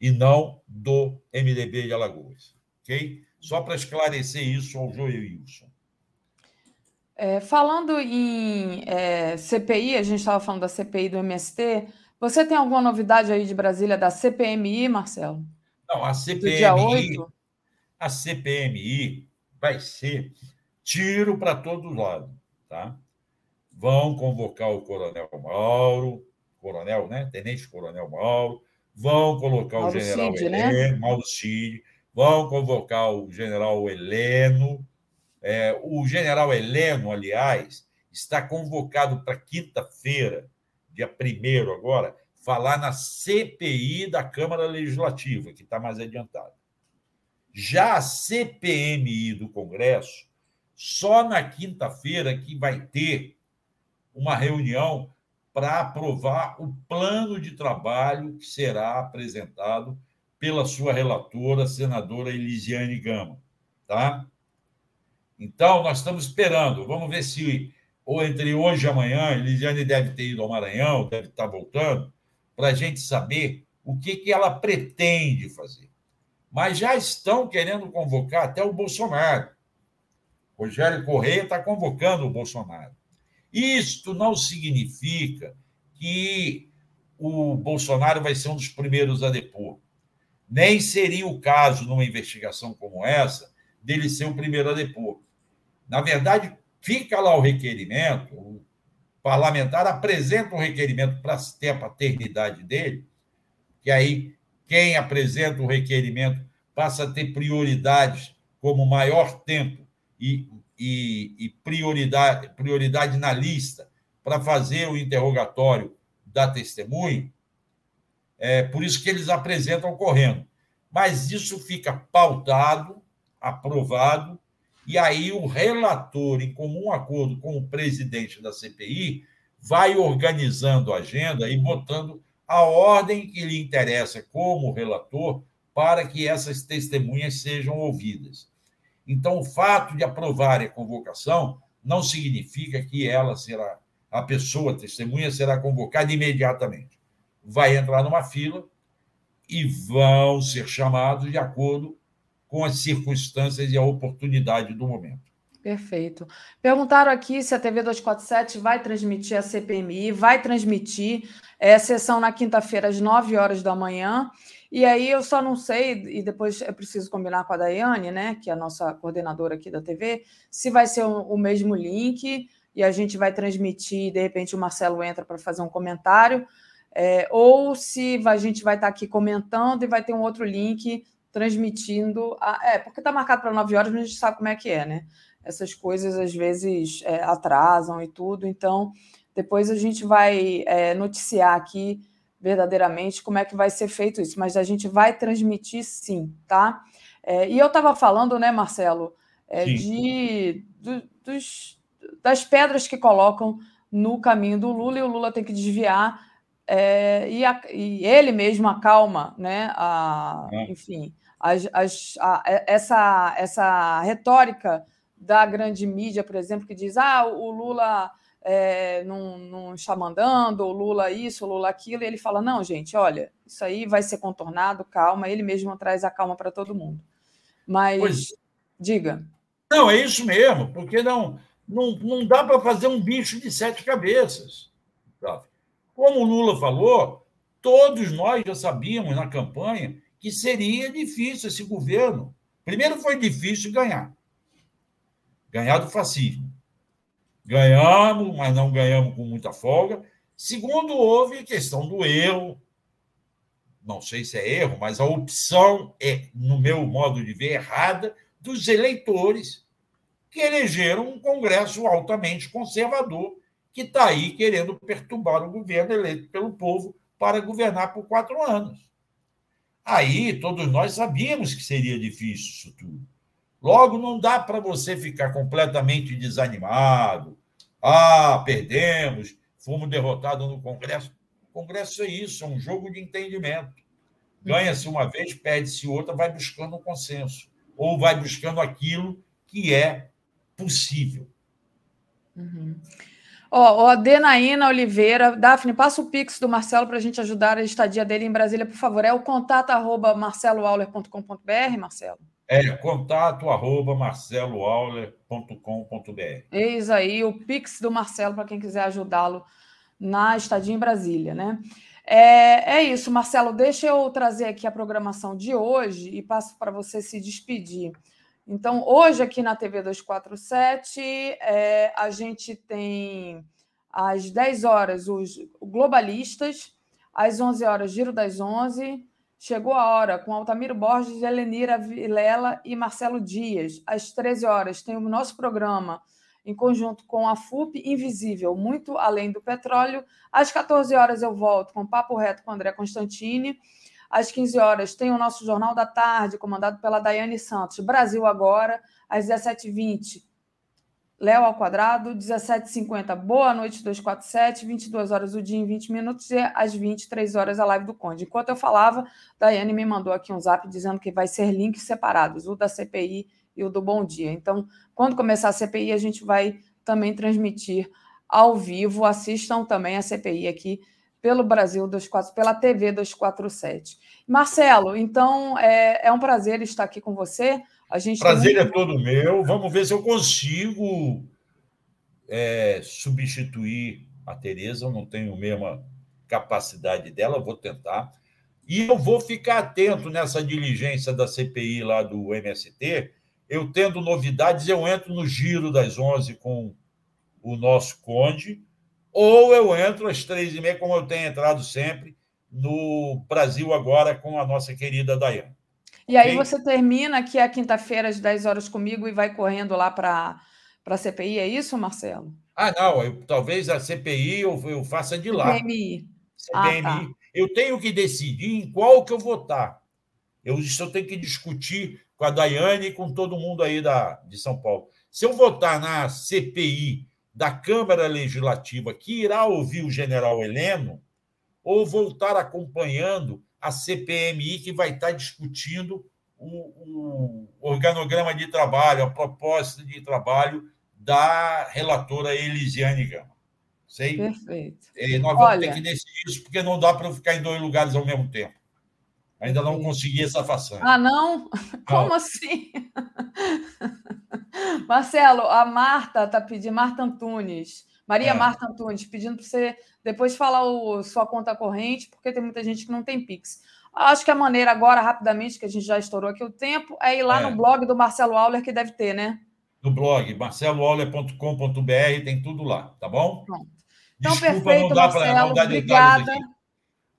e não do MDB de Alagoas. Ok? Só para esclarecer isso ao Joel Wilson. É, falando em é, CPI, a gente estava falando da CPI do MST. Você tem alguma novidade aí de Brasília da CPMI, Marcelo? Não, a CPMI, a CPMI vai ser tiro para todos lados, tá? Vão convocar o Coronel Mauro, Coronel, né? Tenente Coronel Mauro, vão colocar Mauro o General Cid, Heleno, né? Mauro Cid, vão convocar o General Heleno. É, o General Heleno, aliás, está convocado para quinta-feira, dia primeiro agora, falar na CPI da Câmara Legislativa, que está mais adiantado. Já a CPMI do Congresso, só na quinta-feira que vai ter uma reunião para aprovar o plano de trabalho que será apresentado pela sua relatora, senadora Elisiane Gama, tá? Então, nós estamos esperando. Vamos ver se ou entre hoje e amanhã, Elisiane deve ter ido ao Maranhão, deve estar voltando, para a gente saber o que, que ela pretende fazer. Mas já estão querendo convocar até o Bolsonaro. Rogério Correia está convocando o Bolsonaro. Isto não significa que o Bolsonaro vai ser um dos primeiros a depor. Nem seria o caso, numa investigação como essa, dele ser o primeiro a depor. Na verdade, fica lá o requerimento, parlamentar apresenta um requerimento para ter a paternidade dele, que aí quem apresenta o requerimento passa a ter prioridades como maior tempo e, e, e prioridade, prioridade na lista para fazer o interrogatório da testemunha. É por isso que eles apresentam correndo. Mas isso fica pautado, aprovado, e aí o relator, em comum acordo com o presidente da CPI, vai organizando a agenda e botando a ordem que lhe interessa como relator para que essas testemunhas sejam ouvidas. Então, o fato de aprovar a convocação não significa que ela será, a pessoa, a testemunha, será convocada imediatamente. Vai entrar numa fila e vão ser chamados de acordo com as circunstâncias e a oportunidade do momento. Perfeito. Perguntaram aqui se a TV 247 vai transmitir a CPMI, vai transmitir é, sessão na quinta-feira às 9 horas da manhã. E aí eu só não sei, e depois é preciso combinar com a Daiane, né, que é a nossa coordenadora aqui da TV, se vai ser o, mesmo link e a gente vai transmitir, de repente o Marcelo entra para fazer um comentário, é, ou se a gente vai estar aqui comentando e vai ter um outro link transmitindo. A, é, porque está marcado para 9 horas, mas a gente sabe como é que é, né? Essas coisas às vezes é, atrasam e tudo, então depois a gente vai é, noticiar aqui verdadeiramente como é que vai ser feito isso, mas a gente vai transmitir sim, tá? É, e eu estava falando, né, Marcelo, é, de, do, dos, das pedras que colocam no caminho do Lula e o Lula tem que desviar é, e, a, e, ele mesmo acalma, né? A, é. enfim, as, as, a, essa, essa retórica da grande mídia, por exemplo, que diz: ah, o Lula é, não, não está mandando, o Lula isso, o Lula aquilo, e ele fala: não, gente, olha, isso aí vai ser contornado, calma, ele mesmo traz a calma para todo mundo. Mas, pois, diga. Não, é isso mesmo, porque não, não, não dá para fazer um bicho de sete cabeças. Como o Lula falou, todos nós já sabíamos na campanha que seria difícil esse governo. Primeiro, foi difícil ganhar ganhar do fascismo. Ganhamos, mas não ganhamos com muita folga. Segundo, houve questão do erro. Não sei se é erro, mas a opção é, no meu modo de ver, errada dos eleitores que elegeram um Congresso altamente conservador que está aí querendo perturbar o governo eleito pelo povo para governar por quatro anos. Aí todos nós sabíamos que seria difícil isso tudo. Logo, não dá para você ficar completamente desanimado. Ah, perdemos, fomos derrotados no Congresso. O Congresso é isso, é um jogo de entendimento. Ganha-se uma vez, perde-se outra, vai buscando um consenso. Ou vai buscando aquilo que é possível. Uhum. Ó, oh, Denaína Oliveira, Daphne, passa o pix do Marcelo para a gente ajudar a estadia dele em Brasília, por favor. É o contato arroba marceloauler.com.br, Marcelo? É contato arroba marceloauler.com.br. Eis aí o Pix do Marcelo para quem quiser ajudá-lo na estadia em Brasília, né? É, é isso, Marcelo. Deixa eu trazer aqui a programação de hoje e passo para você se despedir. Então, hoje aqui na TV 247, é, a gente tem às 10 horas os globalistas, às 11 horas, Giro das 11, Chegou a hora com Altamiro Borges, Helenira Vilela e Marcelo Dias. Às 13 horas tem o nosso programa em conjunto com a FUP Invisível, muito além do petróleo. Às 14 horas eu volto com Papo Reto com André Constantini. Às 15 horas tem o nosso Jornal da Tarde, comandado pela Daiane Santos. Brasil Agora. Às 17h20, Léo ao quadrado, 17h50, boa noite 247, 22 horas o dia em 20 minutos e às 23 horas a live do Conde. Enquanto eu falava, Daiane me mandou aqui um zap dizendo que vai ser links separados, o da CPI e o do Bom Dia. Então, quando começar a CPI, a gente vai também transmitir ao vivo. Assistam também a CPI aqui pelo Brasil 24, pela TV 247. Marcelo, então é, é um prazer estar aqui com você. A gente prazer muito... é todo meu. Vamos ver se eu consigo é, substituir a Tereza. Eu não tenho a mesma capacidade dela, vou tentar. E eu vou ficar atento nessa diligência da CPI lá do MST. Eu tendo novidades, eu entro no giro das 11 com o nosso Conde, ou eu entro às três e meia, como eu tenho entrado sempre, no Brasil Agora com a nossa querida Dayane. E aí você termina aqui a quinta-feira às 10 horas comigo e vai correndo lá para a CPI, é isso, Marcelo? Ah, não, eu, talvez a CPI eu, eu faça de lá. CPMI. CPMI. Ah, tá. Eu tenho que decidir em qual que eu votar. Eu, isso eu tenho que discutir com a Daiane e com todo mundo aí da, de São Paulo. Se eu votar na CPI da Câmara Legislativa, que irá ouvir o general Heleno, ou voltar acompanhando a CPMI, que vai estar discutindo o, o organograma de trabalho, a proposta de trabalho da relatora Elisiane Gama. Sei? Perfeito. E nós vamos Olha... ter que decidir isso, porque não dá para eu ficar em dois lugares ao mesmo tempo. Ainda não consegui essa façanha. Ah, não? Como assim? Marcelo, a Marta está pedindo, Marta Antunes, Maria é. Marta Antunes, pedindo para você depois falar o, sua conta corrente, porque tem muita gente que não tem Pix. Acho que a maneira agora, rapidamente, que a gente já estourou aqui o tempo, é ir lá é. no blog do Marcelo Auler, que deve ter, né? No blog, marceloauler.com.br, tem tudo lá, tá bom? Pronto. Então, Desculpa, perfeito, não dá para não dar obrigada. Aqui.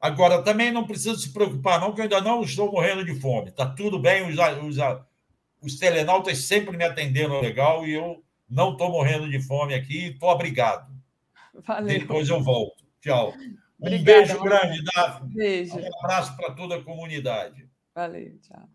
Agora, também não precisa se preocupar, não, que eu ainda não estou morrendo de fome. Está tudo bem, os, os, os telenautas sempre me atendendo legal e eu não estou morrendo de fome aqui, estou abrigado. Valeu. Depois eu volto. Tchau. Um Obrigada, beijo grande, Daphne. Beijo. Um abraço para toda a comunidade. Valeu, tchau.